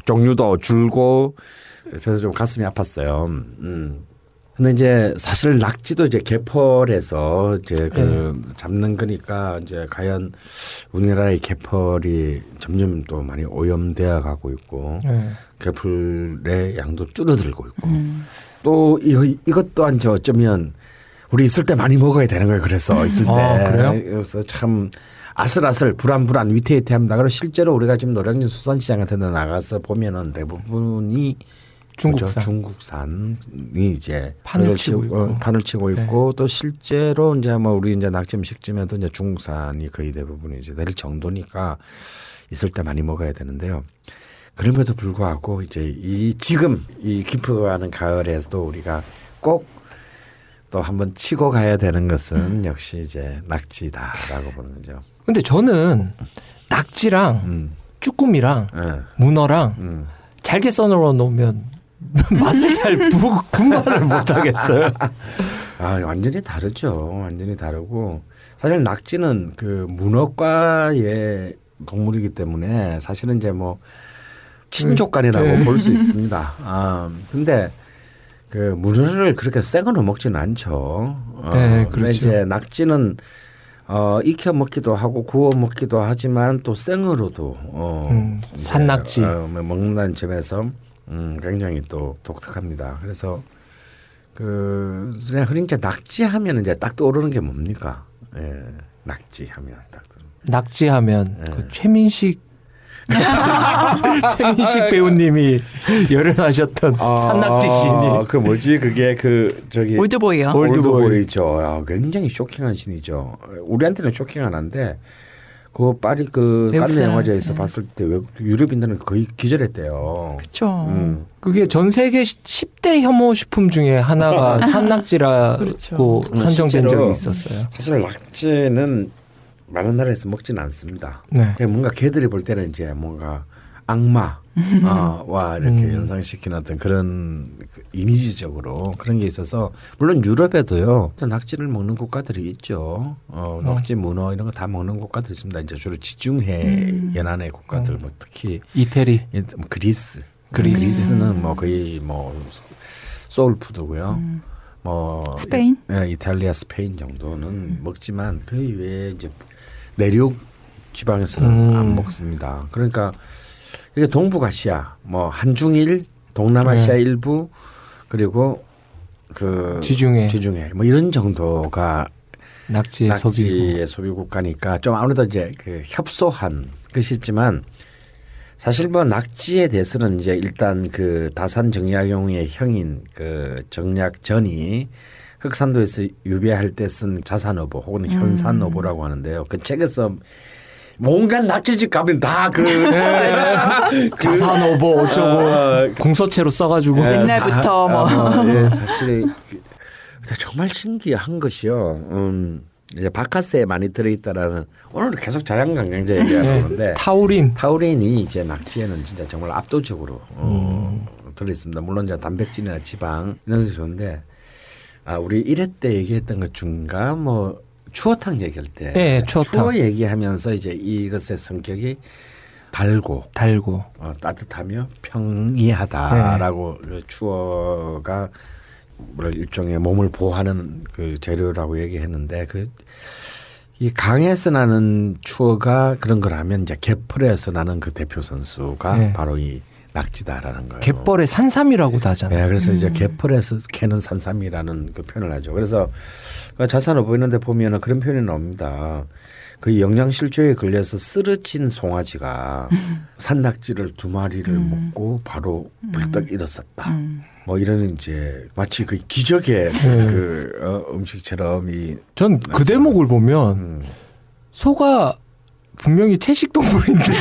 종류도 줄고 그래서 좀 가슴이 아팠어요. 음. 근데 이제 사실 낙지도 이제 개펄에서 이제 그 잡는 거니까 이제 과연 우리나라의 개펄이 점점 또 많이 오염되어 가고 있고 예. 개풀의 양도 줄어들고 있고 또 이거 이것 또한 저 어쩌면 우리 있을 때 많이 먹어야 되는 거예요. 그래서 있을 때 아, 그래요? 그래서 참 아슬아슬 불안불안 위태위태합니다. 그리고 실제로 우리가 지금 노량진 수산시장 같은 데 나가서 보면은 대부분이 중국산. 중국산이 이제 판을 치고 있고. 판을 치고 네. 있고 또 실제로 이제 뭐 우리 이제 낙지 음식점에도 이제 중국산이 거의 대부분 이제 될 정도니까 있을 때 많이 먹어야 되는데요. 그럼에도 불구하고 이제 이 지금 이 깊어가는 가을에서도 우리가 꼭 또 한번 치고 가야 되는 것은 음. 역시 이제 낙지다라고 보는 거죠. 근데 저는 낙지랑 음, 쭈꾸미랑 예, 문어랑 음. 잘게 썰어 놓으면 맛을 잘 부, 분간을 못 하겠어요. 아, 완전히 다르죠. 완전히 다르고 사실 낙지는 그 문어과의 동물이기 때문에 사실은 이제 뭐 친족간이라고 네. 볼수 있습니다. 아, 근데 그 문어를 그렇게 생으로 먹지는 않죠. 어, 네, 그렇죠. 이제 낙지는 어 익혀 먹기도 하고 구워 먹기도 하지만 또 생으로도 어 음, 산낙지. 어, 먹는다는 점에서 음 굉장히 또 독특합니다. 그래서 그 그냥 이제 낙지 하면 이제 딱 떠오르는 게 뭡니까? 예, 낙지 하면 딱 떠오르는. 낙지 하면 네. 그 최민식 최민식 배우님이 열연하셨던 산낙지 신이 그 뭐지 그게 그 저기 올드보이요. 올- 올드보이. 올드보이죠. 야, 굉장히 쇼킹한 신이죠. 우리한테는 쇼킹한 한데 그 파리 그 깐느 영화제에서 네. 봤을 때 외국 유럽인들은 거의 기절했대요. 그렇죠. 음. 그게 전 세계 10대 혐오 식품 중에 하나가 산낙지라고 그렇죠. 선정된 실제로 적이 있었어요. 사실 낙지는 많은 나라에서 먹지는 않습니다. 네. 뭔가 개들이 볼 때는 이제 뭔가 악마와 이렇게 음. 연상시키는 어떤 그런 그 이미지적으로 그런 게 있어서 물론 유럽에도요 낙지를 먹는 국가들이 있죠. 어, 낙지 문어 이런 거 다 먹는 국가들 있습니다. 이제 주로 지중해 연안의 국가들 뭐 특히 이태리. 예, 뭐 그리스. 그리스. 는뭐 거의 뭐 소울푸드고요. 뭐 스페인? 이, 예, 이탈리아, 스페인 정도는 먹지만 그 외에 이제 내륙 지방에서는 음. 안 먹습니다. 그러니까 이게 동북아시아, 뭐 한중일, 동남아시아 일부 그리고 그 지중해. 지중해 뭐 이런 정도가 낙지의 소비. 낙지의 소비 국가니까 좀 아무래도 이제 그 협소한 것이 있지만 사실 뭐 낙지에 대해서는 이제 일단 그 다산 정약용의 형인 그 정약전이 흑산도에서 유배할 때 쓴 자산어보 혹은 현산어보라고 하는데요. 그 책에서 뭔가 낙지집 가면 다그 자산오보 어쩌고 공서체로 써가지고 옛날부터 뭐. 예, 사실 그- 근데 정말 신기한 것이요. 음, 이제 바카스에 많이 들어있다라는 오늘 계속 자연강강제 얘기하는데 타우린. 타우린이 이제 낙지에는 진짜 정말 압도적으로 어, 들어있습니다. 물론 이제 단백질이나 지방 이런 게 좋은데 아 우리 일회 때 얘기했던 것 중가 뭐 추어탕 얘기할 때 네, 추어탕. 추어 얘기하면서 이제 이것의 성격이 달고 달고. 어, 따뜻하며 평이하다라고 그 추어가 뭐 일종의 몸을 보호하는 그 재료라고 얘기했는데 그 이 강에서 나는 추어가 그런 거라면 이제 갯벌에서 나는 그 대표 선수가 네. 바로 이 낙지다라는 거예요. 갯벌의 산삼이라고도 네, 하잖아요. 그래서 이제 갯벌에서 캐는 산삼이라는 그 표현을 하죠. 그래서 그 자산을 보이는데 보면은 그런 표현이 나옵니다. 그 영양실조에 걸려서 쓰러진 송아지가 산낙지를 두 마리를 먹고 바로 불떡 일어섰다. 뭐 이런 이제 마치 그 기적의 그 어, 음식처럼 이 전 그 대목을 보면 음. 소가 분명히 채식 동물인데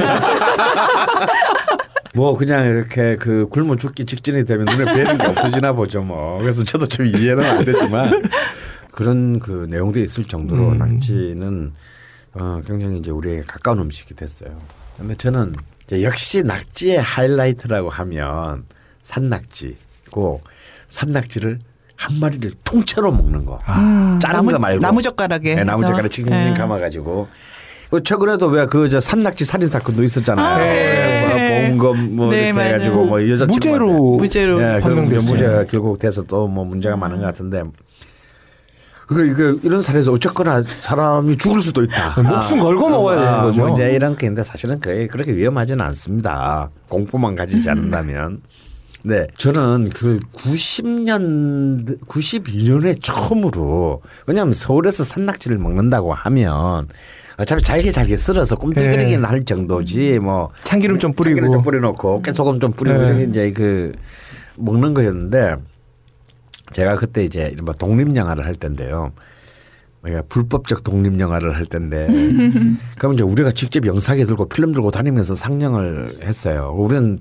뭐 그냥 이렇게 그 굶어 죽기 직전이 되면 눈에 뵈는 게 없어지나 보죠 뭐. 그래서 저도 좀 이해는 안 되지만 그런 그 내용들이 있을 정도로 음. 낙지는 어 굉장히 이제 우리에게 가까운 음식이 됐어요. 근데 저는 역시 낙지의 하이라이트라고 하면 산낙지고 산낙지를 한 마리를 통째로 먹는 거. 음, 자른 나무, 거 말고. 나무젓가락에. 네, 나무젓가락에 해서. 칭칭 네. 감아가지고. 그 최근에도 왜 그 저 산낙지 살인 사건도 있었잖아요. 아, 네. 뭐 보험금 뭐 네, 이렇게. 해가지고 뭐 여자 무죄로 무죄로 예, 판명됐어요. 무죄가 결국 돼서 또 뭐 문제가 많은 것 같은데. 그 이거 이런 사례에서 어쨌거나 사람이 죽을 수도 있다. 목숨 걸고 먹어야 되는 거죠. 뭐 이제 이런 게인데 사실은 거의 그렇게 위험하지는 않습니다. 공포만 가지지 않는다면. 네, 저는 그 90년, 92년에 처음으로 왜냐하면 서울에서 산낙지를 먹는다고 하면 어차피 잘게 잘게 썰어서 꿈틀거리긴 네. 할 정도지 뭐 참기름 좀 뿌리고. 참기름 좀 뿌려놓고 깨소금 좀 뿌리고 네. 이제 그 먹는 거였는데 제가 그때 이제 뭐 독립 영화를 할 때인데요. 우리가 불법적 독립 영화를 할 때인데 그럼 이제 우리가 직접 영상에 들고 필름 들고 다니면서 상영을 했어요. 우리는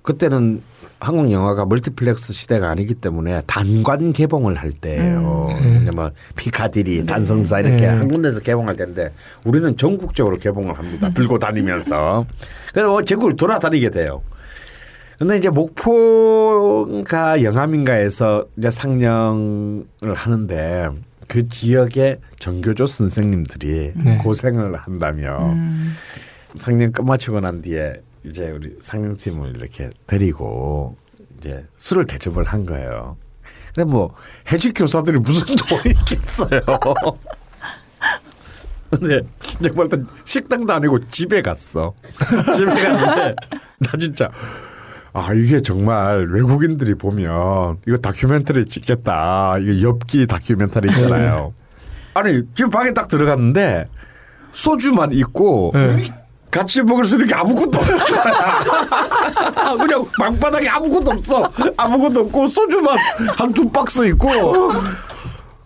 그때는 한국 영화가 멀티플렉스 시대가 아니기 때문에 단관 개봉을 할 때예요. 이제 뭐 피카디리, 단성사 이렇게 네. 한 군데서 개봉할 때인데 우리는 전국적으로 개봉을 합니다. 들고 다니면서 그래서 뭐 전국을 돌아다니게 돼요. 근데 이제 목폰가 영암인가에서 이제 상영을 하는데 그 지역의 전교조 선생님들이 네. 고생을 한다며 상영 끝마치고 난 뒤에 이제 우리 상영팀을 이렇게 데리고 이제 술을 대접을 한 거예요. 근데 뭐 해직 교사들이 무슨 돈이 있겠어요. 근데 정말 또 식당도 아니고 집에 갔어. 집에 갔는데 나 진짜 아 이게 정말 외국인들이 보면 이거 다큐멘터리 찍겠다. 이거 엽기 다큐멘터리 있잖아요. 아니 지금 방에 딱 들어갔는데 소주만 있고 같이 먹을 수 있는 게 아무것도 거야. 그냥 방바닥에 아무것도 없어. 아무것도 없고 소주만 한 두 박스 있고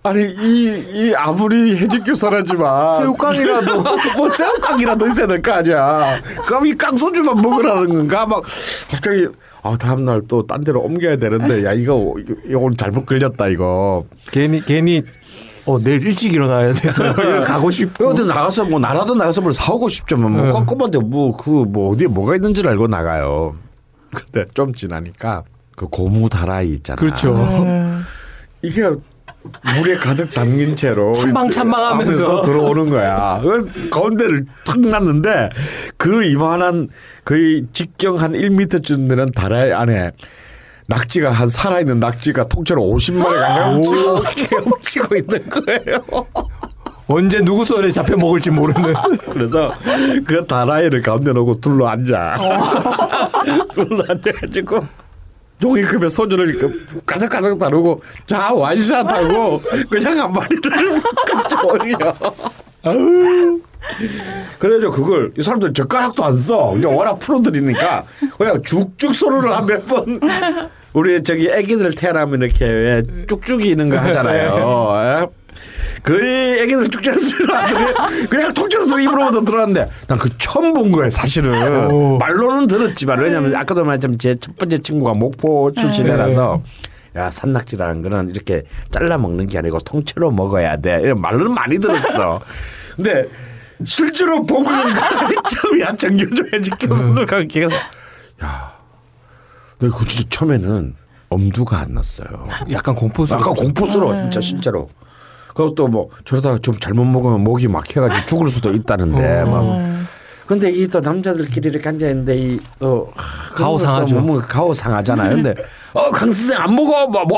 아니 이, 이 아무리 해직 교사라지만 새우깡이라도. 뭐 새우깡이라도 있어야 될 거 아니야. 그럼 이 깡소주만 먹으라는 건가? 막 갑자기 아 다음 날 또 딴 데로 옮겨야 되는데 야 이거 이거 잘못 걸렸다 이거. 괜히 괜히 어 내일 일찍 일어나야 돼서 가고 싶고. 어디 나가서 뭐 나라도 나가서 뭘 사오고 싶지만 뭐 네. 꼼꼼한데 뭐그뭐 어디에 뭐가 있는지를 알고 나가요. 근데 좀 지나니까 그 고무 다라이 있잖아. 그렇죠. 이게 물에 가득 담긴 채로 찬방찬방하면서. 하면서 들어오는 거야. 그 가운데를 탁 놨는데 그 이만한 거의 직경 한 1m쯤 되는 다라이 안에 낙지가 한 살아있는 낙지가 통째로 50마리가 헤엄치고 헤엄치고 있는 거예요. 언제 누구 손에 잡혀 먹을지 모르는. 그래서 그 다라이를 가운데 놓고 둘러 앉아. 둘러 앉아가지고 종이컵에 소주를 그 가득가득 다루고 자 완샷하고 그냥 한 마리를 가져오려. 그래서 그걸 이 사람들 젓가락도 안 써. 그냥 워낙 프로들이니까 그냥 쭉쭉 소리를 한 몇 번. 우리 저기 애기들 태어나면 이렇게 왜 쭉쭉이 있는 거 하잖아요. 예? 그 애기들 쭉쭉 소리를 하더니 그냥 통째로 입으로부터 들어왔는데 난 그 처음 본 거예요 사실은. 말로는 들었지만 왜냐면 아까도 말했지만 제 첫 번째 친구가 목포 출신이라서 야 산낙지라는 거는 이렇게 잘라 먹는 게 아니고 통째로 먹어야 돼. 이런 말로는 많이 들었어. 근데 실제로 보고 있는 거는 처음이야 정겨줘야지 교수들과 기가 야 내가 그 진짜 처음에는 엄두가 안 났어요 약간 공포스러워. 아까 공포스러워 진짜 실제로. 그것도 뭐 저러다가 좀 잘못 먹으면 목이 막혀가지고 죽을 수도 있다는데 막. 근데 이 또 남자들끼리 이렇게 앉아 있는데 이 또 가오 상하죠. 뭐 가오 상하잖아요. 근데 어강 선생 안 먹어 뭐못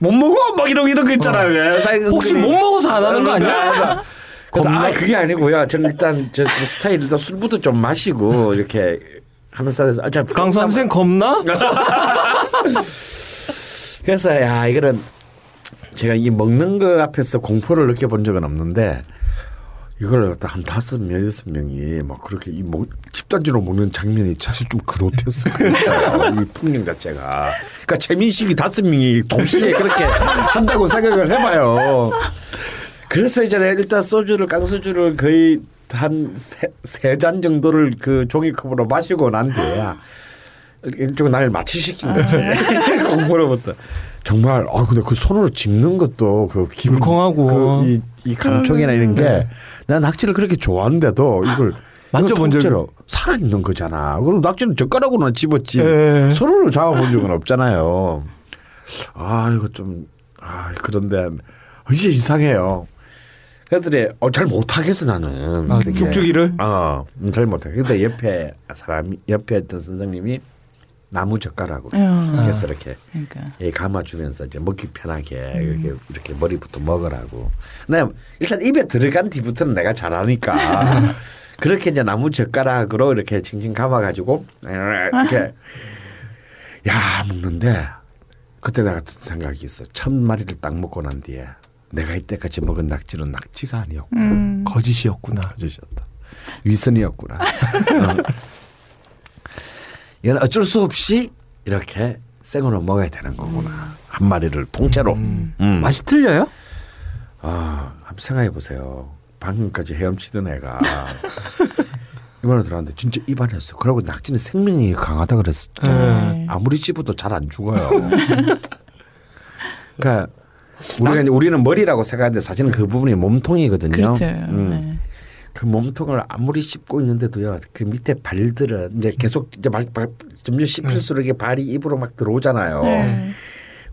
먹어 막 이런 이런 거 있잖아요. 왜. 사장님들이. 혹시 못 먹어서 안 하는 거 아니야? 그래서 아 그게 아니고요. 저는 일단 저 스타일 일단 술부터 좀 마시고 이렇게 하면서 아, 자, 강 선생 겁나? 그래서 야 이거는 제가 이 먹는 거 앞에서 공포를 느껴본 적은 없는데 이걸 갖다 한 다섯 명 여섯 명이 막 그렇게 이 먹, 집단지로 먹는 장면이 사실 좀 그로테스크해요. 이 풍경 자체가. 그러니까 최민식이 다섯 명이 동시에 그렇게 한다고 생각을 해봐요. 그래서 이제 일단 소주를 깡소주를 거의 한세잔 정도를 그 종이컵으로 마시고 난 뒤에야 일종의 날 마취시킨 거지. 공포로부터. 정말 아 근데 그 손으로 집는 것도 그 기분 물컹하고. 그 이, 이 감촉이나 이런 게 난 낙지를 그렇게 좋아하는데도 이걸 만져본 적이- 적이 살아 있는 거잖아. 그럼 낙지는 젓가락으로만 집었지 예. 손으로 잡아본 적은 없잖아요. 아 이거 좀 아 그런데 이제 이상해요. 그들이 어, 잘 못하겠어 나는. 아. 쭉쭉이를? 어, 음, 잘 못해. 근데 옆에 사람이 옆에 있던 선생님이 나무 젓가락으로 음. 그래서 이렇게 그러니까. 예, 감아주면서 이제 먹기 편하게 이렇게 이렇게 머리부터 먹으라고. 근데 일단 입에 들어간 뒤부터는 내가 잘하니까 그렇게 이제 나무 젓가락으로 이렇게 칭칭 감아가지고 이렇게 야 먹는데 그때 내가 든 생각이 있어. 첫 마리를 딱 먹고 난 뒤에 내가 이때까지 먹은 낙지는 낙지가 아니었고 음. 거짓이었구나. 거짓이었다. 위선이었구나. 어. 이건 어쩔 수 없이 이렇게 생으로 먹어야 되는 거구나. 한 마리를 통째로. 음. 맛이 틀려요? 아, 한번 생각해 보세요. 방금까지 헤엄치던 애가 입안에 들어갔는데 진짜 입안에서. 그러고 낙지는 생명이 강하다 그랬었잖아. 네. 아무리 씹어도 잘 안 죽어요. 그러니까 우리가 이제 우리는 머리라고 생각하는데 사실은 그 부분이 몸통이거든요. 그렇죠. 음. 네. 그 몸통을 아무리 씹고 있는데도요. 그 밑에 발들은 이제 계속 이제 발, 발 점점 씹힐수록 이게 발이 입으로 막 들어오잖아요. 네.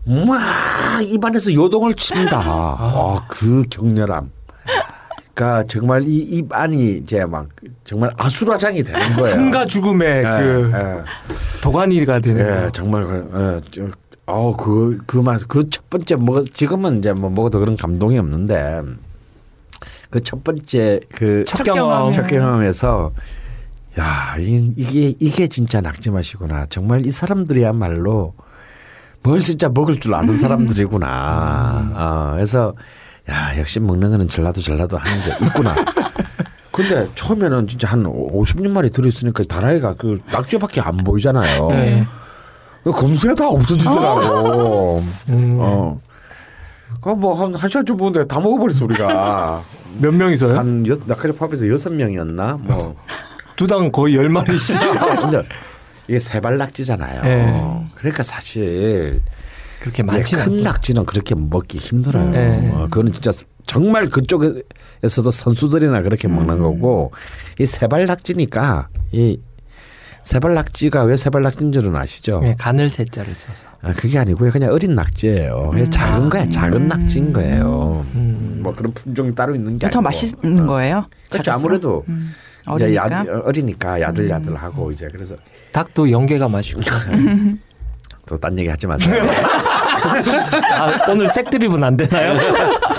막 입안에서 요동을 칩니다. 아, 그 격렬함. 그러니까 정말 이 입안이 이제 막 정말 아수라장이 되는 거예요. 삶과 죽음의 예, 그 예. 도가니가 되는 예, 거. 정말 그, 예, 저, 어, 그, 그 맛, 그 첫 번째 먹어, 지금은 이제 뭐 먹어도 그런 감동이 없는데 그 첫 번째 그 첫 경험. 첫 경험에서 야, 이, 이게, 이게 진짜 낙지 맛이구나. 정말 이 사람들이야말로 뭘 진짜 먹을 줄 아는 사람들이구나. 어, 그래서 야, 역시 먹는 거는 전라도 전라도 하는 게 있구나. 근데 처음에는 진짜 한 50년 들어있으니까 다라이가 그 낙지밖에 안 보이잖아요. 네. 그 검수가 다 없어지더라고. 음. 어. 그뭐한 한 시간 좀 보는데 다 먹어버렸어 우리가 몇 명이서요? 한 여, 나까지 포함해서 여섯 명이었나 뭐 두당 거의 열 마리씩. 근데 이게 세발 낙지잖아요. 네. 그러니까 사실 그렇게 많지 큰. 낙지는 그렇게 먹기 힘들어요. 네. 어, 그거는 진짜 정말 그쪽에서도 선수들이나 그렇게 먹는 거고 이 세발 낙지니까 이 세발 낙지가 왜 세발 낙지인 줄은 아시죠? 예, 간을 세자를 써서. 아, 그게 아니고요. 그냥 어린 낙지예요. 그냥 작은 거야. 작은 낙지인 거예요. 뭐 그런 품종이 따로 있는 게더 아니고. 맛있는 거예요? 그렇죠. 아무래도 음. 어리니까. 음. 야, 어리니까 야들야들하고 이제 그래서 닭도 연계가 맛있고. 또 딴 얘기 하지 마세요. 아, 오늘 색드립은 안 되나요?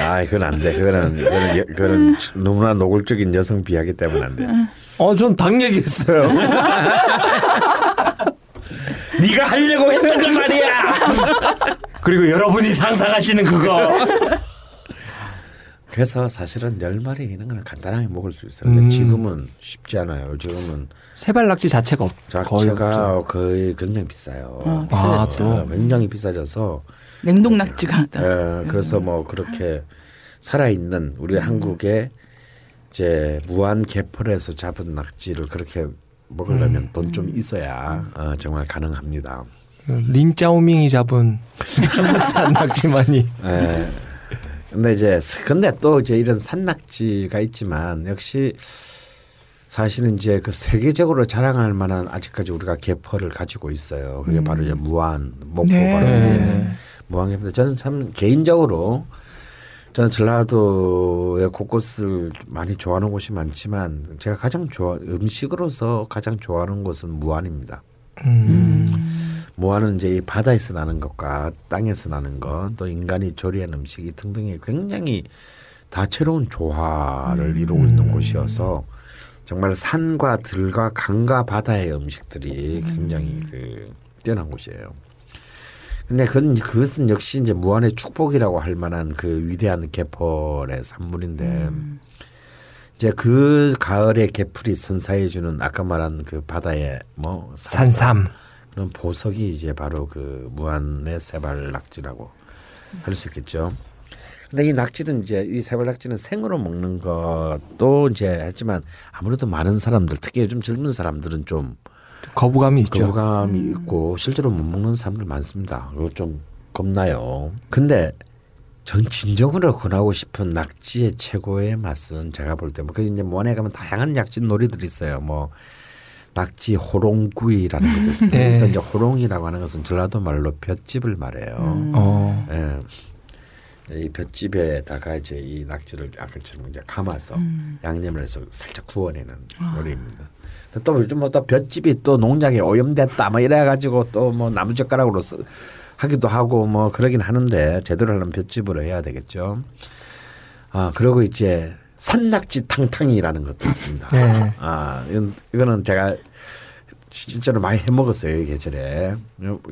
아, 그건 안 돼. 그거는 그거는, 여- 그거는 너무나 노골적인 여성 비하기 때문에 안 돼. 어, 전닭 얘기했어요. 네가 하려고 했던 그 말이야. 그리고 여러분이 상상하시는 그거. 그래서 사실은 열 마리 이런 거는 간단하게 먹을 수 있어요. 근데 음. 지금은 쉽지 않아요. 지금은 세발낙지 자체가 없, 거의 없죠. 자체가 거의 굉장히 비싸요. 어, 아, 비싸졌죠. 또. 굉장히 비싸져서 냉동 낙지가 예, 그래서 뭐 그렇게 살아 있는 우리 한국의 이제 무한 개펄에서 잡은 낙지를 그렇게 먹으려면 돈좀 있어야 어, 정말 가능합니다. 린짜오밍이 잡은 중국산 낙지만이. 예. 근데 이제 근데 또 이제 이런 산낙지가 있지만 역시 사실은 이제 그 세계적으로 자랑할 만한 아직까지 우리가 개펄을 가지고 있어요. 그게 바로 이제 무안 목포 네. 바로 네. 무안개입니다. 저는 참 개인적으로 저는 전라도의 곳곳을 많이 좋아하는 곳이 많지만 제가 가장 좋아 음식으로서 가장 좋아하는 곳은 무안입니다. 음. 무안은 이제 이 바다에서 나는 것과 땅에서 나는 것, 또 인간이 조리한 음식이 등등이 굉장히 다채로운 조화를 이루고 있는 곳이어서 정말 산과 들과 강과 바다의 음식들이 굉장히 그 뛰어난 곳이에요. 근데 그건 그것은 역시 이제 무한의 축복이라고 할 만한 그 위대한 개펄의 산물인데 이제 그 가을에 개풀이 선사해 주는 아까 말한 그 바다의 뭐 산삼. 그런 보석이 이제 바로 그 무한의 세발 낙지라고 할 수 있겠죠. 근데 이 낙지는 이제 이 세발 낙지는 생으로 먹는 것도 이제 했지만 아무래도 많은 사람들 특히 요즘 젊은 사람들은 좀 거부감이 있죠. 거부감이 있고 실제로 못 먹는 사람들 많습니다. 그거 좀 겁나요. 근데 전 진정으로 권하고 싶은 낙지의 최고의 맛은 제가 볼 때 뭐 그 이제 무안에 가면 다양한 낙지 놀이들이 있어요. 뭐 낙지 호롱구이라는 것도 있어요. 네. 그래서 이제 호롱이라고 하는 것은 전라도 말로 볏집을 말해요. 어. 예. 이 볏집에다가 이제 이 낙지를 아까처럼 이제 감아서 양념을 해서 살짝 구워내는 요리입니다. 또 요즘 뭐또 볏집이 또 농약에 오염됐다 뭐 이래가지고 또 뭐 나무젓가락으로 쓰, 하기도 하고 뭐 그러긴 하는데 제대로 하려면 볏집으로 해야 되겠죠. 아 그리고 이제 산낙지 탕탕이라는 것도 있습니다. 네. 아 이건 이거는 제가 실제로 많이 해 먹었어요 이 계절에.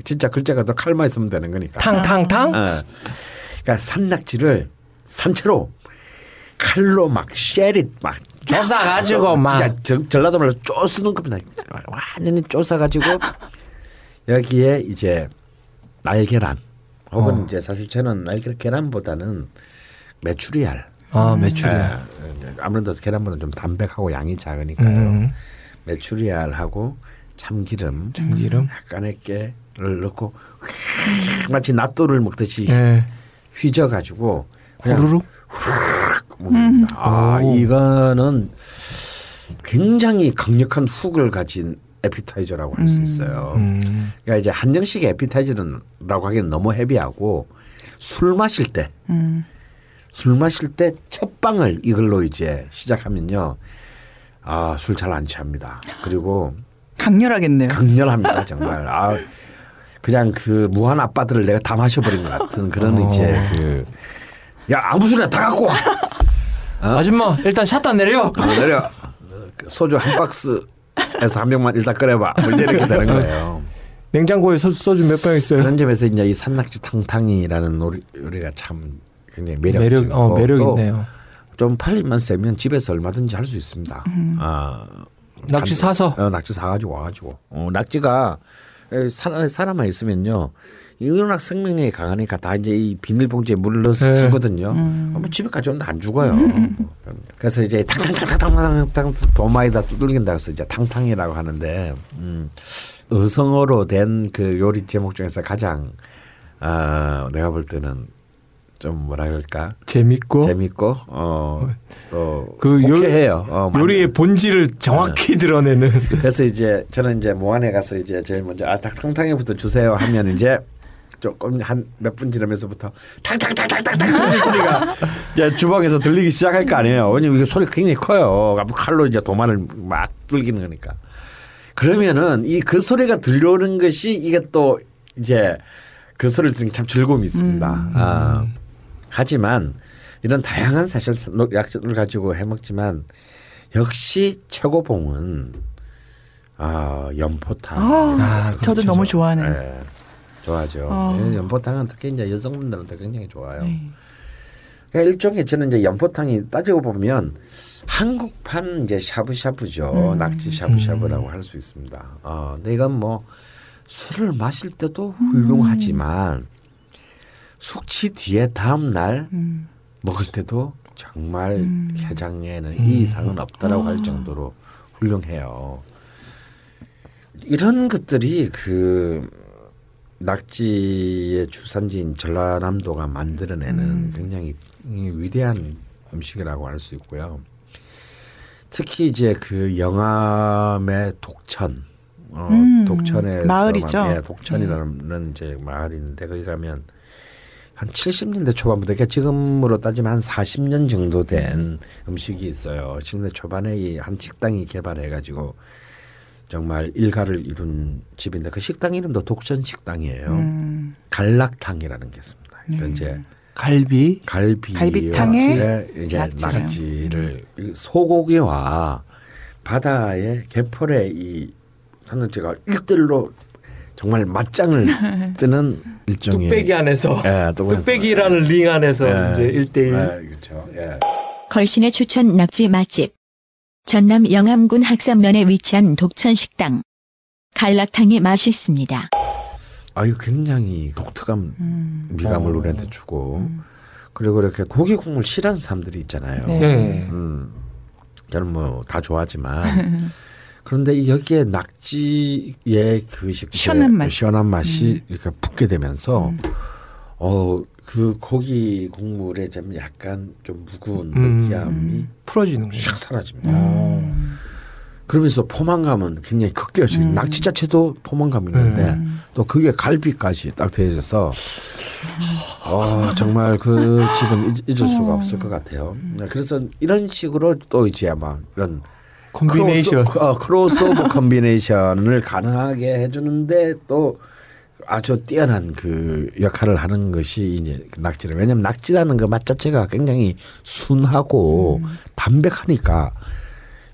진짜 글자가 또 칼만 있으면 되는 거니까. 탕탕탕? 어. 그러니까 산낙지를 산채로 칼로 막 쉐릿 막 조사 가지고 막. 진짜 전- 전라도 말로 쪼 쓰는 겁니다. 완전히 쪼사 가지고 여기에 이제 날계란 혹은 어. 이제 사실 저는 날계 계란보다는 메추리알. 아, 메추리알. 예, 아무래도 계란보다 좀 담백하고 양이 작으니까요. 음. 메추리알하고 참기름, 참기름. 약간의 깨를 넣고 휙 마치 낫또를 먹듯이 예. 휘져가지고 그냥 호루룩. 먹습니다. 아 오. 이거는 굉장히 강력한 훅을 가진 에피타이저라고 할 수 있어요. 음. 그러니까 이제 한정식의 에피타이저라고 하기는 너무 헤비하고 술 마실 때, 음. 술 마실 때 첫 방을 이걸로 이제 시작하면요, 아 술 잘 안 취합니다. 그리고 강렬하겠네요. 강렬합니다 정말. 아 그냥 그 무한 아빠들을 내가 다 마셔버린 것 같은 그런 어. 이제 그. 야 아무 소리나 다 갖고 와. 아줌마, 일단 샷다 내려. 어, 내려 소주 한 박스에서 한 병만 일단 끓여봐. 뭐 이렇게 되는 거예요. 냉장고에 소, 소주 몇 병 있어요? 그런 점에서 이제 이 산낙지 탕탕이라는 요리, 요리가 참 굉장히 매력, 매력적이고 어, 매력 또 있네요. 좀 팔리만 세면 집에서 얼마든지 할 수 있습니다. 아, 낙지 사서. 어, 낙지 사가지고 와가지고 어, 낙지가 안에 사람만 있으면요 이 워낙 생명력이 강하니까 다 이제 이 비닐봉지에 물을 넣어서 네. 주거든요. 뭐 집에 가져오는데 안 죽어요. 그래서 이제 탕탕탕탕탕탕탕 도마에다 두들긴다고 해서 이제 탕탕이라고 하는데 음, 의성어로 된 그 요리 제목 중에서 가장 아 내가 볼 때는 좀 뭐라 그럴까 재밌고 재밌고 어또 그 요- 호쾌해요. 어, 요리의 본질을 정확히 드러내는 그래서 이제 저는 이제 모안에 가서 이제 제일 먼저 아 탕탕탕에부터 주세요 하면 이제 조금 한 몇 분 지나면서부터 탕탕탕탕탕탕 하는 소리가 이제 주방에서 들리기 시작할 거 아니에요. 왜냐면 이게 소리가 굉장히 커요. 칼로 이제 도마를 막 뚫기는 거니까. 그러면은 이 그 소리가 들려오는 것이 이게 또 이제 그 소리를 듣는 게 참 즐거움이 있습니다. 아, 하지만 이런 다양한 사실 약을 가지고 해먹지만 역시 최고봉은 아 연포탕. 아, 저도 너무 좋아하는. 예, 좋아하죠. 어. 예, 연포탕은 특히 이제 여성분들한테 굉장히 좋아요. 네. 그러니까 일종의 저는 이제 연포탕이 따지고 보면 한국판 이제 샤브샤브죠. 음. 낙지 샤브샤브라고 할수 있습니다. 어, 근데 이건 뭐 술을 마실 때도 훌륭하지만 숙취 뒤에 다음 날 음. 먹을 때도 정말 해장에는 이 이상은 없다라고 할 정도로 훌륭해요. 이런 것들이 그 낙지의 주산지인 전라남도가 만들어내는 굉장히 위대한 음식이라고 할 수 있고요. 특히 이제 그 영암의 독천, 어, 음, 독천에서 마을이죠. 예, 독천이라는 이제 마을인데 거기 가면 한 70년대 초반부터 그러니까 지금으로 따지면 한 40년 정도 된 음식이 있어요. 70년대 초반에 이 한 식당이 개발해 가지고 정말 일가를 이룬 집인데 그 식당 이름도 독전 식당이에요. 음. 갈락탕이라는 게 있습니다. 그러니까 이제 갈비 갈비 갈비탕에 이제. 낙지를 이 소고기와 바다의 개펄의 이 산낙지가 일대일로 정말 맞짱을 뜨는 일종의 뚝배기 안에서 예, 뚝배기 뚝배기라는 링 안에서 예. 이제 일대일 예, 그렇죠. 예. 걸신의 추천 낙지 맛집. 전남 영암군 학산면에 위치한 독천식당. 갈락탕이 맛있습니다. 아 이거 굉장히 독특한 음. 미감을 어. 우리한테 주고 그리고 이렇게 고기 국물 싫어하는 사람들이 있잖아요. 네. 네. 음, 저는 뭐 다 좋아하지만 그런데 여기에 낙지의 그 식- 시원한 맛. 시원한 맛이 이렇게 붙게 되면서 어 그 고기 국물에 좀 약간 좀 무거운 음. 느끼함이 풀어지는 샥 거예요. 사라집니다. 음. 그러면서 포만감은 굉장히 극대화죠. 낙지 자체도 포만감이 있는데 음. 또 그게 갈비까지 딱 되어져서 어, 정말 그 집은 잊- 잊을 수가 없을 것 같아요. 네, 그래서 이런 식으로 또 이제 아마 이런 콤비네이션 크로스, 어, 크로스오버 콤비네이션을 가능하게 해주는데 또 아주 뛰어난 그 역할을 하는 것이 이제 낙지를 왜냐하면 낙지라는 그 맛 자체가 굉장히 순하고 담백하니까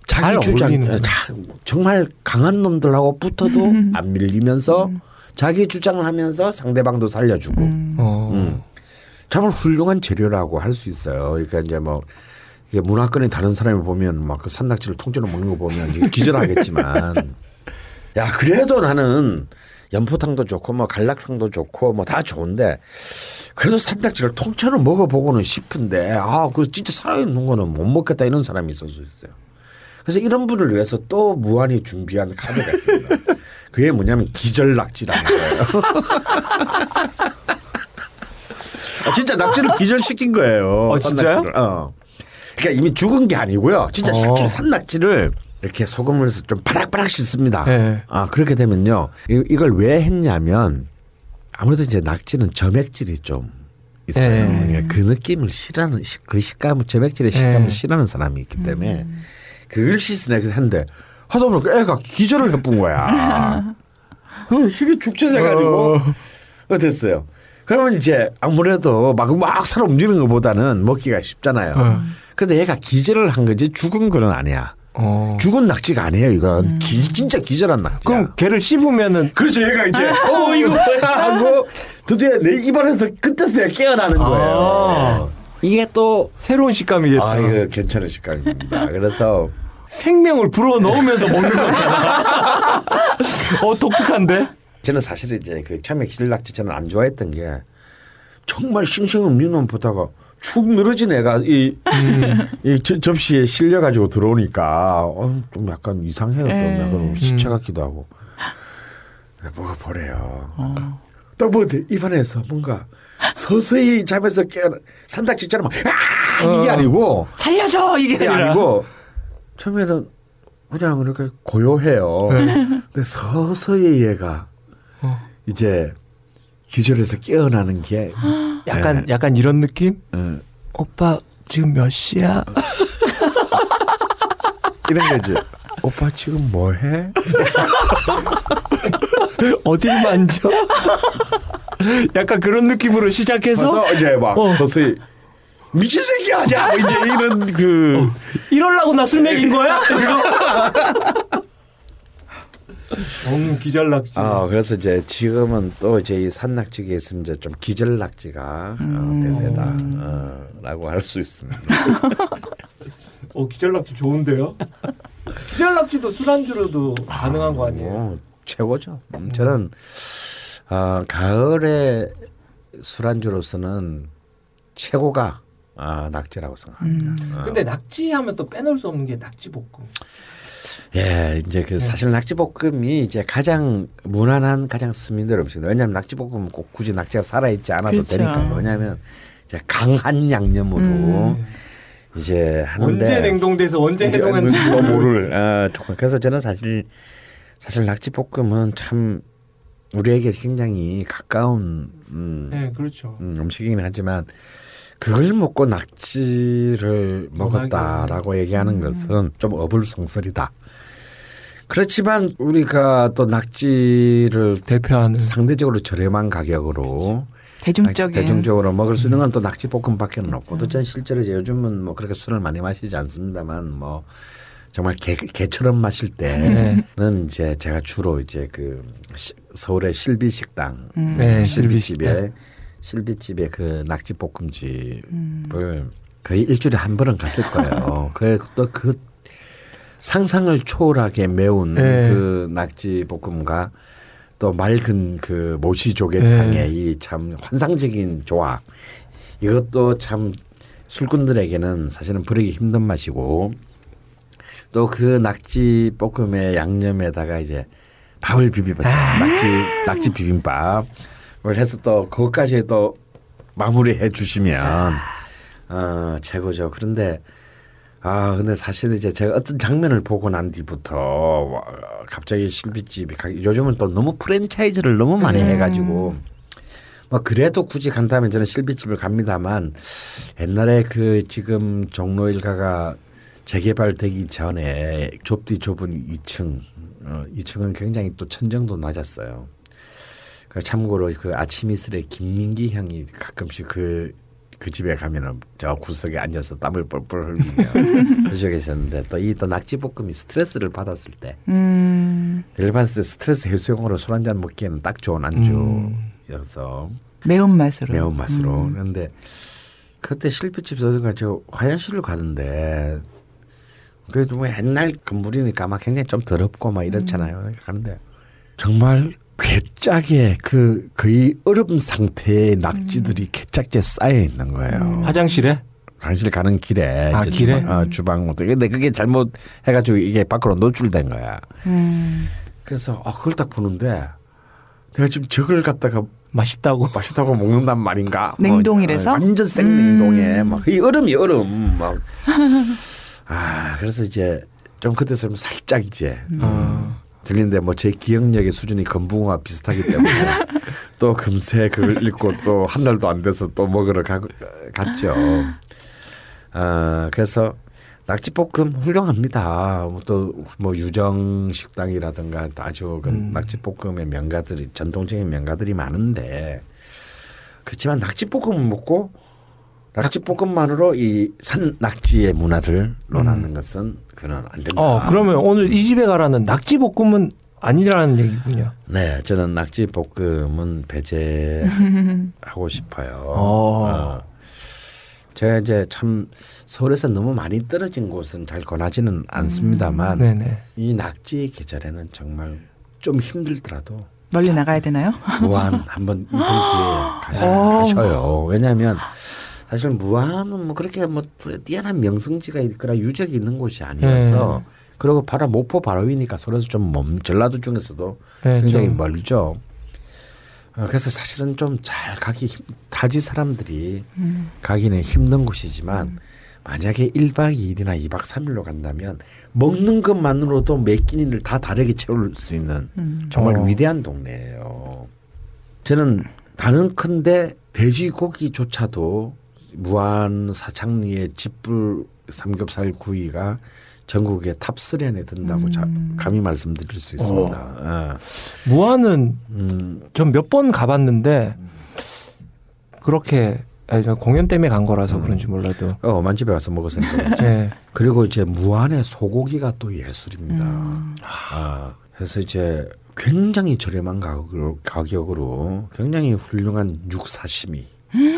자기 잘 주장. 잘, 정말 강한 놈들하고 붙어도 안 밀리면서 자기 주장을 하면서 상대방도 살려주고 어. 음. 정말 훌륭한 재료라고 할 수 있어요. 그러니까 이제 뭐 이게 문화권의 다른 사람이 보면 막 그 산낙지를 통째로 먹는 거 보면 기절하겠지만 야 그래도 나는 연포탕도 좋고 뭐 갈락탕도 좋고 뭐 다 좋은데 그래도 산낙지를 통째로 먹어보고는 싶은데 아 그 진짜 살아있는 거는 못 먹겠다 이런 사람이 있을 수 있어요. 그래서 이런 분을 위해서 또 무한히 준비한 카드가 있습니다. 그게 뭐냐면 기절 낙지라는 거예요. 아, 진짜 낙지를 기절시킨 거예요. 어, 진짜요? 어. 그러니까 이미 죽은 게 아니고요. 진짜 어. 낙지 산낙지를 이렇게 소금을 해서 좀 바락바락 씻습니다. 네. 아 그렇게 되면요. 이- 이걸 왜 했냐면 아무래도 이제 낙지는 점액질이 좀 있어요. 네. 그러니까 그 느낌을 싫어하는 시- 그 식감을 점액질의 식감을 네. 싫어하는 사람이 있기 때문에 그걸 씻으내서 했는데 하다 보니까 애가 기절을 해본 거야. 어, 힘이 죽쳐져가지고 어. 됐어요. 그러면 이제 아무래도 막, 막 살아 움직이는 것보다는 먹기가 쉽잖아요. 근데 얘가 기절을 한 거지 죽은 거는 아니야. 어. 죽은 낙지가 아니에요. 이건 기, 진짜 기절한 낙지야. 그럼 걔를 씹으면은 그렇죠. 얘가 이제 어 이거 뭐야 하고 드디어 내 입안에서 그때서야 깨어나는 거예요. 아. 이게 또 새로운 식감이겠다. 아, 이거 괜찮은 식감입니다. 그래서 생명을 불어 넣으면서 먹는 거잖아. 어 독특한데? 저는 사실 이제 그 처음에 기절낙지 저는 안 좋아했던 게 정말 싱싱없는 놈 보다가 축 늘어진 애가 이, 이 저- 접시에 실려 가지고 들어오니까 어, 좀 약간 이상해요. 또 에. 약간 시체 같기도 하고. 먹어보래요. 딱 보는데 입안에서 뭔가 서서히 잠에서 깨어나 산닥지처럼 막 아! 이게 아니고 살려줘 이게 아니라. 아니고 처음에는 그냥 이렇게 고요해요. 근데 서서히 얘가 이제 기절해서 깨어나는 게 약간 네. 약간 이런 느낌? 어, 오빠 지금 몇 시야? 이런 거지. 오빠 지금 뭐 해? 어딜 만져? 약간 그런 느낌으로 시작해서 이제 막 어. 서서히 미친 새끼 하자 뭐 이제 이런 그 이럴라고 나 술 먹인 거야? 엉 기절낙지. 아, 그래서 이제 지금은 또 이제 이 산낙지계에서 이제 좀 기절낙지가 어, 대세다. 어, 라고 할수 있습니다. 어 기절낙지 좋은데요? 기절낙지도 술안주로도 가능한 거 아니에요? 뭐, 최고죠. 음, 저는 어, 가을에 술안주로서는 최고가 아, 낙지라고 생각합니다. 근데 낙지 하면 또 빼놓을 수 없는 게 낙지 볶음. 예, 이제 그 사실 낙지볶음이 이제 가장 무난한 가장 스민들 음식입니다. 왜냐하면 낙지볶음은 꼭 굳이 낙지가 살아있지 않아도 그렇죠. 되니까. 왜냐하면 이제 강한 양념으로 이제 하는데 언제 냉동돼서 언제 또 모를. 아, 조금. 그래서 저는 사실 사실 낙지볶음은 참 우리에게 굉장히 가까운 음, 네, 그렇죠. 음, 음식이긴 하지만 그걸 먹고 낙지를 먹었다라고 얘기하는 것은 좀 어불성설이다. 그렇지만 우리가 또 낙지를 대표하는 상대적으로 저렴한 가격으로 대중적인 대중적으로 먹을 수 있는 건 또 낙지 볶음밖에는 없고 또 전 실제로 이제 요즘은 뭐 그렇게 술을 많이 마시지 않습니다만 뭐 정말 개, 개처럼 마실 때는 이제 제가 주로 이제 그 시- 서울의 실비 식당 네, 실비집에 실비 집에 그 낙지 볶음집을 거의 일주일에 한 번은 갔을 거예요. 그또그 상상을 초월하게 매운 네. 그 낙지 볶음과 또 맑은 그 모시조개탕의 이참 환상적인 조합 이것도 참 술꾼들에게는 사실은 버리기 힘든 맛이고 또 그 낙지 볶음의 양념에다가 이제 밥을 비벼봤어요. 낙지 낙지 비빔밥을 해서 또 그것까지 또 마무리해 주시면 어 최고죠. 그런데 아 근데 사실 이제 제가 어떤 장면을 보고 난 뒤부터 와, 갑자기 실비집이 가- 요즘은 또 너무 프랜차이즈를 너무 많이 해가지고 뭐 그래도 굳이 간다면 저는 실비집을 갑니다만 옛날에 그 지금 종로 일가가 재개발되기 전에 좁디 좁은 2층 어, 2층은 굉장히 또 천정도 낮았어요. 그 참고로 그 아침 이슬에 김민기 형이 가끔씩 그, 그 집에 가면은 저 구석에 앉아서 땀을 뻘뻘 흘리며 그저 계셨는데 또 이 또 낙지볶음이 스트레스를 받았을 때 음, 일반스 스트레스 해소용으로 술 한 잔 먹기에는 딱 좋은 안주여서 매운맛으로. 매운맛으로. 그런데 그때 실비집 어딘가 저 화장실을 가는데 그래도 뭐 옛날 건물이니까 막 굉장히 좀 더럽고 막 이렇잖아요. 가는데 정말 괴짜게 그 거의 얼음 상태의 낙지들이 괴짜게 쌓여 있는 거예요. 화장실에 화장실 가는 길에 아, 이제 길에? 주방, 어, 주방 뭐 근데 그게 잘못 해가지고 이게 밖으로 노출된 거야. 음, 그래서 아 그걸 딱 보는데 내가 지금 저걸 갖다가 맛있다고. 맛있다고 먹는단 말인가? 뭐, 어, 완전 생냉동에 막이 얼음이 얼음 막. 아 그래서 이제 좀 그때서 좀 살짝 이제 어. 들리는데 뭐 제 기억력의 수준이 건붕어와 비슷하기 때문에 또 금세 그걸 읽고 또 한 달도 안 돼서 또 먹으러 가, 갔죠. 아 그래서 낙지볶음 훌륭합니다. 또 뭐 유정 식당이라든가 아주 그 낙지볶음의 명가들이 전통적인 명가들이 많은데 그렇지만 낙지볶음 먹고 낙지볶음만으로 이 산 낙지의 문화를 논하는 것은 그는 안 된다. 어 그러면 오늘 이 집에 가라는 낙지 볶음은 아니라는 얘기군요. 네, 저는 낙지 볶음은 배제하고 싶어요. 어. 어. 제가 이제 참 서울에서 너무 많이 떨어진 곳은 잘 권하지는 않습니다만 네네. 이 낙지의 계절에는 정말 좀 힘들더라도 멀리 나가야 되나요? 무한 한번 이번 기회에 가시, 오. 가셔요. 왜냐하면 사실 무한은 뭐 그렇게 뭐 뛰어난 명성지가 있거나 유적이 있는 곳이 아니어서 네. 그리고 바로 목포 바로 위니까 서로서 좀 몸, 전라도 중에서도 네, 굉장히 좀. 멀죠. 어, 그래서 사실은 좀 잘 가기 힘, 타지 사람들이 음. 가기는 힘든 곳이지만 만약에 1박 2일이나 2박 3일로 간다면 먹는 것만으로도 몇 끼니를 다 다르게 채울 수 있는 음. 정말 어. 위대한 동네예요. 저는 다는 큰데 돼지고기조차도 무안 사창리의 짚불 삼겹살 구이가 전국에 top 3 안에 든다고 자, 감히 말씀드릴 수 있습니다. 어. 무안은 음, 전몇 번 가봤는데 그렇게 아니, 공연 때문에 간 거라서 그런지 몰라도. 어, 엄한 집에 가서 먹었으니까. 네. 그리고 이제 무안의 소고기가 또 예술입니다. 음. 아, 그래서 이제 굉장히 저렴한 가격으로, 가격으로 굉장히 훌륭한 육사시미,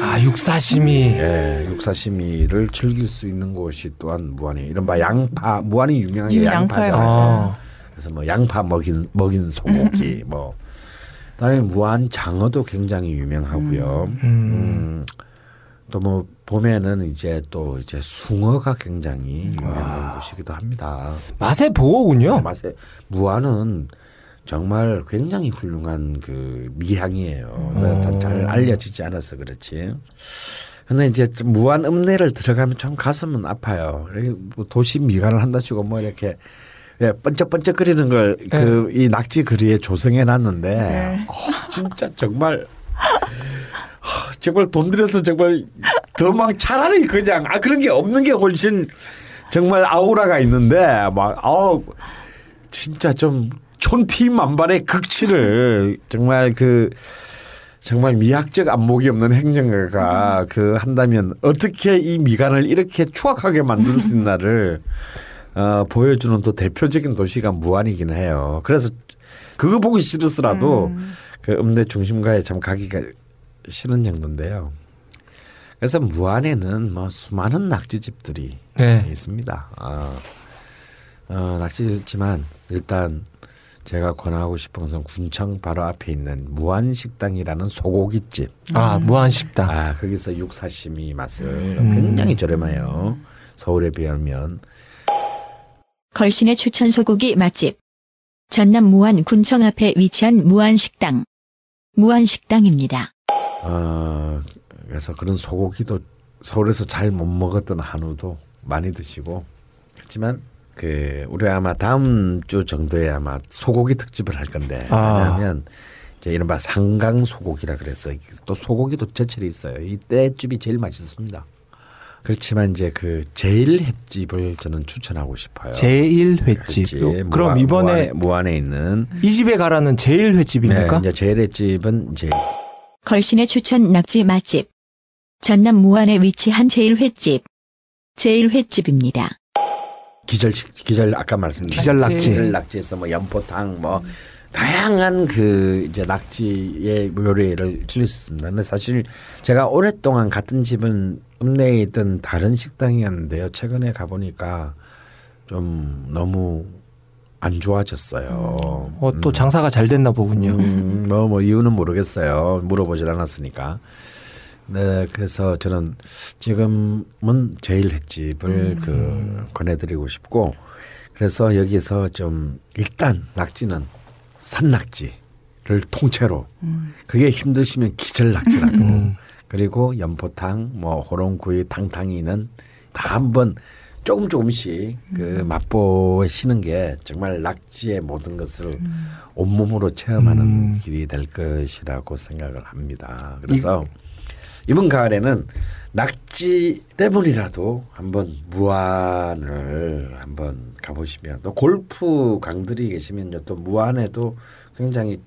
아 육사시미. 예, 육사시미를 즐길 수 있는 곳이 또한 무안에 이른바 양파, 무안이 유명한 게 음, 양파잖아요. 아, 그래서 뭐 양파 먹인 먹인 소고기 뭐 그다음에 무안 장어도 굉장히 유명하고요. 음. 또 뭐 봄에는 이제 또 이제 숭어가 굉장히 유명한 곳이기도 합니다. 맛의 보호군요. 맛에 무안은 정말 굉장히 훌륭한 그 미향이에요. 다잘 알려지지 않아서 그렇지. 근데 이제 좀 무안 읍내를 들어가면 좀 가슴은 아파요. 뭐 도시 미관을 한다 치고 뭐 이렇게 예, 번쩍번쩍거리는 걸 그이 낙지 거리에 조성해 놨는데 네. 어, 진짜 정말 어, 정말 돈 들여서 정말 더막 차라리 그냥 아 그런 게 없는 게 훨씬 정말 아우라가 있는데 막 아우 진짜 좀 촌티 만발의 극치를 정말 그 정말 미학적 안목이 없는 행정가가 그 한다면 어떻게 이 미간을 이렇게 추악하게 만들 수 있나를 어, 보여주는 또 대표적인 도시가 무안이긴 해요. 그래서 그거 보기 싫었어라도 그 읍내 중심가에 참 가기가 싫은 정도인데요. 그래서 무안에는 뭐 수많은 낙지집들이 네. 있습니다. 어, 어, 낙지지만 일단 제가 권하고 싶은 것은 군청 바로 앞에 있는 무안식당이라는 소고기집. 아 무한식당. 아 거기서 육사시미 맛을 굉장히 저렴해요. 서울에 비하면 걸신의 추천 소고기 맛집. 전남 무안 군청 앞에 위치한 무안식당. 무안식당입니다. 어, 그래서 그런 소고기도 서울에서 잘 못 먹었던 한우도 많이 드시고 그렇지만 그 우리 아마 다음 주 정도에 아마 소고기 특집을 할 건데 아. 왜냐하면 이제 이른바 상강 소고기라 그래서 또 소고기도 제철이 있어요. 이때집이 제일 맛있습니다. 그렇지만 이제 그 제일 횟집을 저는 추천하고 싶어요. 제일 횟집. 횟집. 요- 그럼 무안- 이번에 무안에, 무안 에 있는 이 집에 가라는 제일 횟집입니까? 네, 이제 제일 횟집은 이제 걸신의 추천 낙지 맛집. 전남 무안에 위치한 제일 횟집. 제일 횟집입니다. 기절 기절 아까 말씀드린 기절 낙지. 기절 낙지에서 뭐 연포탕 뭐 다양한 그 이제 낙지의 요리를 즐길 수 있습니다. 근데 사실 제가 오랫동안 같은 집은 읍내에 있던 다른 식당이었는데요. 최근에 가보니까 좀 너무 안 좋아졌어요. 어, 또 장사가 잘 됐나 보군요. 음, 뭐, 뭐 이유는 모르겠어요. 물어보질 않았으니까. 네, 그래서 저는 지금은 제일 횟집을 그 권해드리고 싶고, 그래서 여기서 좀 일단 낙지는 산낙지를 통째로, 그게 힘드시면 기절 낙지라도, 그리고 연포탕, 뭐 호롱구이, 탕탕이는 다 한번 조금 조금씩 그 맛보시는 게 정말 낙지의 모든 것을 온몸으로 체험하는 음. 길이 될 것이라고 생각을 합니다. 그래서 이 번 가을에는 낙지 때문이라도 한번 무안을 한번 가보시면 또 골프 강들이 계시면요 또 무안에도 굉장히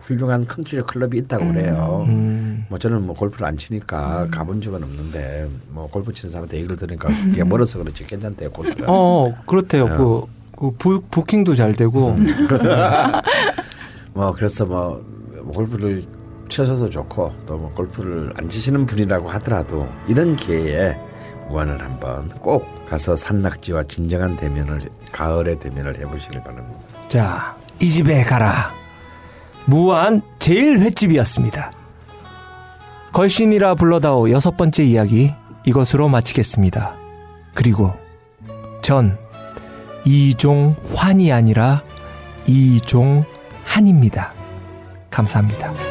훌륭한 컨트리 클럽이 있다고 그래요. 음. 뭐 저는 뭐 골프를 안 치니까 가본 적은 없는데 뭐 골프 치는 사람한테 얘기를 들으니까 그게 멀어서 그렇지 괜찮대요 코스가. 어 그렇대요. 그, 그 부, 부킹도 잘 되고. 뭐 그래서 뭐 골프를 쳐서도 좋고 또 뭐 골프를 안 치시는 분이라고 하더라도 이런 기회에 무안을 한번 꼭 가서 산낙지와 진정한 대면을 가을에 대면을 해보시길 바랍니다. 자, 이 집에 가라. 무안 제일 횟집이었습니다. 걸신이라 불러다오 여섯 번째 이야기 이것으로 마치겠습니다. 그리고 전 이종환이 아니라 이종한입니다. 감사합니다.